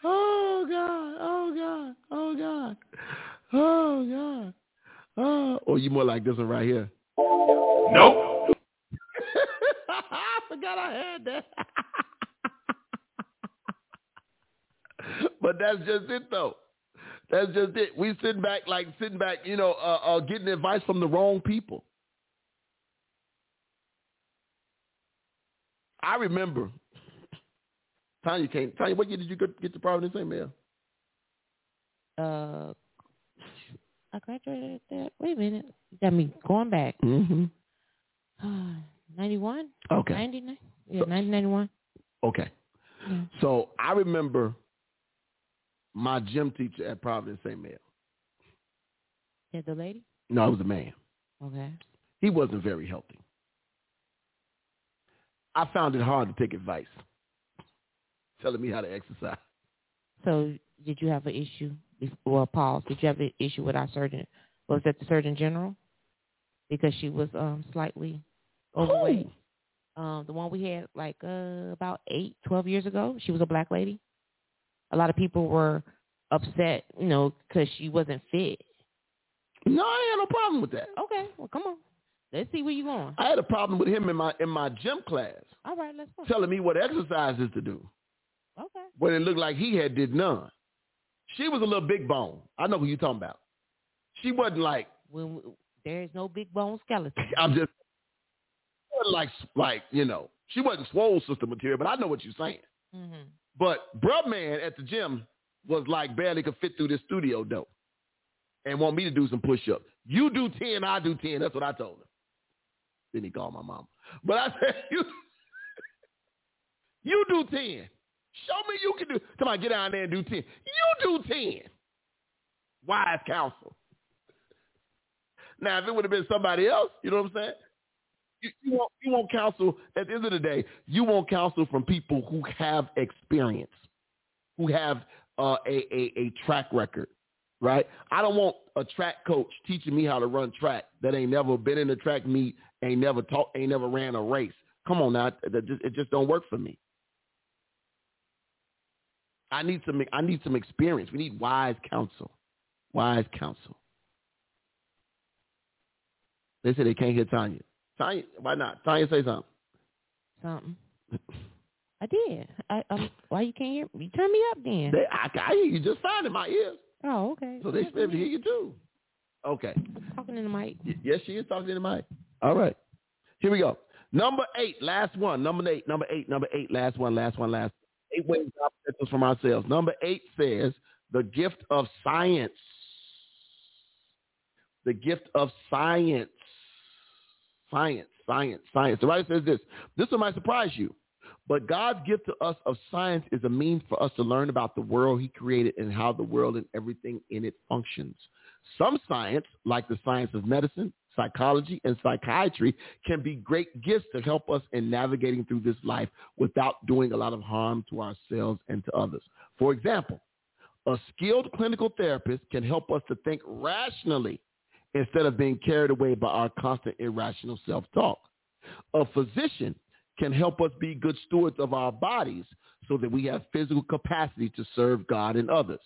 B: Oh God! Oh God! Oh God! Oh God! Oh, or oh, you more like this one right here? Nope. I forgot I had that. but that's just it, though. That's just it. We sit back like sitting back, you know, uh, uh, getting advice from the wrong people. I remember Tanya can Tanya, what year did you get, get to Providence St. Mel?
E: Uh, I graduated there. Wait
B: a
E: minute.
B: You
E: got me going back. Mm-hmm. Uh, 91? Okay. 99? Yeah, so, 1991.
B: Okay. Yeah. So I remember my gym teacher at Providence St. Mel.
E: Yeah, the lady?
B: No, it was a man.
E: Okay.
B: He wasn't very healthy. I found it hard to take advice telling me how to exercise.
E: So did you have an issue before pause. Did you have an issue with our surgeon? Was that the Surgeon General? Because she was um slightly overweight. Ooh. Um, the one we had like uh, about eight, twelve years ago. She was a black lady. A lot of people were upset, you know, because she wasn't fit.
B: No, I had no problem with that.
E: Okay, well, come on. Let's see where you going.
B: I had a problem with him in my in my gym class.
E: All right, let's go.
B: Telling me what exercises to do.
E: Okay.
B: But it looked like he had did none. She was a little big bone. I know who you're talking about. She wasn't like.
E: When there is no big bone skeleton.
B: I'm just like like you know she wasn't swole sister material, but I know what you're saying. Mm-hmm. But Brub man at the gym was like barely could fit through this studio door, and want me to do some push-ups. You do ten, I do ten. That's what I told him. Then he called my mom, but I said you you do ten. Show me you can do. Come on, get down there and do 10. You do 10. Wise counsel. Now, if it would have been somebody else, you know what I'm saying? You, you, want, you want counsel, at the end of the day, you want counsel from people who have experience, who have uh, a, a, a track record, right? I don't want a track coach teaching me how to run track that ain't never been in a track meet, ain't never talk, ain't never ran a race. Come on now, just, it just don't work for me. I need some. I need some experience. We need wise counsel. Wise counsel. They say they can't hear Tanya. Tanya, why not? Tanya, say something.
E: Something. I did. I, um, why you can't hear? You turn me up then.
B: They, I, I hear you just fine in my ears.
E: Oh, okay.
B: So they should be able to hear you too. Okay.
E: I'm talking in the mic.
B: Y- yes, she is talking in the mic. All right. Here we go. Number eight, last one. Number eight, number eight, number eight, last one, last one, last eight ways to obstacles from ourselves. Number eight says the gift of science. The gift of science. Science, science, science. The writer says this. This one might surprise you. But God's gift to us of science is a means for us to learn about the world he created and how the world and everything in it functions. Some science, like the science of medicine, psychology, and psychiatry can be great gifts to help us in navigating through this life without doing a lot of harm to ourselves and to others. For example, a skilled clinical therapist can help us to think rationally instead of being carried away by our constant irrational self-talk. A physician can help us be good stewards of our bodies so that we have physical capacity to serve God and others.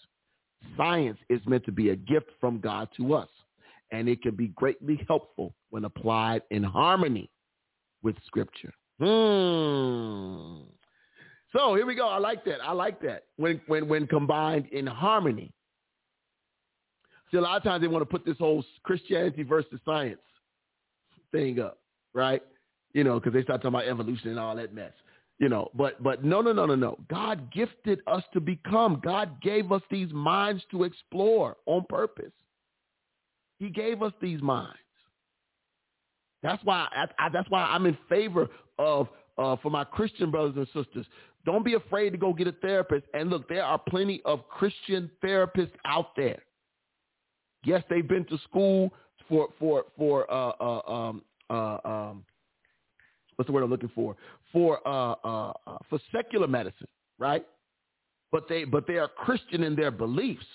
B: Science is meant to be a gift from God to us and it can be greatly helpful when applied in harmony with Scripture. Hmm. So here we go. I like that. I like that. When when when combined in harmony. See, a lot of times they want to put this whole Christianity versus science thing up, right? You know, because they start talking about evolution and all that mess. You know, but but no no no no no. God gifted us to become. God gave us these minds to explore on purpose. He gave us these minds. That's why I, I, that's why I'm in favor of uh, for my Christian brothers and sisters. Don't be afraid to go get a therapist. And look, there are plenty of Christian therapists out there. Yes, they've been to school for for for uh, uh, um, uh, um, what's the word I'm looking for for uh, uh, uh for secular medicine, right? But they but they are Christian in their beliefs.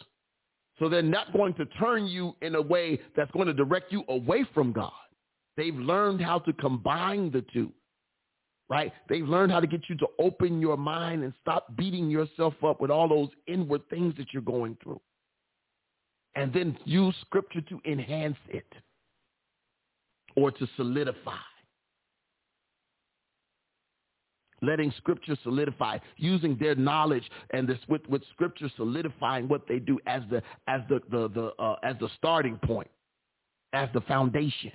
B: So they're not going to turn you in a way that's going to direct you away from God. They've learned how to combine the two, right? They've learned how to get you to open your mind and stop beating yourself up with all those inward things that you're going through. And then use scripture to enhance it or to solidify. letting scripture solidify, using their knowledge and this with, with scripture solidifying what they do as the as the the, the uh, as the starting point, as the foundation.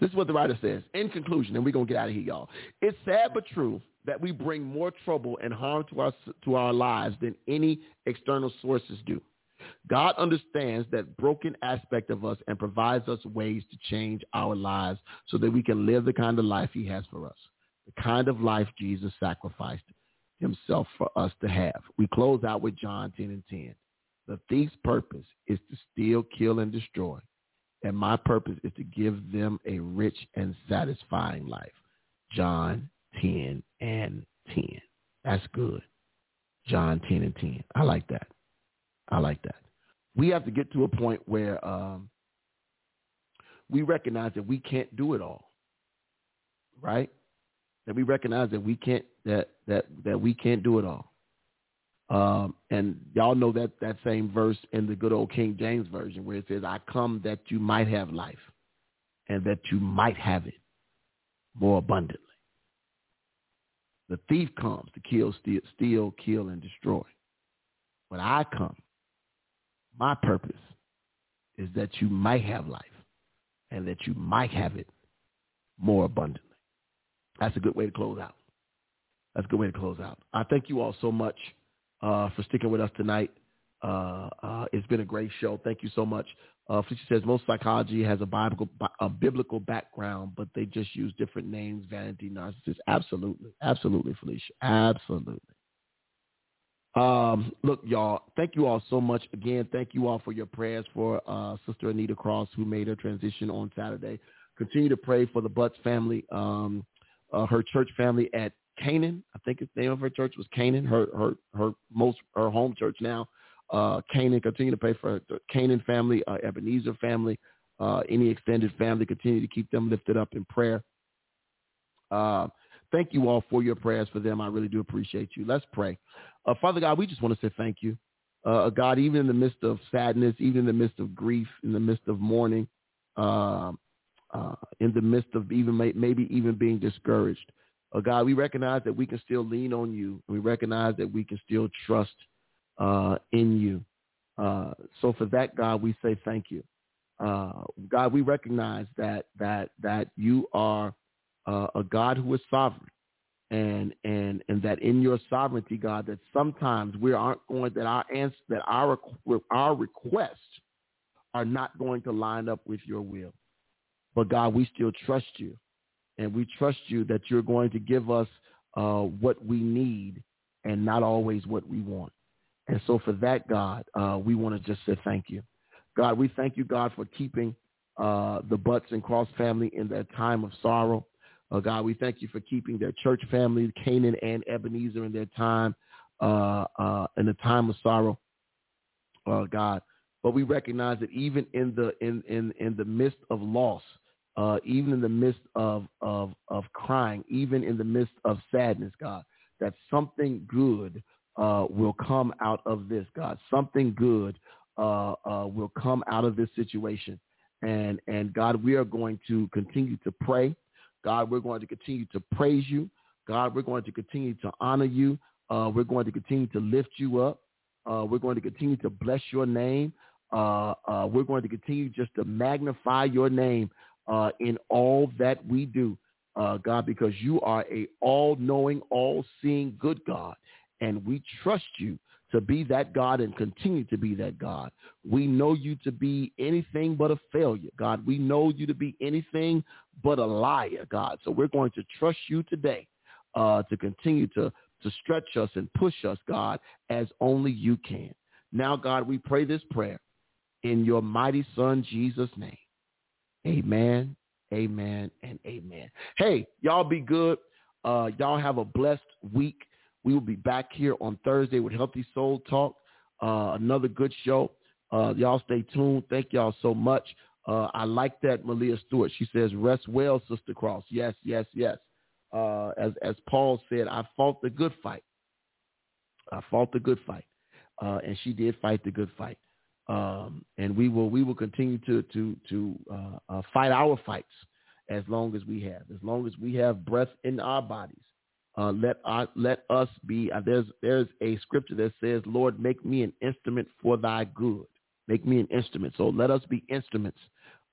B: This is what the writer says. In conclusion, and we're gonna get out of here, y'all. It's sad but true that we bring more trouble and harm to our to our lives than any external sources do. God understands that broken aspect of us and provides us ways to change our lives so that we can live the kind of life he has for us, the kind of life Jesus sacrificed himself for us to have. We close out with John 10 and 10. The thief's purpose is to steal, kill, and destroy. And my purpose is to give them a rich and satisfying life. John 10 and 10. That's good. John 10 and 10. I like that. I like that. We have to get to a point where um, we recognize that we can't do it all, right? That we recognize that we can't that that that we can't do it all. Um, and y'all know that that same verse in the good old King James version where it says, "I come that you might have life, and that you might have it more abundantly." The thief comes to kill, steal, steal, kill, and destroy. But I come my purpose is that you might have life and that you might have it more abundantly. That's a good way to close out. That's a good way to close out. I thank you all so much uh, for sticking with us tonight. Uh, uh, it's been a great show. Thank you so much. Uh, Felicia says most psychology has a biblical, a biblical background, but they just use different names, vanity, narcissist. Absolutely. Absolutely, Felicia. Absolutely. Um, look, y'all, thank you all so much. Again, thank you all for your prayers for uh, Sister Anita Cross, who made her transition on Saturday. Continue to pray for the Butts family, um, uh, her church family at Canaan. I think the name of her church was Canaan, her, her, her most, her home church now. Uh, Canaan, continue to pray for the Canaan family, uh, Ebenezer family, uh, any extended family. Continue to keep them lifted up in prayer. Uh, Thank you all for your prayers for them. I really do appreciate you. Let's pray. Uh, Father God, we just want to say thank you. Uh, God, even in the midst of sadness, even in the midst of grief, in the midst of mourning, um, uh, in the midst of even maybe even being discouraged, uh, God, we recognize that we can still lean on you. We recognize that we can still trust uh, in you. Uh, so for that, God, we say thank you. God, we recognize that that that you are uh, a God who is sovereign, and and and that in your sovereignty, God, that sometimes we aren't going that our answer that our our requests are not going to line up with your will, but God, we still trust you, and we trust you that you're going to give us uh, what we need and not always what we want. And so for that, God, uh, we want to just say thank you. God, we thank you, God, for keeping uh, the Butts and Cross family in that time of sorrow. Uh, God, we thank you for keeping their church family, Canaan and Ebenezer, in their time, uh, uh, in the time of sorrow, uh, God. But we recognize that even in the in in in the midst of loss, uh, even in the midst of of of crying, even in the midst of sadness, God, that something good uh, will come out of this, God. Something good uh, uh, will come out of this situation, and and God, we are going to continue to pray. God, we're going to continue to praise you. God, we're going to continue to honor you. Uh, we're going to continue to lift you up. Uh, we're going to continue to bless your name. Uh, uh we're going to continue just to magnify your name uh, in all that we do, uh, God, because you are a all-knowing, all-seeing good God, and we trust you to be that God and continue to be that God. We know you to be anything but a failure, God. We know you to be anything but a liar, God. So we're going to trust you today uh, to continue to, to stretch us and push us, God, as only you can. Now, God, we pray this prayer in your mighty son, Jesus' name. Amen, amen, and amen. Hey, y'all be good. Uh, y'all have a blessed week. We will be back here on Thursday with Healthy Soul Talk, uh, another good show. Uh, y'all stay tuned. Thank y'all so much. Uh, I like that Malia Stewart. She says, rest well, Sister Cross. Yes, yes, yes. Uh, as, as Paul said, I fought the good fight. I fought the good fight. Uh, and she did fight the good fight. Um, and we will, we will continue to, to, to uh, uh, fight our fights as long as we have, as long as we have breath in our bodies. Uh, let uh, let us be. Uh, there's there's a scripture that says, "Lord, make me an instrument for Thy good. Make me an instrument." So let us be instruments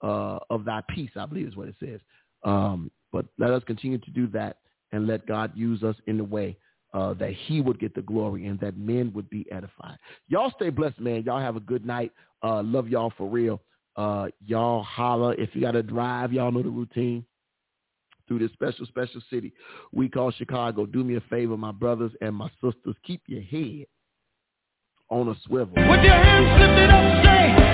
B: uh, of Thy peace. I believe is what it says. Um, but let us continue to do that, and let God use us in the way uh, that He would get the glory and that men would be edified. Y'all stay blessed, man. Y'all have a good night. Uh, love y'all for real. y'all holler if you got to drive. Y'all know the routine through this special, special city we call Chicago. Do me a favor, my brothers and my sisters. Keep your head on a swivel. With your hands lifted up, say.